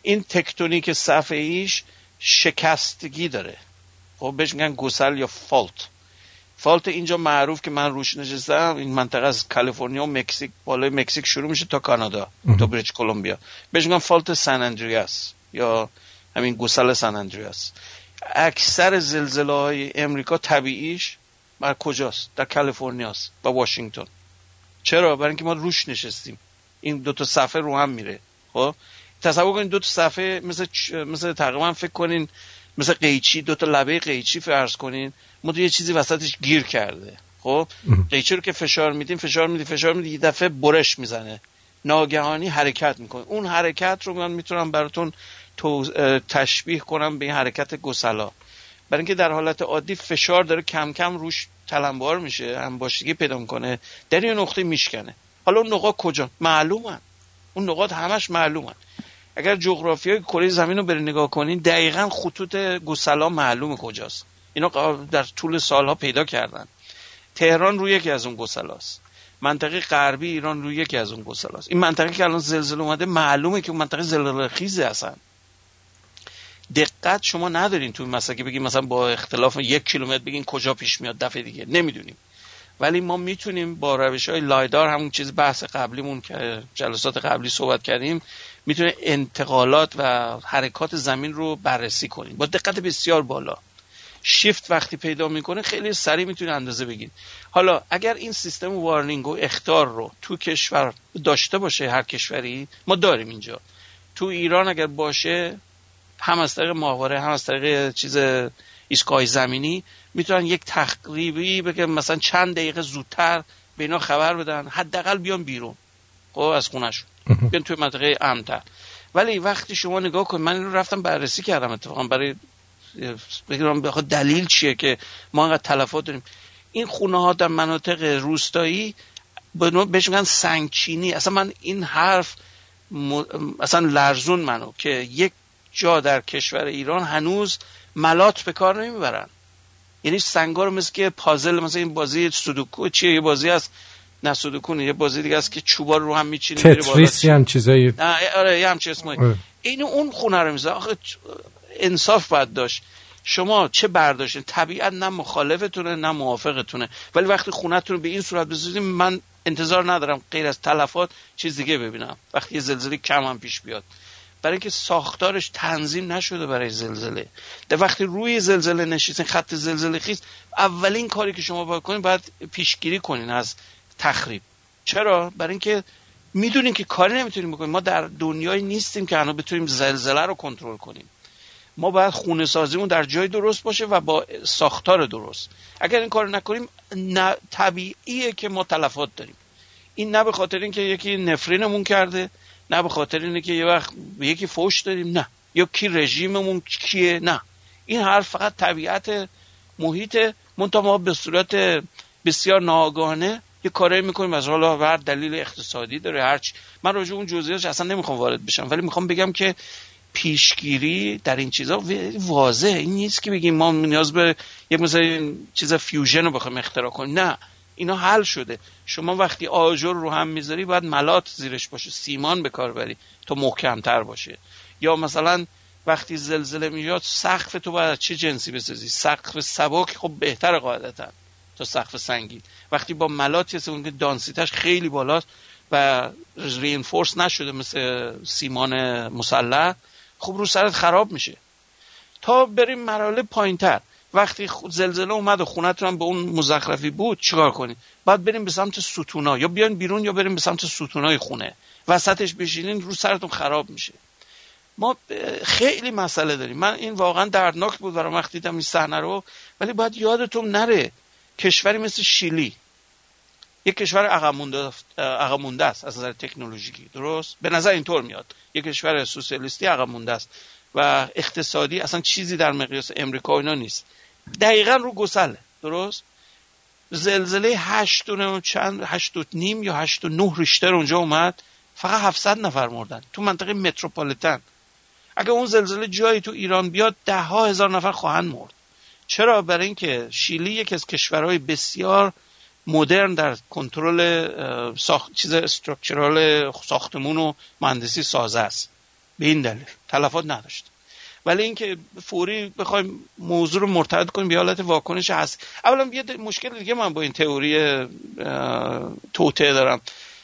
این تکتونیک صفحه ایش شکستگی داره. خب بهش میگن گسل یا فالت. فالت اینجا معروف که من روش نشستم. این منطقه از کالیفرنیا و مکزیک بالای مکزیک شروع میشه تا کانادا تا بریج کلمبیا. بهش میگن فالت سن اندریاس یا همین گسل سن اندریاس. اکثر زلزله های امریکا طبیعیش بر کجاست؟ در کالیفرنیاست و واشنگتن. چرا؟ برای اینکه ما روش نشستیم. این دو تا صفحه رو هم میره. خب؟ تصور کنید دو تا صفحه مثل مثل تقریبا فکر کنین مثل قیچی دو تا لبه قیچی فرض کنین ما یه چیزی وسطش گیر کرده. خب؟ قیچی رو که فشار میدیم فشار میدیم فشار میدیم یه دفعه برش می‌زنه. ناگهانی حرکت می‌کنه. اون حرکت رو من می‌تونم براتون تشبیه کنم به این حرکت گسلا. برای اینکه در حالت عادی فشار داره کم کم روش تلمبار میشه انباشتگی پیدا می‌کنه در یه نقطه میشکنه. حالا اون نقاط کجا؟ معلومن. اون نقاط همش معلومن. اگر جغرافی های کره زمین رو بری نگاه کنین دقیقا خطوط گسلا معلومه کجاست. اینا در طول سالها پیدا کردن. تهران روی یکی از اون گسلاست منطقه غربی ایران روی یکی از اون گسلاست این منطقه که الان زلزله اومده معلومه که اون منطقه زلزله خیزه اصلا. دقت شما ندارین تو این مسئله که بگین مثلا با اختلاف یک کیلومتر بگین کجا پیش میاد دفعه دیگه. نمی‌دونیم. ولی ما می‌تونیم با روش های لایدار همون چیز بحث قبلیمون که جلسات قبلی صحبت کردیم می‌تونه انتقالات و حرکات زمین رو بررسی کنیم با دقت بسیار بالا. شیفت وقتی پیدا می‌کنه خیلی سریع می‌تونه اندازه بگیر حالا اگر این سیستم وارنینگ و اختار رو تو کشور داشته باشه هر کشوری ما داریم اینجا. تو ایران اگر باشه هم از طریق ماهواره هم از طریق چیز ایستگاه زمینی می‌تونن یک تقریبی بگم مثلا چند دقیقه زودتر به اینا خبر بدن حداقل بیان بیرون. خب از خونهشون. بیان توی منطقه امتر ولی وقتی شما نگاه کن من این رو رفتم بررسی کردم اتفاقا. برای بگم بخواد دلیل چیه که ما انقدر تلفات داریم. این خونه ها در مناطق روستایی بهش میگن سنگچینی. اصلا من این حرف. اصلا لرزون منو که یک جا در کشور ایران هنوز ملات به کار نمی‌برن. یعنی سنگا مثل که پازل مثل این بازی سودوکو چیه؟ یه بازی هست. نه سودوکو نه، یه بازی دیگه است که چوبا رو هم میچینی تتریس یه هم چیزایی. نه آره یه همچین اسمایی. آره. این اون خونه رو میزه آخه انصاف باید داشت. شما چه برداشتین طبیعت نه مخالفتونه نه موافقتونه. ولی وقتی خونهتون رو به این صورت بسازیم من انتظار ندارم غیر از تلفات چیز دیگه ببینم. وقتی یه زلزله کم هم پیش بیاد. برای اینکه ساختارش تنظیم نشده برای زلزله. در وقتی روی زلزله نشستین خط زلزله خیز اولین کاری که شما باید کنین باید پیشگیری کنین از تخریب. چرا؟ برای اینکه می‌دونین که کاری نمی‌تونیم بکنیم. ما در دنیایی نیستیم که هنوز بتونیم زلزله رو کنترل کنیم. ما باید خونه سازیمون در جای درست باشه و با ساختار درست. اگر این کار نکنیم نه طبیعیه که ما تلفات داریم. این نه به خاطر اینکه یکی نفرینمون کرده نه به خاطر اینه که یه وقت یکی فوش داریم نه. یا کی رژیممون کیه؟ نه. این حرف فقط طبیعت محیط منتها ما به صورت بسیار ناآگاهانه یه کاری می‌کنیم از حالا هر دلیل اقتصادی داره هرچی من راجع اون جزئیاتش اصلا نمی‌خوام وارد بشم ولی می‌خوام بگم که پیشگیری در این چیزا واضحه. این نیست که بگیم ما نیاز به یه مثلا چیز فیوژن رو بخوایم اختراع کنیم. نه. اینا حل شده. شما وقتی آجر رو هم می‌ذاری باید ملات زیرش باشه. سیمان به کار بری تا محکمتر باشه. یا مثلا وقتی زلزله میاد سقف تو باید چه جنسی بسازی؟ سقف سبک خب بهتر قاعدتا. تا سقف سنگین. وقتی با هست اون که دانسیتش خیلی بالاست و رینفورس نشده مثل سیمان مسلح خب رو سرت خراب میشه. تا بریم مرحله پایینتر. وقتی زلزله اومد و خونتون هم به اون مزخرفی بود چیکار کنید باید بریم به سمت ستونا یا بیاین بیرون یا بریم به سمت ستونای خونه. وسطش بشینین رو سرتون خراب میشه. ما خیلی مسئله داریم. من این واقعا دردناک بود برام وقتی دیدم این صحنه رو ولی باید یادتون نره. کشوری مثل شیلی. یک کشور عقب مونده است از نظر تکنولوژیکی. درست؟ به نظر اینطور میاد. یک کشور سوسیالیستی عقب مونده است و اقتصادی اصلا چیزی در مقیاس امریکا اینا نیست. دقیقا رو گسله. درست؟ زلزله هشت و چند هشت و نیم یا هشت و نه ریشتر اونجا اومد. فقط 700 نفر مردن. تو منطقه متروپولیتن. اگه اون زلزله جایی تو ایران بیاد ده ها هزار نفر خواهند مرد. چرا؟ برای اینکه شیلی یکی از کشورهای بسیار مدرن در کنترل ساخت چیز استراکچرال ساختمون و مهندسی سازه است. به این دلیل تلفات نداشت. ولی اینکه فوری بخوایم موضوع رو مرتبط کنیم به حالت واکنش هست. اولا یه مشکل دیگه من با این تئوری توطئه دارم.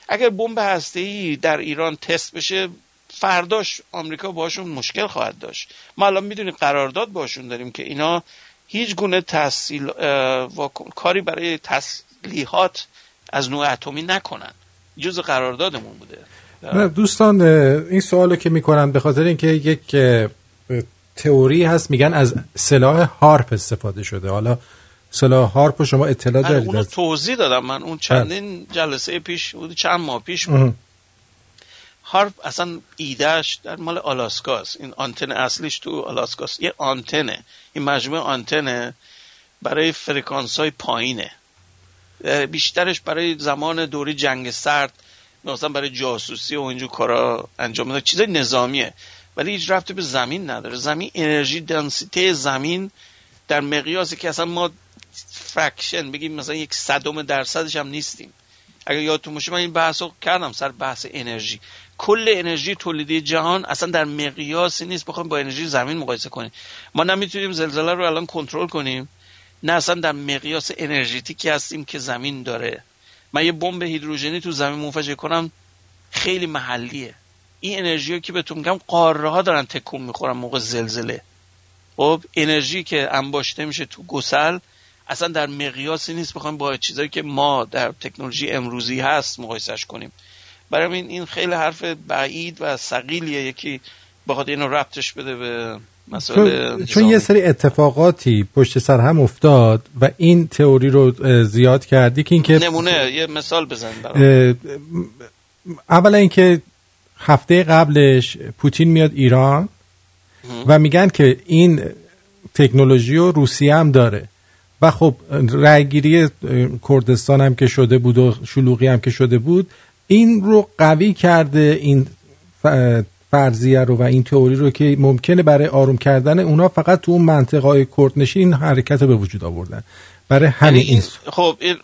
اگر بمب هسته‌ای در ایران تست بشه فرداش آمریکا باشون مشکل خواهد داشت. ما الان می‌دونیم قرارداد باشون داریم که اینا هیچ گونه تسهیل کاری برای تسلیحات از نوع اتمی نکنن. جز قراردادمون بوده. نه، دوستان این سوالو که می‌کنن به خاطر اینکه یک تئوری هست میگن از سلاح هارپ استفاده شده. حالا سلاح هارپ شما اطلاع دارید اونو توضیح دادم. من اون چندین جلسه پیش بود چند ماه پیش بود. هارپ اصلا ایدهش در مال آلاسکاست این آنتن اصلیش تو آلاسکاست یه آنتنه. این مجموعه آنتنه. برای فرکانس های پایینه بیشترش برای زمان دوری جنگ سرد مثلا برای جاسوسی و اینجور کارا انجام میده. چیز نظامیه. ولی هیچ ربطی به زمین نداره. زمین انرژی density زمین در مقیاسی که اصلا ما fraction بگیم مثلا یک صدم درصدش هم نیستیم. اگر یادتون باشه من این بحث رو کردم سر بحث انرژی. کل انرژی تولیدی جهان اصلا در مقیاسی نیست بخوایم با انرژی زمین مقایسه کنیم. ما نمی‌تونیم زلزله رو الان کنترل کنیم. نه اصلا در مقیاس انرژتیکی هستیم که زمین داره. من یه بمب هیدروژنی تو زمین منفجر کنم خیلی محلیه. این انرژی که بهتون میگم قاره ها دارن تکون می‌خورن موقع زلزله. خب انرژی که انباشته میشه تو گسل اصلا در مقیاسی نیست بخوایم با چیزایی که ما در تکنولوژی امروزی هست مقایسش کنیم. برای این این خیلی حرف بعید و سقیلیه یکی بخواد اینو ربطش بده به مسئله چون, یه سری اتفاقاتی پشت سر هم افتاد و این تئوری رو زیاد کردی که اینکه نمونه یه مثال بزن برام. اولا اینکه هفته قبلش پوتین میاد ایران و میگن که این تکنولوژی رو روسیه هم داره. و خب رأیگیری کردستان هم که شده بود و شلوغی هم که شده بود این رو قوی کرده این فرضیه رو و این تئوری رو که ممکنه برای آروم کردن اونا فقط تو اون منطقه های کردنشین این حرکت رو به وجود آوردن برای همین این خب این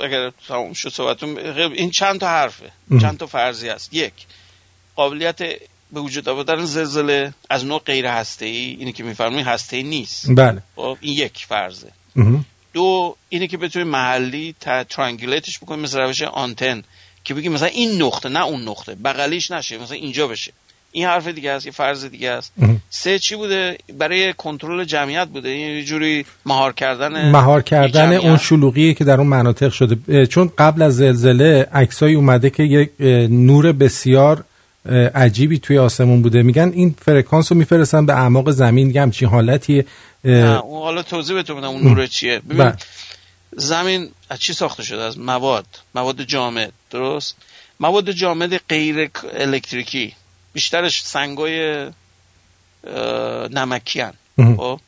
اگر تموم شد صحبتون این چند تا حرفه ام. چند تا فرضی است یک قابلیت به وجود آوردن زلزله از نوع غیر هسته ای اینی که میفرمایید هسته ای نیست بله خب این یک فرضه. دو اینه که بتونی محلی تا ترانگولیتش بکنی مثل روش آنتن که بگی مثلا این نقطه نه اون نقطه بغلیش نشه مثلا اینجا بشه. این حرف دیگه است یه فرض دیگه است. سه چی بوده؟ برای کنترل جمعیت بوده. یه جوری مهار کردن مهار کردن. اون شلوغی که در اون مناطق شده. چون قبل از زلزله عکسایی اومده که یک نور بسیار عجیبی توی آسمون بوده. میگن این فرکانس رو میفرستن به اعماق زمین. یه همچین حالتی نه اون حالا توضیح بهتون بدم اون نور چیه. ببین بله. زمین از چی ساخته شده؟ از مواد. مواد جامد. درست؟ مواد جامد غیر الکتریکی. بیشترش سنگای نمکیان مهم. خب؟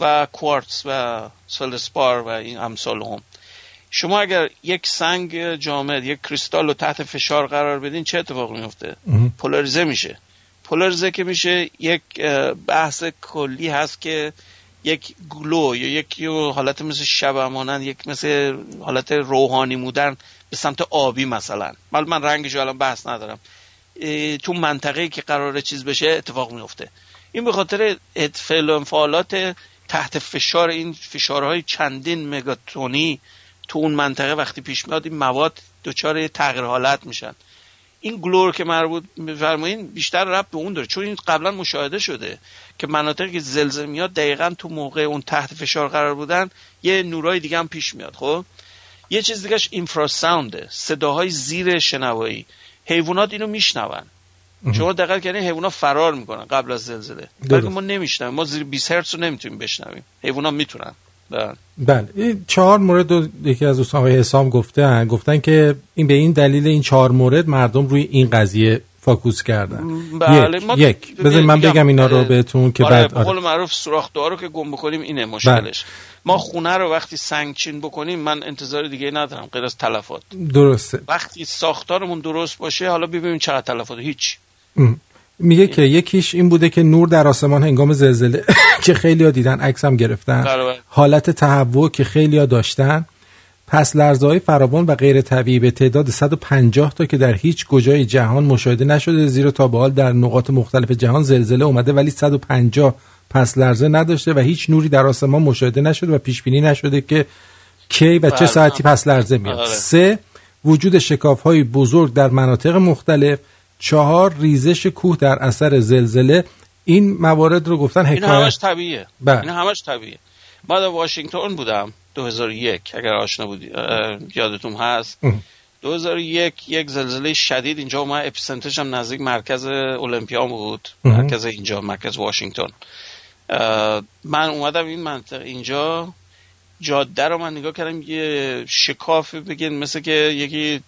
و کوارتز و سلسپار و این امثال هم شما اگر یک سنگ جامد یک کریستال رو تحت فشار قرار بدین چه اتفاقی میفته. پولاریزه میشه. پولاریزه که میشه یک بحث کلی هست که یک گلو یا یک حالت مثل شب مانند یک مثل حالت روحانی مودن به سمت آبی مثلا. من من رنگش الان بحث ندارم. تو منطقه که قرار چیز بشه اتفاق میفته. این به خاطر فعل انفعالات تحت فشار این فشارهای چندین مگاتونی تو اون منطقه وقتی پیش میاد این مواد دچار تغییر حالت میشن. این گلور که مربوط میفرمایین بیشتر ربط به اون داره. چون این قبلا مشاهده شده که مناطقی که زلزله میاد دقیقا تو موقع اون تحت فشار قرار بودن یه نورای دیگه هم پیش میاد خب؟ یه چیز دیگهش اینفراساونده صداهای زیر شنوایی. حیوانات اینو میشنون. شما دقت کردین حیوانات فرار می‌کنن قبل از زلزله. ولی ما نمیشنویم. ما زیر 20 هرتز رو نمی‌تونیم بشنویم. حیوانات می‌تونن. بله. بله این چهار مورد رو یکی از دوستان آقای حسام گفتن گفتن که این به این دلیل این چهار مورد مردم روی این قضیه فاکوس کردن بله یک, ما یک. بذارید من بگم اینا رو بهتون که آره بعد آره. قول معروف سوراخ رو که گم بکنیم اینه مشکلش ما خونه رو وقتی سنگچین بکنیم من انتظار دیگه ندارم غیر از تلفات درسته وقتی ساختارمون درست باشه حالا ببینیم چقدر تلفات هیچ ام. میگه که یکیش این بوده که نور در آسمان هنگام زلزله که خیلی ها دیدن عکس هم گرفتن. حالت تهوع که خیلی ها داشتن پس لرزهای فراوان و غیر طبیعی به تعداد 150 تا که در هیچ کجای جهان مشاهده نشده زیرا تا به حال در نقاط مختلف جهان زلزله اومده ولی 150 پس لرزه نداشته و هیچ نوری در آسمان مشاهده نشده و پیش بینی نشده که کی و چه. ساعتی پس لرزه میاد آره. سه وجود شکاف های بزرگ در مناطق مختلف چهار ریزش کوه در اثر زلزله. این موارد رو گفتن این حکایت همش طبیعیه. بله. این همش طبیعیه. ما در واشنگتن بودم 2001 اگر آشنا بودی یادتون هست. ام. 2001 یک زلزله شدید. اینجا اومد اپیسنترش هم نزدیک مرکز المپیا بود. مرکز اینجا مرکز واشنگتن. من اومدم این منطقه اینجا. جاده رو من نگاه کردم یه شکاف بگین مثل که یکی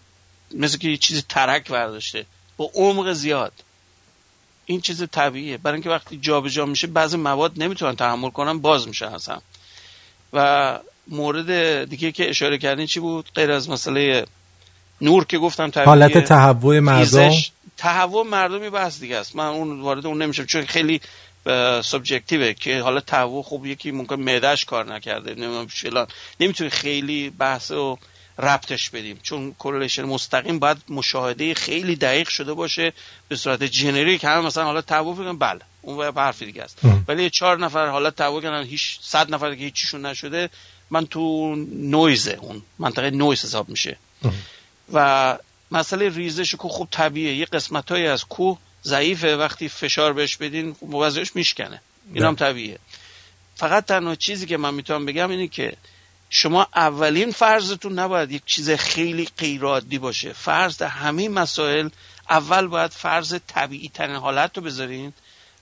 مثل که یه چیزی ترک برداشته. با عمق زیاد. این چیز طبیعیه. برای اینکه وقتی جابجا میشه بعضی مواد نمی‌تونن تحمل کنن باز میشن اصلا. و مورد دیگه که اشاره کردین چی بود؟ غیر از مسئله نور که گفتم طبیعیه حالت تهوع مردم. تهوع مردم یه بحث دیگه است. من اون وارد اون نمیشم چون خیلی subjective ه که حالا تهوع خوب یکی ممکن معدهش کار نکرده نمی‌دونم فلان. نمی‌تونی خیلی بحث و ربطش بدیم. چون correlation مستقیم باید مشاهده خیلی دقیق شده باشه به صورت generic همه مثلا حالا فکر کنم بله اون حرف دیگه است. ولی چهار نفر حالا تهوع کردن هیچ صد نفر که هیچیشون نشده من تو نویزه اون منطقه نویز حساب میشه. و مسئله ریزش کوه خوب طبیعیه. یه قسمت از کوه ضعیفه. وقتی فشار بهش بدین وضعش میشکنه. این هم طبیعیه. فقط تنها چیزی که من می‌تونم بگم اینه که شما اولین فرضتون نباید یک چیز خیلی غیرعادی باشه. فرض در همه مسائل اول باید فرض طبیعی ترین حالت رو بذارین.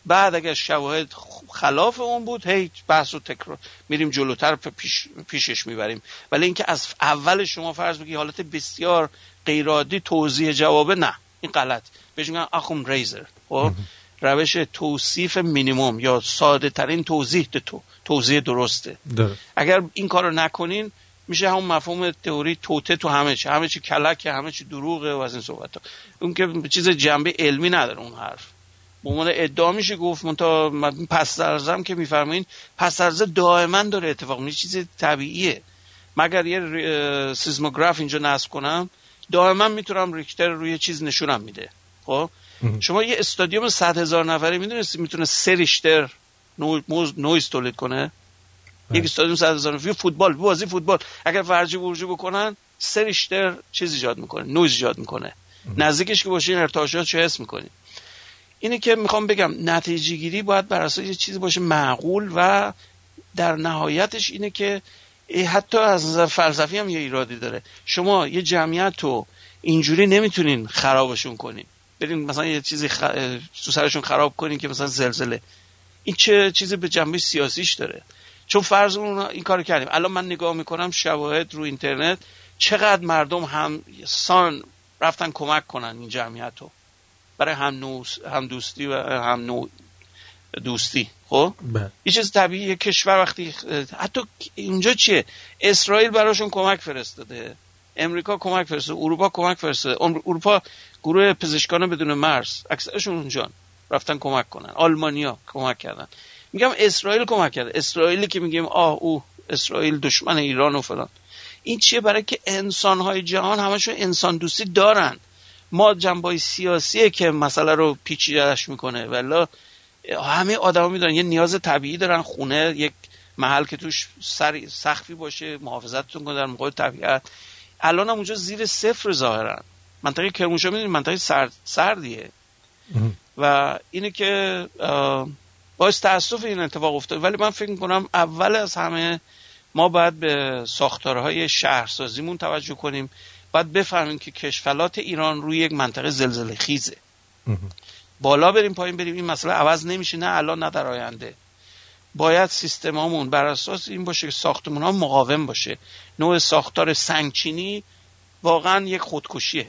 بعد اگر شواهد خلاف اون بود هی بحث رو تکرار. میریم جلوتر پیش پیشش می‌بریم. ولی اینکه از اول شما فرض بگی حالت بسیار غیرعادی توضیح جوابه نه. این غلط. بهش میگن اخوم ریزر. خب؟ روش توصیف مینیموم یا ساده ترین توضیح تو. توضیح درسته. درست اگر این کارو نکنین میشه همون مفهوم تئوری توته تو همه چی. همه چی کلکه همه چی دروغه و از این صحبت ها. اون که چیز جنبه علمی نداره اون حرف. به عنوان ادعا میشه گفت منتها پس درزم که میفرمایین پس درزه دائما داره اتفاق میشه چیز طبیعیه. مگر یه seismograph اینجا نصب کنم دائما می‌تونم Richter روی چیز نشونم میده. خب؟ شما یه استادیوم 100 هزار نفره می‌دونستی می‌تونه سه ریشتر نویز تولید کنه. یک استادیوم 100 هزار فوتبال بازی فوتبال. اگر ورجه ورجه بکنن سه ریشتر چیز ایجاد می‌کنه نویز ایجاد می‌کنه. نزدیکش که باشین ارتعاشات چه حس می‌کنین. اینه که می‌خوام بگم نتیجه گیری باید بر اساس یه چیزی باشه معقول و در نهایتش اینه که حتی از نظر فلسفی هم یه ایرادی داره. شما یه جمعیت رو اینجوری نمی‌تونین خرابشون کنین. برین مثلا یه چیزی خ... تو سرشون خراب کنین که مثلا زلزله. این چه چیزی به جنبه سیاسیش داره. چون فرض اون این کار کردیم. الان من نگاه می‌کنم شواهد رو اینترنت چقدر مردم هم سان رفتن کمک کنن این جمعیت رو برای هم, نوس، هم دوستی و هم نوع دوستی. خب؟ بله. یه چیز طبیعیه کشور وقتی حتی اینجا چیه؟ اسرائیل براشون کمک فرستاده. امریکا کمک فرستاده. اروپا کمک فرستاده. اروپا گروه پزشکان بدون مرز. اکثرشون اونجا رفتن کمک کنن. آلمانیا کمک کردن. میگم اسرائیل کمک کرده. اسرائیلی که میگیم آه او اسرائیل دشمن ایران و فلان. این چیه؟ برای که انسانهای جهان همشون انسان دوستی دارن. ما جنبای سیاسیه که مسئله رو پیچیدهش می‌کنه. ولی همه آدما می‌دونن. یه نیاز طبیعی دارن. خونه یک محل که توش سر سخفی باشه محافظتتون کنه در مقابل طبیعت. الان هم اونجا زیر صفر ظاهرن. منطقه کرمانشاه می‌دونید منطقه سرد سردیه. و اینه که باعث تاسف این اتفاق افتاد. ولی من فکر می‌کنم اول از همه ما باید به ساختارهای شهرسازیمون توجه کنیم. باید بفهمیم که کشفلات ایران روی یک منطقه زلزله خیزه. بالا بریم پایین بریم. این مسئله عوض نمیشه نه الان نه در آینده. باید سیستمامون بر اساس این باشه که ساختمون ها مقاوم باشه. نوع ساختار سنگچینی واقعا یک خودکشیه.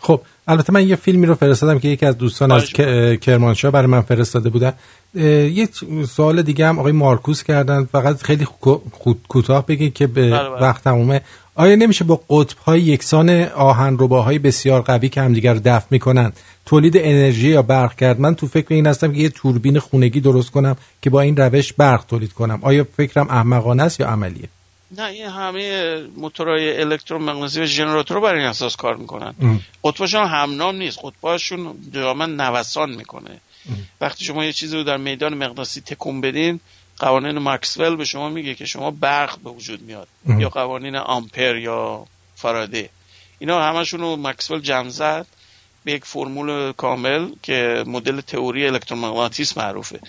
خب البته من یه فیلمی رو فرستادم که یکی از دوستان از ک- کرمانشاه برای من فرستاده بودن یه سوال دیگه هم آقای مارکوس کردن. فقط خیلی خو- خود کوتاه بگین که به بله، بله. وقت تمومه. آیا نمیشه با قطب های یکسان آهن رباهای بسیار قوی که همدیگر رو دفع می‌کنن تولید انرژی یا برق کرد؟ من تو فکر این هستم که یه توربین خونگی درست کنم که با این روش برق تولید کنم. آیا فکرم احمقانه است یا عملیه؟ نه این همه موتورهای الکترومغناطیسی و ژنراتور برای این اساس کار می‌کنن. ام. قطباشون همنام نیست. قطباشون دائما نوسان می‌کنه. وقتی شما یه چیزی رو در میدان مغناطیسی تکون بدین قوانین ماکسول به شما میگه که شما برق به وجود میاد. ام. یا قوانین آمپر یا فاراده اینا همشون رو ماکسول جمع زد. به یک فرمول کامل که مدل تئوری الکترومغناطیس معروفه.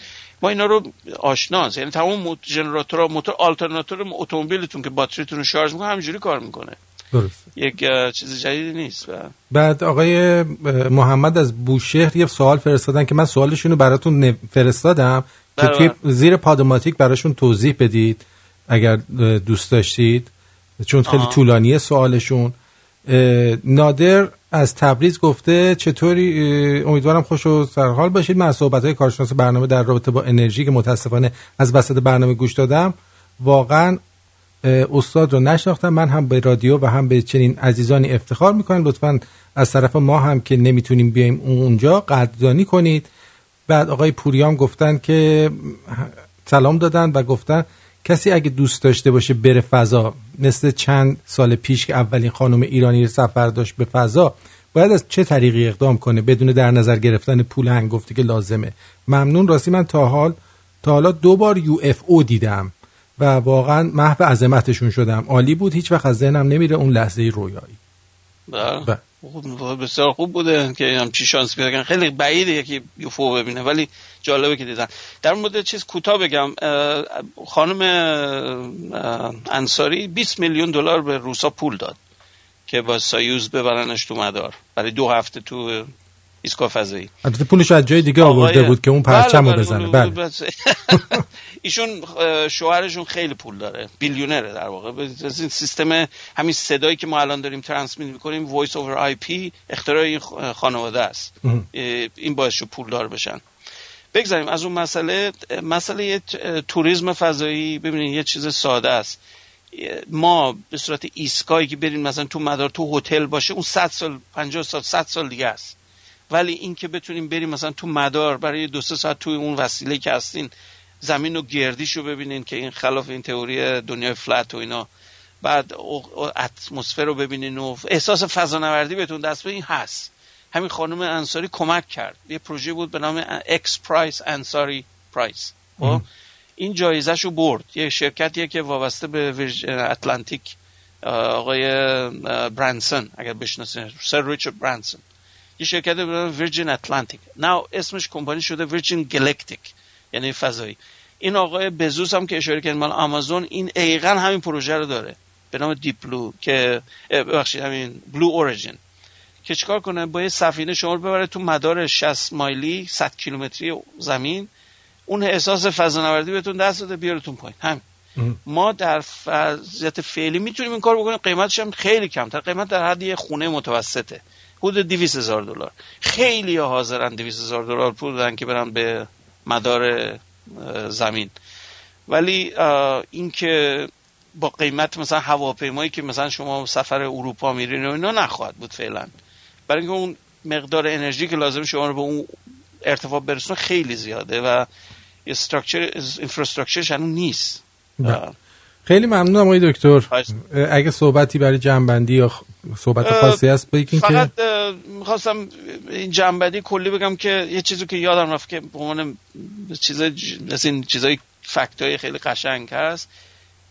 ما اینا رو آشناست یعنی تمام ژنراتورها موتور آلترناتور اتومبیلتون که باتریتون رو شارژ می‌کنه همینجوری کار می‌کنه. درست. یک چیز جدیدی نیست. بعد آقای محمد از بوشهر یه سوال فرستادن که من سوالشون رو براتون فرستادم که بله، توی بله. زیر پادوماتیک براشون توضیح بدید اگر دوست داشتید چون خیلی آها. طولانیه سوالشون. نادر از تبریز گفته چطوری امیدوارم خوش و سرحال باشید. من صحبت های کارشناس برنامه در رابطه با انرژی که متاسفانه از وسط برنامه گوش دادم واقعا استاد رو نشناختم. من هم به رادیو و هم به چنین عزیزانی افتخار می‌کنم. لطفا از طرف ما هم که نمی‌تونیم بیایم اونجا قدردانی کنید. بعد آقای پوریام گفتن که سلام دادن و گفتن کسی اگه دوست داشته باشه بره فضا مثل چند سال پیش که اولین خانم ایرانی سفر داشت به فضا باید از چه طریقی اقدام کنه بدون در نظر گرفتن پول هنگفتی که لازمه؟ ممنون. راستی من تا حال تا حالا دو بار یو اف او دیدم و واقعا محو عظمتشون شدم. عالی بود. هیچ وقت از ذهنم نمیره اون لحظه رویایی. بله. بله. خوب بسیار خوب بوده که هم چی شانس پیدا خیلی بعیده یکی یوفو ببینه ولی جالبه که دیدن. در مورد چیز کوتاه بگم خانم انصاری 20 میلیون دلار به روسا پول داد که با سایوز ببرنش تو مدار. برای دو هفته تو ایستگاه فضایی البته پولش از جای دیگه آورده بود که اون پرچم رو بله، بزنه. بله، بله بله. ایشون شوهرشون خیلی پول داره. billionaire ه در واقع. این سیستم همین صدایی که ما الان داریم transmit می‌کنیم voice over IP اختراع این خانواده است. این باعث شد پولدار بشن. بگذاریم از اون مسئله. مسئله توریسم فضایی. ببینید یه چیز ساده است. ما به صورت ایستگاهی که بریم مثلا تو مدار تو هتل باشه اون 100 سال 50 سال 100 سال دیگه است. ولی این که بتونیم بریم مثلا تو مدار برای دو سه ساعت توی اون وسیله که هستین زمین و گردیش رو ببینین که این خلاف این تئوری دنیای فلت و اینا. بعد اتمسفر رو ببینین و احساس فضانوردی بهتون دست بده این هست. همین خانم انصاری کمک کرد. یه پروژه بود به نام X Prize Ansari Prize این جایزش رو برد. یه شرکتیه که وابسته به اتلانتیک آقای برانسون اگر بشناسین Sir ریچارد برانسون یه شرکت به نام Virgin Atlantic نه اسمش کمپانی شده Virgin Galactic یعنی فضایی. این آقای بزوس هم که اشاره کردیم مال آمازون این دقیقا همین پروژه رو داره. به نام دیپ بلو که ببخشید همین بلو اوريجین که چیکار کنه؟ با یه سفینه شما رو ببره تو مدار 60 مایلی 100 کیلومتری زمین. اون احساس فضانوردی بهتون دست داده بیارتون پایین. همین. ما در وضعیت فعلی می‌تونیم این کار بکنیم. قیمتش هم خیلی کمتر. قیمت در حد یه خونه متوسطه. حدود 200 هزار دلار. خیلی ها حاضرن 200 هزار دلار پول بدن که برن به مدار زمین. ولی اه، این که با قیمت مثلا هواپیمایی که مثلا شما سفر اروپا میرین و اینا نخواهد بود فعلا. برای اینکه اون مقدار انرژی که لازم شما رو به اون ارتفاع برسونه خیلی زیاده و استراکچر اینفراستراکچرش هنوز نیست. خیلی ممنونم آقای دکتر. اگه صحبتی برای جنبندی یا صحبت خاصی هست بگین که فقط اه، می‌خواستم این جنبندی کلی بگم که یه چیزی که یادم رفت که به عنوان چیز از این چیزای فکتای خیلی قشنگ هست.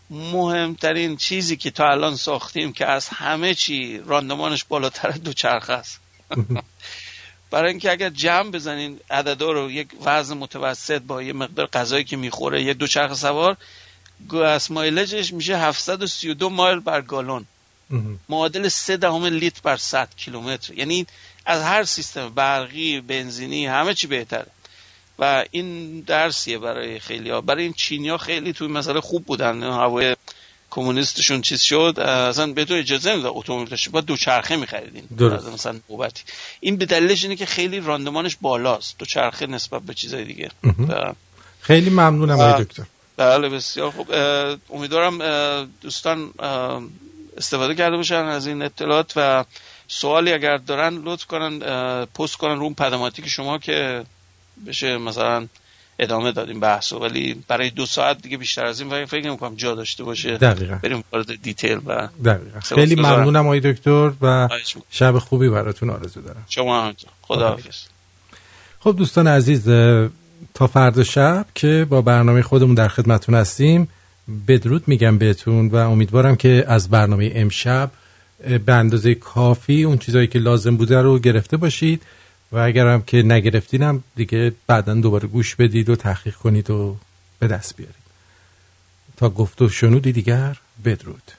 مهمترین چیزی که تا الان ساختیم که از همه چی راندمانش بالاتر دو چرخ است. برای اینکه اگر جمع بزنین عددا رو یک وزن متوسط با یه مقدار غذایی که می‌خوره یک دوچرخه سوار گاس مایلجش میشه 732 مایل بر گالون. معادل سه دهم لیتر بر 100 کیلومتر. یعنی از هر سیستم برقی بنزینی همه چی بهتره. و این درسیه برای خیلی ها. برای این چینی ها خیلی توی مسئله خوب بودن. هوای کمونیستشون چیز شد. اصلا به تو اجازه نمی‌داد اتومبیل داشته باید دوچرخه میخریدین. درست. مثلا نوبتی. این به دلیلش اینه که خیلی راندمانش بالاست. دوچرخه نسبت به چیزای دیگه. خیلی ممنونم آقای دکتر. بله بسیار خوب. امیدوارم دوستان استفاده کرده باشن از این اطلاعات و سوالی اگر دارن لطف کنن پست کنن رو اون پدماتی که شما که بشه مثلا ادامه دادیم بحثو. ولی برای دو ساعت دیگه بیشتر از این فکر نمی‌کنم جا داشته باشه. دقیقا. بریم وارد دیتیل و دقیقا. خیلی. ممنونم آقای دکتر و. شب خوبی براتون آرزو دارم. شما هم. خدا حافظ خب دوستان عزیز تا فردا شب که با برنامه خودمون در خدمتون هستیم. بدرود میگم بهتون و امیدوارم که از برنامه امشب به اندازه کافی اون چیزایی که لازم بوده رو گرفته باشید و اگرم که نگرفتینم دیگه بعدا دوباره گوش بدید و تحقیق کنید و به دست بیارید. تا گفت و شنودی دیگر بدرود.